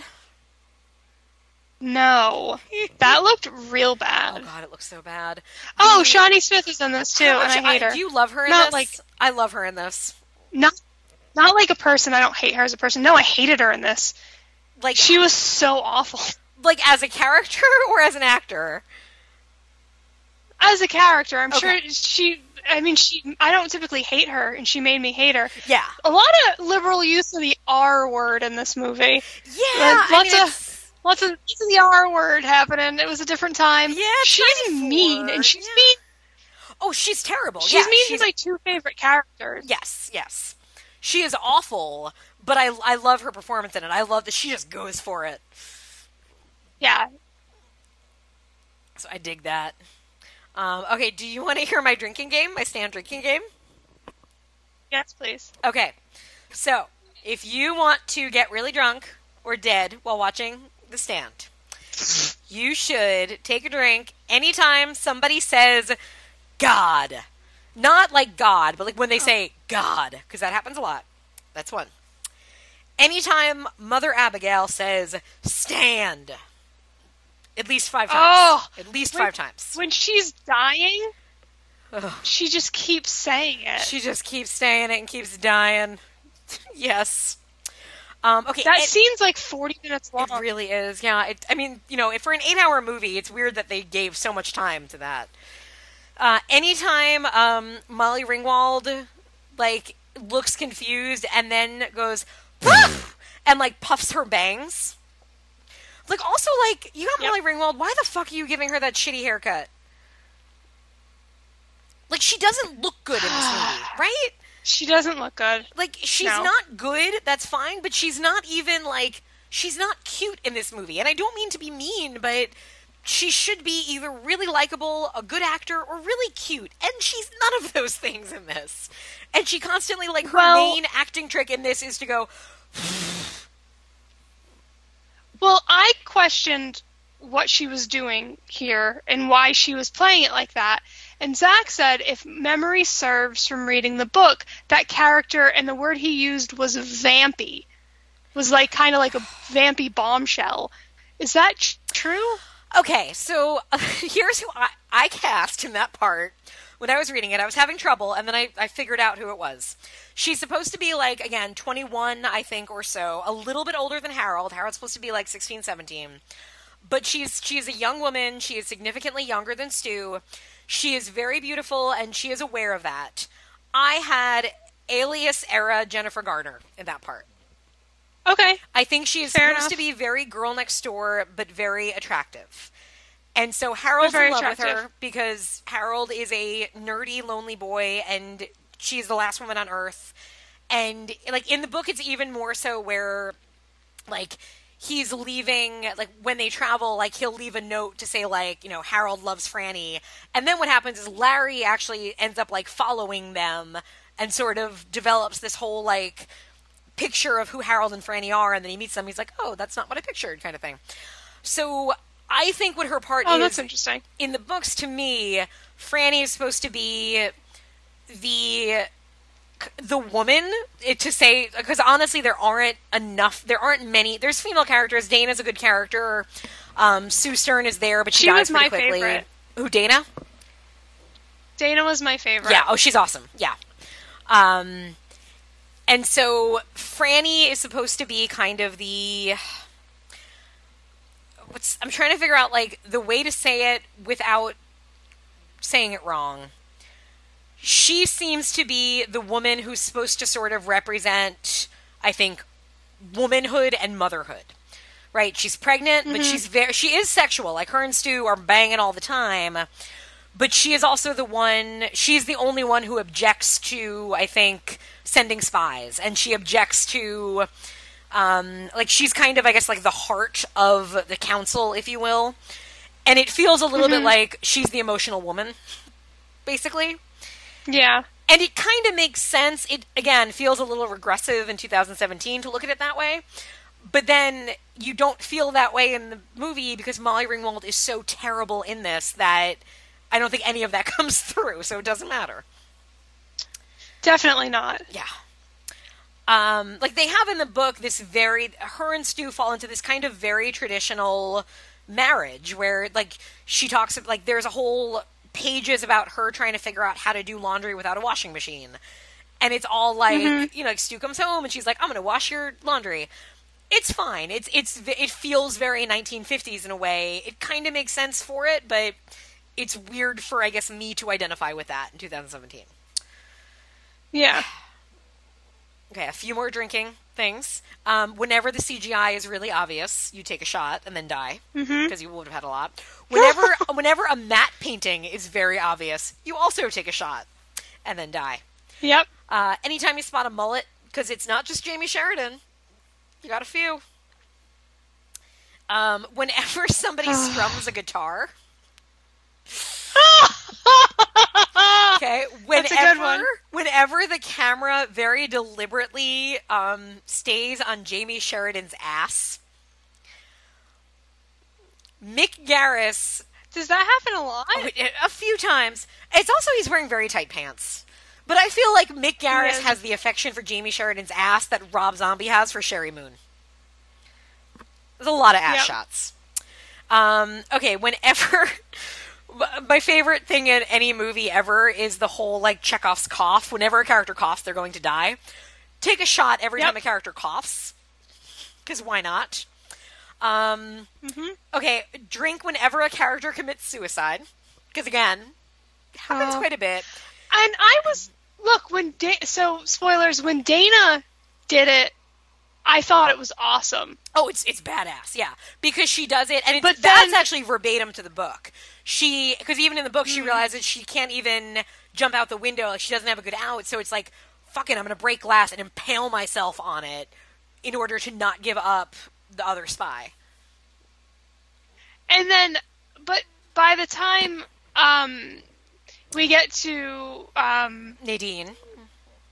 No, that looked real bad. Oh. God, it looks so bad. Oh, The- Shawnee Smith is in this too, and I hate her. Do you love her in Not this? like- I love her in this. Not, not like a person. I don't hate her as a person. No, I hated her in this. Like She was so awful like as a character or as an actor? as a character. I'm Okay. sure she. I mean, she. I don't typically hate her, and she made me hate her. Yeah. A lot of liberal use of the R word in this movie. Yeah. Like, I lots mean, of- Lots of, lots of the R word happening. It was a different time. Yeah, she's 94, mean, and she's yeah. mean. Oh, she's terrible. She's yeah, mean she's to my two favorite characters. Yes, yes. She is awful, but I I love her performance in it. I love that she just goes for it. Yeah. So I dig that. Um, okay, do you want to hear my drinking game? My stand drinking game? Yes, please. Okay. So, if you want to get really drunk or dead while watching The Stand, you should take a drink anytime somebody says God. Not like God, but like when they say God, because that happens a lot. That's one. Anytime Mother Abigail says stand. At least five times. Oh, At least when- five times. When she's dying, Ugh. she just keeps saying it. She just keeps saying it and keeps dying. yes. Um, okay. that it- scene's like 40 minutes long. It really is. Yeah. It, I mean, you know, if for an eight-hour movie, it's weird that they gave so much time to that. Uh, anytime um, Molly Ringwald like looks confused and then goes "Puff!" and like puffs her bangs. Like also like you got Yep. Molly Ringwald. Why the fuck are you giving her that shitty haircut? Like she doesn't look good in this movie, right? She doesn't look good. Like she's No. not good, that's fine, but she's not even like she's not cute in this movie. And I don't mean to be mean, but she should be either really likable, a good actor, or really cute. And she's none of those things in this. And she constantly like her Well- main acting trick in this is to go Well, I questioned what she was doing here and why she was playing it like that. And Zach said if memory serves from reading the book, that character and the word he used was vampy. Was like kind of like a vampy bombshell. Is that true? Okay, so here's who I, I cast in that part. When I was reading it, I was having trouble, and then I, I figured out who it was. She's supposed to be like, again, 21, I think, or so, a little bit older than Harold. Harold's supposed to be like 16, 17. But she's she's a young woman. She is significantly younger than Stu. She is very beautiful, and she is aware of that. I had alias era Jennifer Garner in that part. Okay. I think she is Fair supposed enough. to be very girl next door, but very attractive. And so Harold's in love with her because Harold is a nerdy, lonely boy, and she's the last woman on Earth. And like in the book, it's even more so where, like, he's leaving. Like when they travel, like he'll leave a note to say like, you know, Harold loves Franny. And then what happens is Larry actually ends up like following them and sort of develops this whole like picture of who Harold and Franny are, and then he meets them. He's like, "Oh, that's not what I pictured," kind of thing. So I think what her part Oh, is that's interesting. in the books, to me, Franny is supposed to be the the woman it, to say because honestly there aren't enough there aren't many there's female characters dana's a good character um, sue stern is there but she, She dies was my pretty quickly favorite. who dana Dana was my favorite. yeah. Oh, she's awesome. Yeah. Um, and so Franny is supposed to be kind of the. What's I'm trying to figure out like the way to say it without saying it wrong. She seems to be the woman who's supposed to sort of represent, I think, womanhood and motherhood. Right? She's pregnant, but mm-hmm. she's very she is sexual. Like her and Stu are banging all the time but she is also the one she's the only one who objects to i think sending spies and she objects to um like she's kind of i guess like the heart of the council if you will. And it feels a little bit like she's the emotional woman basically. Yeah. and it kind of makes sense. It again feels a little regressive in 2017 to look at it that way. But then you don't feel that way in the movie because molly ringwald is so terrible in this that i don't think any of that comes through so it doesn't matter. Definitely not. yeah um like they have in the book this very her and stu fall into this kind of very traditional marriage where like she talks like there's a whole pages about her trying to figure out how to do laundry without a washing machine. And it's all like you know like stu comes home and she's like i'm gonna wash your laundry. It's fine. It's it's it feels very 1950s in a way. It kind of makes sense for it but it's weird for i guess me to identify with that in 2017 Yeah. Okay, a few more drinking things. Um, whenever the CGI is really obvious, you take a shot and then die because you would have had a lot. Whenever whenever a matte painting is very obvious, you also take a shot and then die. Yep. Uh, anytime you spot a mullet, because it's not just Jamey Sheridan, you got a few. Um, whenever somebody strums a guitar, Okay, whenever That's a good one. whenever the camera very deliberately um, stays on Jamey Sheridan's ass, Mick Garris Does that happen a lot? a few times. It's also he's wearing very tight pants. But I feel like Mick Garris Yeah. has the affection for Jamey Sheridan's ass that Rob Zombie has for Sheri Moon. There's a lot of ass Yep. shots. Um, okay, whenever my favorite thing in any movie ever is the whole like Chekhov's cough. Whenever a character coughs, they're going to die. Take a shot every Yep. time a character coughs, because why not? Um, Okay, drink whenever a character commits suicide, because again, happens Oh. quite a bit. And I was look when da- so spoilers when Dana did it, I thought it was awesome. Oh, it's it's badass, yeah, because she does it, and it's, But that's actually verbatim to the book. She because even in the book Mm-hmm. she realizes she can't even jump out the window, like she doesn't have a good out, so it's like fucking, I'm gonna break glass and impale myself on it in order to not give up the other spy. And then, but by the time um, we get to um, Nadine,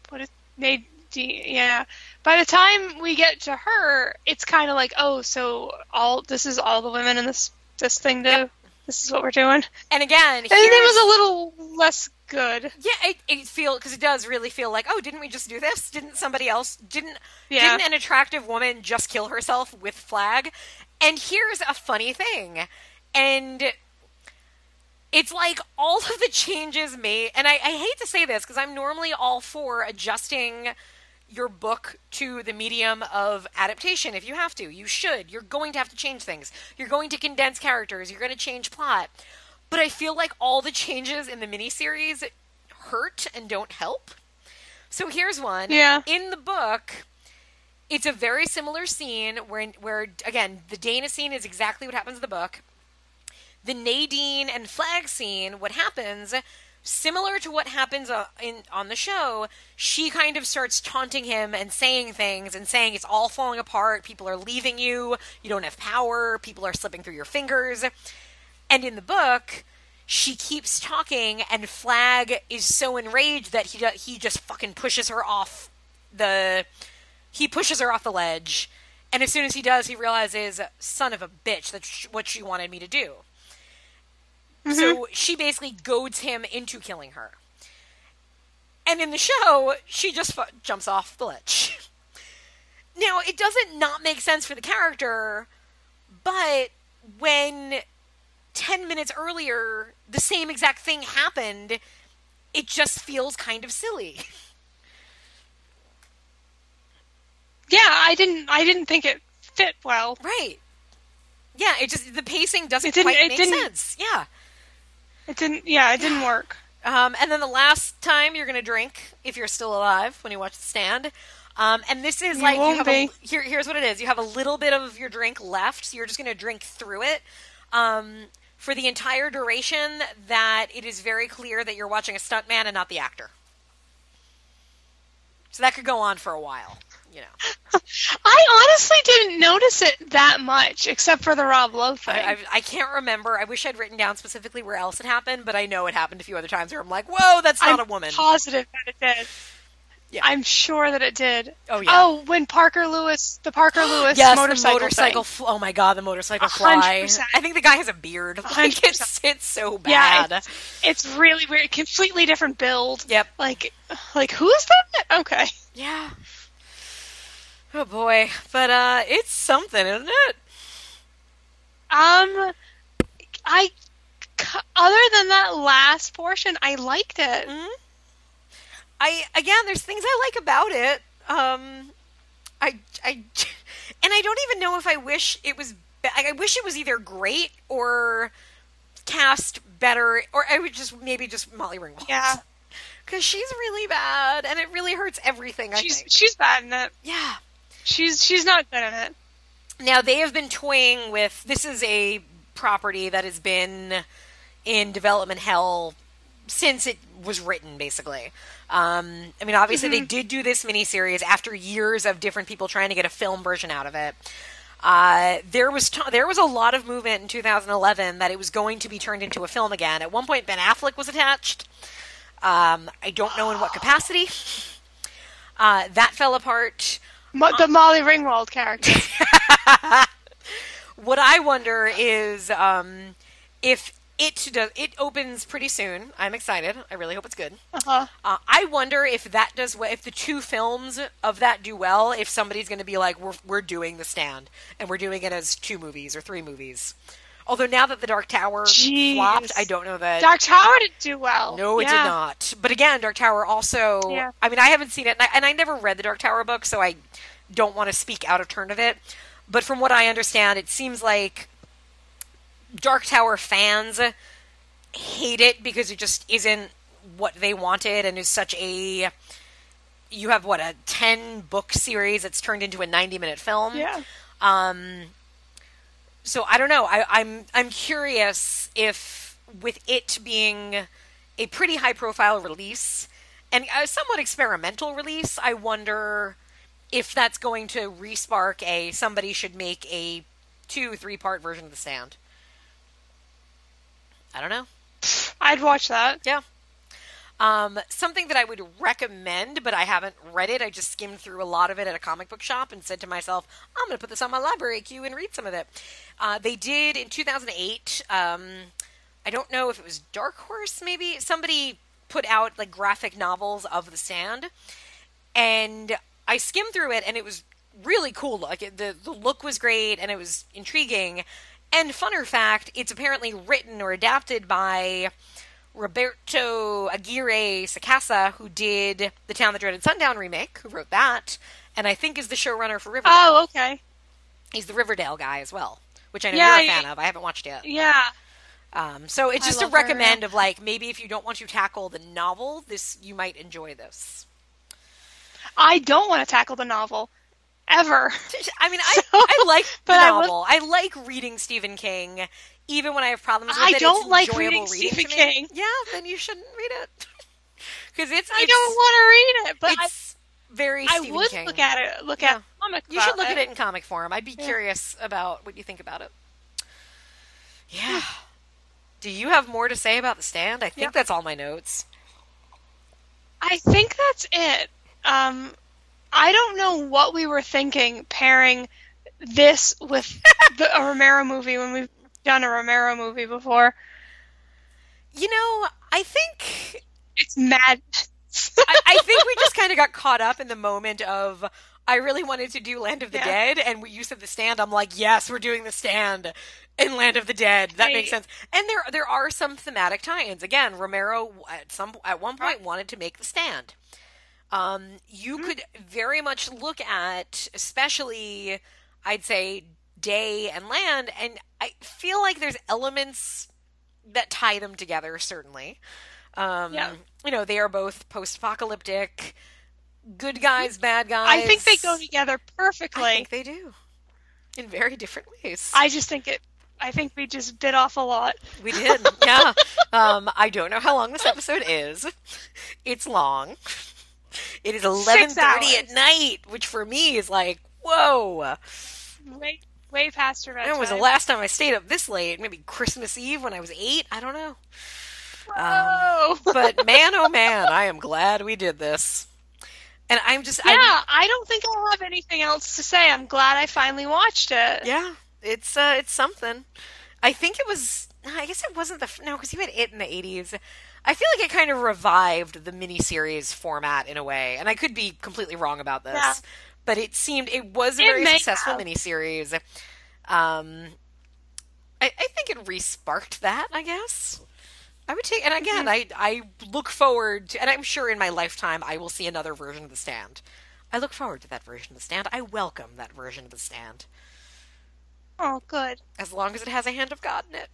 what is Nadine? Yeah. By the time we get to her, it's kind of like, oh, so all this is all the women in this this thing do. Yep. This is what we're doing. and again, And it was a little less good. Yeah, it, it feel because it does really feel like oh, didn't we just do this? Didn't somebody else? Didn't Yeah. didn't an attractive woman just kill herself with Flagg? And here's a funny thing, and it's like all of the changes made, and I, I hate to say this because I'm normally all for adjusting your book to the medium of adaptation if you have to. You should. You're going to have to change things. You're going to condense characters. You're going to change plot. But I feel like all the changes in the miniseries hurt and don't help. So here's one. Yeah. In the book, it's a very similar scene where, where again, the Dana scene is exactly what happens in the book. The Nadine and Flagg scene, what happens, similar to what happens uh, in on the show, she kind of starts taunting him and saying things and saying it's all falling apart. People are leaving you. You don't have power. People are slipping through your fingers. And in the book, she keeps talking, and Flagg is so enraged that he he just fucking pushes her off the he pushes her off the ledge. And as soon as he does, he realizes, son of a bitch, that's what she wanted me to do. So mm-hmm. she basically goads him into killing her. And in the show, she just fu- jumps off the ledge. Now, it doesn't not make sense for the character, but when 10 minutes earlier the same exact thing happened, it just feels kind of silly. Yeah, I didn't. I didn't think it fit well. Right. Yeah, it just the pacing doesn't quite it make sense. Yeah. It didn't. Yeah, it didn't work. Um, and then the last time you're going to drink, if you're still alive when you watch The Stand, um, and this is You like you have a, here. Here's what it is: you have a little bit of your drink left, so you're just going to drink through it um, for the entire duration. That it is very clear that you're watching a stuntman and not the actor. So that could go on for a while, you know. I honestly didn't notice it that much, except for the Rob Lowe thing. I, I, I can't remember. I wish I'd written down specifically where else it happened, but I know it happened a few other times where I'm like, "Whoa, that's not I'm a woman." Positive that it did. Yeah. I'm sure that it did. Oh, yeah. Oh, when Parker Lewis, the Parker Lewis yes, motorcycle, motorcycle. Fl- oh my god, the motorcycle fly. hundred percent. I think the guy has a beard. Like it's it's so Yeah, bad. It's really weird. Completely different build. Yep. Like, like who is that? Okay. Yeah. Oh boy, but uh, it's something, isn't it? Um, I Other than that last portion, I liked it. Mm-hmm. I again, there's things I like about it. Um, I I, and I don't even know if I wish it was. I wish it was either great or cast better, or I would just maybe just Molly Ringwald. Yeah. because she's really bad, and it really hurts everything. I She's think. she's bad in it. Yeah. She's she's not good at it. Now they have been toying with this is a property that has been in development hell since it was written, basically. Um, I mean, obviously they did do this miniseries after years of different people trying to get a film version out of it. Uh, there was t- there was a lot of movement in 2011 that it was going to be turned into a film again. At one point, Ben Affleck was attached. Um, I don't know in what capacity. Uh, that fell apart. Mo- the Molly Ringwald character. What I wonder is um, if it does. It opens pretty soon. I'm excited. I really hope it's good. Uh-huh. Uh, I wonder if that does well. If the two films of that do well, if somebody's going to be like, we're we're doing the stand and we're doing it as two movies or three movies. Although now that the Dark Tower Jeez. flopped, I don't know that. Dark Tower didn't do well. No, it Yeah. did not. But again, Dark Tower also. Yeah. I mean, I haven't seen it, and I, and I never read the Dark Tower book, so I don't want to speak out of turn of it. But from what I understand, it seems like Dark Tower fans hate it because it just isn't what they wanted, and is such a. You have what a ten book series that's turned into a ninety minute film. Yeah. Um, so I don't know. I, I'm I'm curious if with it being a pretty high profile release and a somewhat experimental release, I wonder if that's going to respark a somebody should make a two three part version of the stand. I don't know. I'd watch that. Yeah. Um, something that I would recommend, but I haven't read it. I just skimmed through a lot of it at a comic book shop and said to myself, I'm going to put this on my library queue and read some of it. Uh, they did in 2008. Um, I don't know if it was Dark Horse, maybe. Somebody put out like graphic novels of the sand, And I skimmed through it and it was really cool. Like it, the, the look was great and it was intriguing. And funner fact, it's apparently written or adapted by Roberto Aguirre Sacasa, who did the Town That Dreaded Sundown remake, who wrote that, and I think is the showrunner for Riverdale. Oh, okay. He's the Riverdale guy as well, which I know Yeah, you're a fan of. I haven't watched yet. Yeah. Um, so it's just a love her, recommend of like maybe if you don't want to tackle the novel, this you might enjoy this. I don't want to tackle the novel. Ever. I mean, I, So- I like the but I novel. I, like reading Stephen King, even when I have problems with I it. I don't it's like enjoyable reading Stephen. King. Yeah, then you shouldn't read it because it's. I don't want to read it, but I, It's very I Stephen would King. look at it. Look Yeah. at comic. You should about look at it in comic form. I'd be Yeah. curious about what you think about it. Yeah. Do you have more to say about the stand? I think Yeah. that's all my notes. I think that's it. Um, I don't know what we were thinking pairing this with the, a Romero movie when we've done a Romero movie before. You know, I think It's mad. I, I think we just kind of got caught up in the moment of I really wanted to do Land of the Yeah. Dead, and we you said the stand. I'm like, yes, we're doing the stand in Land of the Dead. That makes sense. And there there are some thematic tie-ins. Again, Romero at some at one point wanted to make the stand. Um, you could very much look at, especially, I'd say, day and land, and I feel like there's elements that tie them together. Certainly, um, Yeah. you know, they are both post-apocalyptic, good guys, bad guys. I think they go together perfectly. I think they do, in very different ways. I just think it. I think we just bit off a lot. We did, yeah. Um, I don't know how long this episode is. It's long. It is eleven thirty at night, which for me is like, whoa. Way, way past your bedtime. When was the last time I stayed up this late? Maybe Christmas Eve when I was eight. I don't know. Oh. But man, oh man, I am glad we did this. And I'm just, yeah, I'm, I don't think I'll have anything else to say. I'm glad I finally watched it. yeah, it's uh, it's something. I think it was. I guess it wasn't the no, because you had it in the '80s. I feel like it kind of revived the miniseries format in a way, and I could be completely wrong about this, Yeah. But it seemed it was a very successful have. miniseries. Um, I, I think it resparked that. I guess I would take, and again, Mm-hmm. I I look forward to, and I'm sure in my lifetime I will see another version of the stand. I look forward to that version of the stand. I welcome that version of the stand, Oh, good. as long as it has a hand of God in it.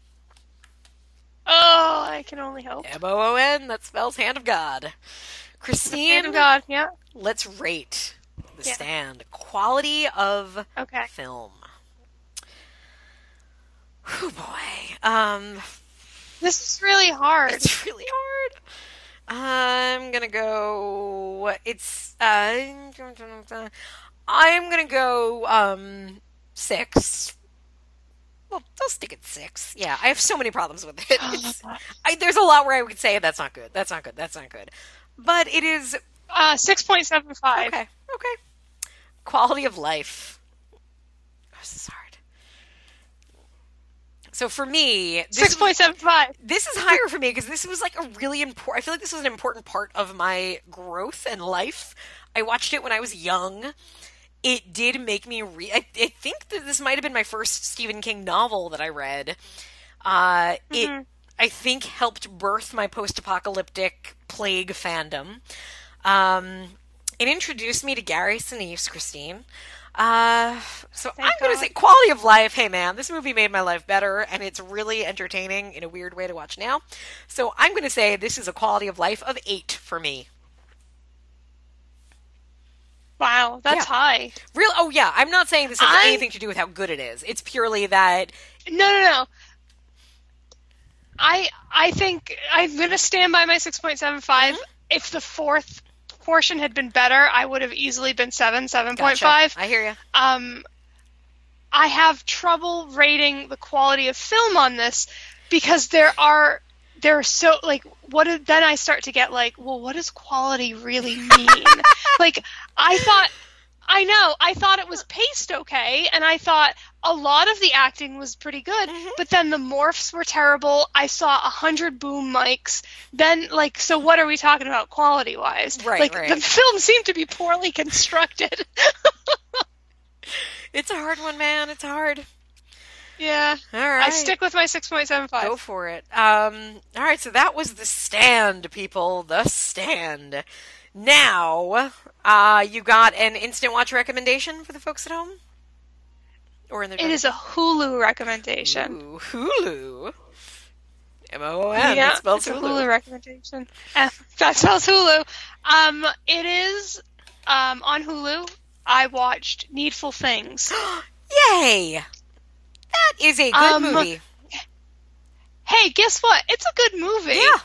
Oh, I can only hope. M O O N. That spells hand of God. Christine, Hand of God. Yeah. let's rate the Yeah. stand. Quality of Okay. film. Oh boy. Um, This is really hard. it's really hard. I'm gonna go. It's. Uh, I'm gonna go. Um, six. well, I'll stick at six. Yeah, I have so many problems with it. I, there's a lot where I would say that's not good. That's not good. That's not good. But it is Uh, six point seven five. okay. Okay. Quality of life. Oh, this is hard. So for me, this Six is- point seven five. this is higher for me because this was like a really important. I feel like this was an important part of my growth and life. I watched it when I was young. It did make me re. I, I think that this might have been my first Stephen King novel that I read. Uh, It, I think, helped birth my post-apocalyptic plague fandom. Um, it introduced me to Gary Sinise, Christine. Uh, so I'm going to say quality of life. Hey, man, this movie made my life better, and it's really entertaining in a weird way to watch now. So I'm going to say this is a quality of life of eight for me. Wow, that's Yeah. high. Real? Oh yeah, I'm not saying this has I- anything to do with how good it is. It's purely that No, no, no. I I think I'm gonna stand by my six point seven five. Mm-hmm. If the fourth portion had been better, I would have easily been seven, seven point five. Gotcha. I hear you. Um, I have trouble rating the quality of film on this because there are there are so like what did, then I start to get like, well, what does quality really mean? like I thought I know, I thought it was paced okay and I thought a lot of the acting was pretty good, Mm-hmm. but then the morphs were terrible. I saw a hundred boom mics. Then like so what are we talking about quality wise? Right, like right. the film seemed to be poorly constructed. It's a hard one, man. It's hard. yeah. All right. I stick with my 6.75. Go for it. Um, all right, so that was the stand, people. The stand. Now, uh, you got an instant watch recommendation for the folks at home, or in the It is a Hulu recommendation. Ooh, Hulu. M O N. yeah, It spells it's a Hulu. Hulu recommendation. That spells Hulu. Um, it is um, on Hulu. I watched Needful Things. Yay! That is a good Um, movie. hey, guess what? It's a good movie. Yeah.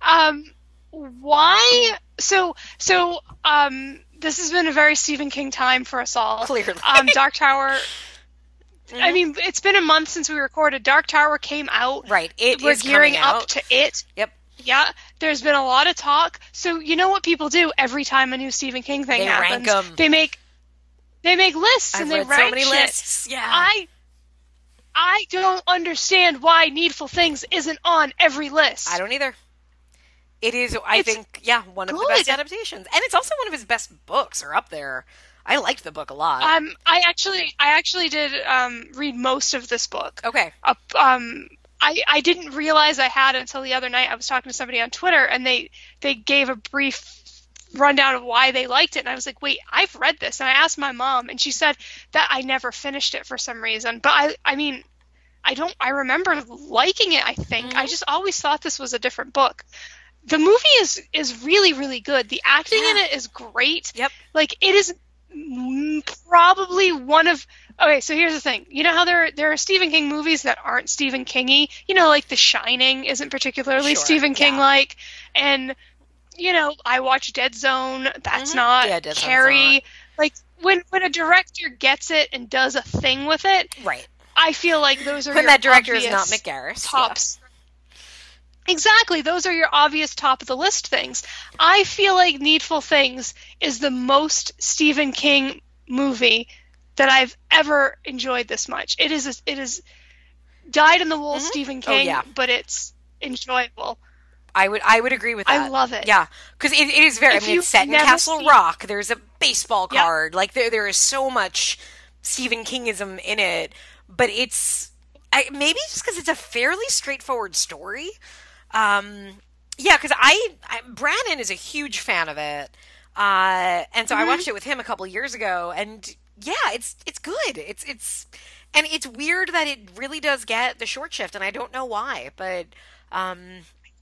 Um, why? So, so, um, this has been a very Stephen King time for us all. Clearly. Um, Dark Tower. Mm-hmm. I mean, it's been a month since we recorded. Dark Tower came out. Right. It We're gearing up to it. Yep. Yeah, there's been a lot of talk. So you know what people do every time a new Stephen King thing happens? They rank happens? 'em. They make they make lists I've and they rank so many shit. lists. Yeah. I I don't understand why Needful Things isn't on every list. I don't either. It is, I It's think, yeah, one of the best adaptations, and it's also one of his best books, or up there. I liked the book a lot. Um, I actually I actually did um read most of this book. okay. Uh, um, I I didn't realize I had until the other night. I was talking to somebody on Twitter and they they gave a brief rundown of why they liked it and I was like, "Wait, I've read this." And I asked my mom and she said that I never finished it for some reason. But I I mean, I don't I remember liking it, I think. Mm-hmm. I just always thought this was a different book. The movie is is really really good. The acting in it is great. Yep. Like it is probably one of Okay, so here's the thing. You know how there there are Stephen King movies that aren't Stephen Kingy? You know, like The Shining isn't particularly Sure, Stephen King yeah. like, and you know, I watch Dead Zone. That's Mhm. not Yeah, Dead Carrie. not. Like when when a director gets it and does a thing with it, Right. I feel like those are When that director is not obvious Mick Garris. tops. Exactly, those are your obvious top of the list things. I feel like Needful Things is the most Stephen King movie that I've ever enjoyed this much. It is a, it is dyed in the wool mm-hmm. Stephen Oh, King, yeah. but it's enjoyable. I would I would agree with that. I love it. Yeah, because it, it is very. If I mean, it's set in Castle seen- Rock. There's a baseball Yeah. card. Like there there is so much Stephen Kingism in it, but it's I, maybe just because it's a fairly straightforward story. Um, yeah, because I, I Brandon is a huge fan of it, uh, and so I watched it with him a couple years ago, and yeah, it's it's good. It's it's and it's weird that it really does get the short shift, and I don't know why, but um,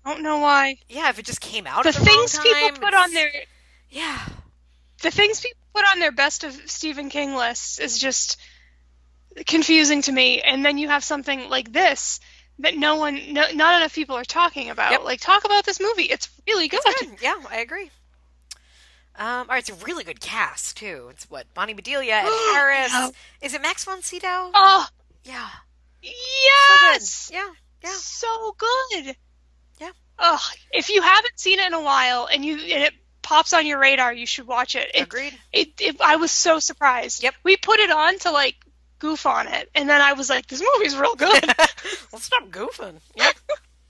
I don't know why. yeah, if it just came out The the things people put on their yeah, the things people put on their best of Stephen King lists is just confusing to me. And then you have something like this that no one, no, not enough people are talking about. Yep. Like, talk about this movie. It's really good. Good. Yeah, I agree. Um, all right, it's a really good cast too. It's what Bonnie Bedelia, and Harris. Is it Max von Sydow? Oh, Yeah, Yes. Yeah, yeah. So good. Yeah. Ugh. If you haven't seen it in a while and you and it pops on your radar, you should watch it. it Agreed. It, it, I was so surprised. Yep. We put it on to like goof on it, and then I was like, "This movie's real good." well, stop goofing. Yep.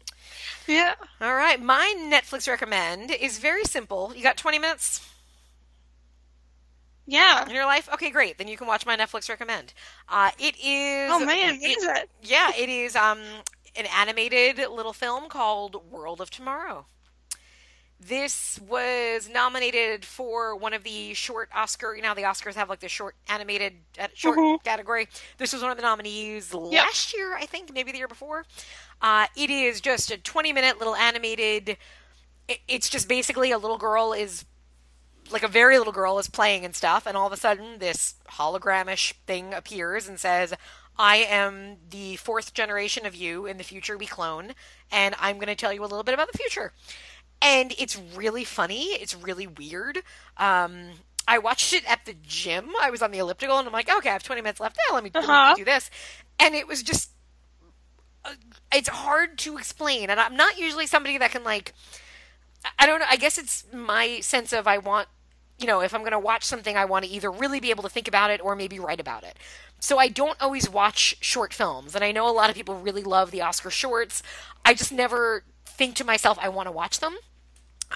yeah. All right, my Netflix recommend is very simple. You got 20 minutes Yeah. in your life? Okay, great. Then you can watch my Netflix recommend. Uh, it is. Oh man, what is it? Yeah, it is um, an animated little film called World of Tomorrow. This was nominated for one of the short Oscar. You know, the Oscars have like the short animated uh, short Mhm. category. This was one of the nominees last year, I think, maybe the year before. Uh, it is just a 20 minute little animated. It, it's just basically a little girl is like a very little girl is playing and stuff, and all of a sudden this hologramish thing appears and says, I am the fourth generation of you in the future we clone, and I'm going to tell you a little bit about the future. And it's really funny. It's really weird. Um, I watched it at the gym. I was on the elliptical, and I'm like, okay, I have 20 minutes left. Yeah, let me, let me Uh-huh. do this. And it was just, uh, it's hard to explain. And I'm not usually somebody that can like, I don't know. I guess it's my sense of I want, you know, if I'm going to watch something, I want to either really be able to think about it or maybe write about it. So I don't always watch short films. And I know a lot of people really love the Oscar shorts. I just never think to myself, I want to watch them.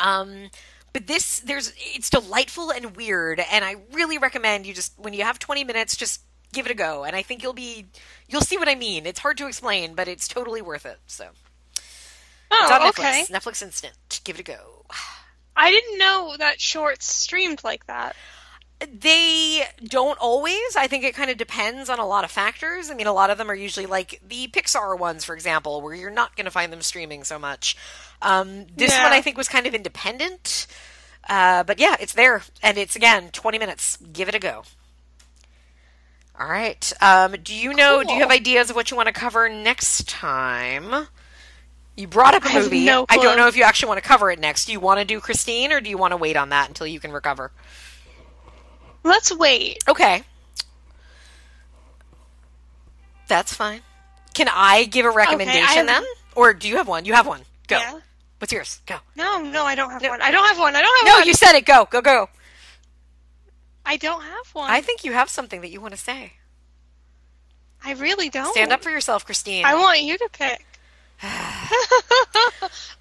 Um, but this, there's, it's delightful and weird. And I really recommend you just, when you have 20 minutes, just give it a go. And I think you'll be, you'll see what I mean. It's hard to explain, but it's totally worth it. So it's on Oh, Netflix. okay. Netflix Instant. Give it a go. I didn't know that shorts streamed like that. They don't always. I think it kind of depends on a lot of factors. I mean, a lot of them are usually like the Pixar ones, for example, where you're not going to find them streaming so much. Um, this Yeah. one I think was kind of independent. Uh, but yeah, it's there. And it's, again, 20 minutes. Give it a go. All right. Um, do you know, do you have ideas of what you want to cover next time? You brought up a movie. no I don't know if you actually want to cover it next. Do you want to do Christine or do you want to wait on that until you can recover? Let's wait. Okay. That's fine. Can I give a recommendation have- then? Or do you have one? You have one. Go. Yeah. What's yours? Go. No, no, I don't have one. I don't have one. I don't have No, one. No, you said it. Go. Go, go. I don't have one. I think you have something that you want to say. I really don't. Stand up for yourself, Christine. I want you to pick.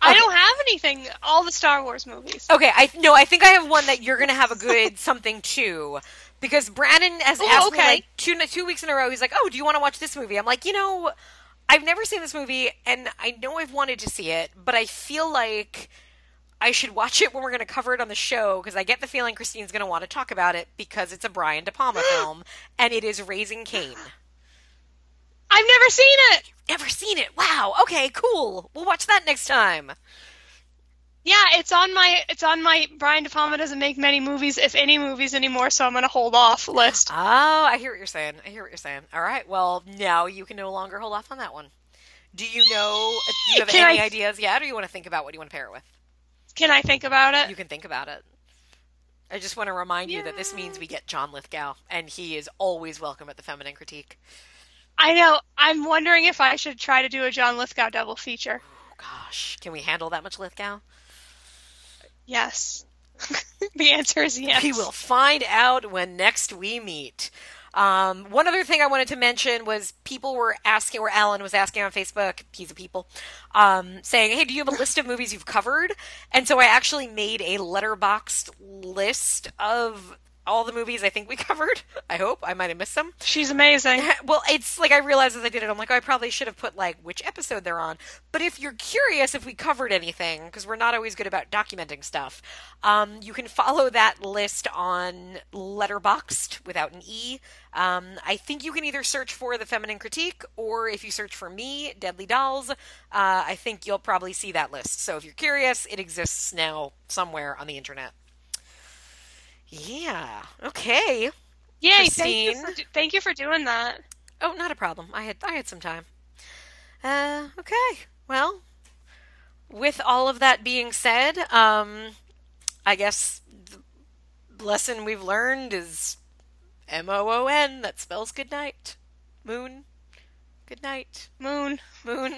I don't have anything. All the Star Wars movies. Okay, I no, I think I have one that you're gonna have a good something too, because Brandon has Ooh, asked me like two two weeks in a row. He's like, "Oh, do you want to watch this movie?" I'm like, you know, I've never seen this movie, and I know I've wanted to see it, but I feel like I should watch it when we're gonna cover it on the show because I get the feeling Christine's gonna want to talk about it because it's a Brian De Palma film, and it is Raising Cain. I've never seen it. Never seen it. Wow. Okay. Cool. We'll watch that next time. Yeah, it's on my it's on my Brian De Palma doesn't make many movies, if any movies anymore, so I'm gonna hold off list. Oh, I hear what you're saying. I hear what you're saying. All right. Well, now you can no longer hold off on that one. Do you know? Do you have Can any I- ideas yet, or you want to think about what you want to pair it with? Can I think about it? You can think about it. I just want to remind you that this means we get John Lithgow, and he is always welcome at the Feminine Critique. I know. I'm wondering if I should try to do a John Lithgow double feature. Oh, gosh, can we handle that much Lithgow? Yes. the answer is yes. We will find out when next we meet. Um, one other thing I wanted to mention was people were asking, or Alan was asking on Facebook, he's a people, um, saying, hey, do you have a list of movies you've covered? And so I actually made a Letterboxd list of all the movies I think we covered. I hope. I might have missed some. She's amazing. Well, it's like I realized as I did it, I'm like, oh, I probably should have put like which episode they're on. But if you're curious if we covered anything, because we're not always good about documenting stuff, um, you can follow that list on Letterboxd without an E. Um, I think you can either search for The Feminine Critique, or if you search for me, Deadly Dolls, uh, I think you'll probably see that list. So if you're curious, it exists now somewhere on the internet. Yeah. Okay. Yay! Thank you, for, do- thank you for doing that. Oh, not a problem. I had I had some time. Uh, okay. Well, with all of that being said, um, I guess the lesson we've learned is M O O N. That spells good night. Moon. Good night, Moon. Moon.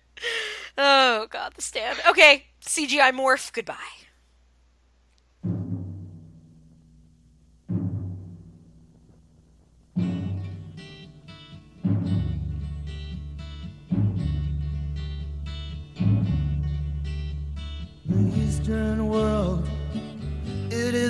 oh God, the stand. Okay, CGI morph. Goodbye.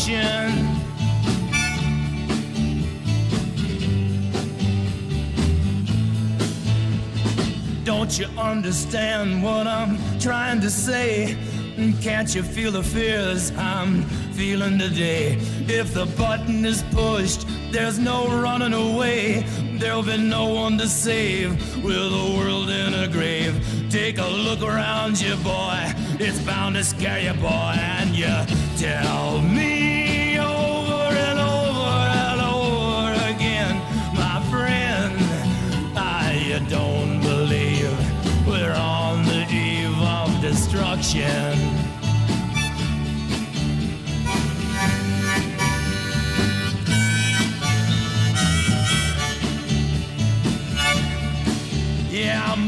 destruction. Don't you understand what I'm trying to say? Can't you feel the fears I'm feeling today? If the button is pushed, there's no running away. There'll be no one to save with the world in a grave. Take a look around you, boy. It's bound to scare you, boy. And you tell me over and over and over again, my friend. I don't believe we're on the eve of destruction.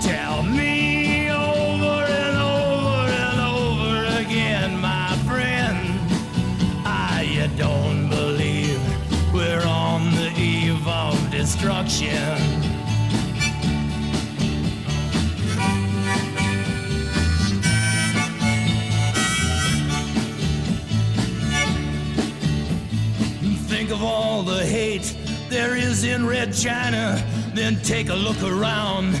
tell me over and over and over again, my friend. Ah, I don't believe we're on the eve of destruction. Think of all the hate there is in Red China. Then take a look around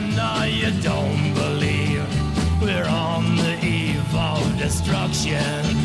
No, you don't believe we're on the eve of destruction.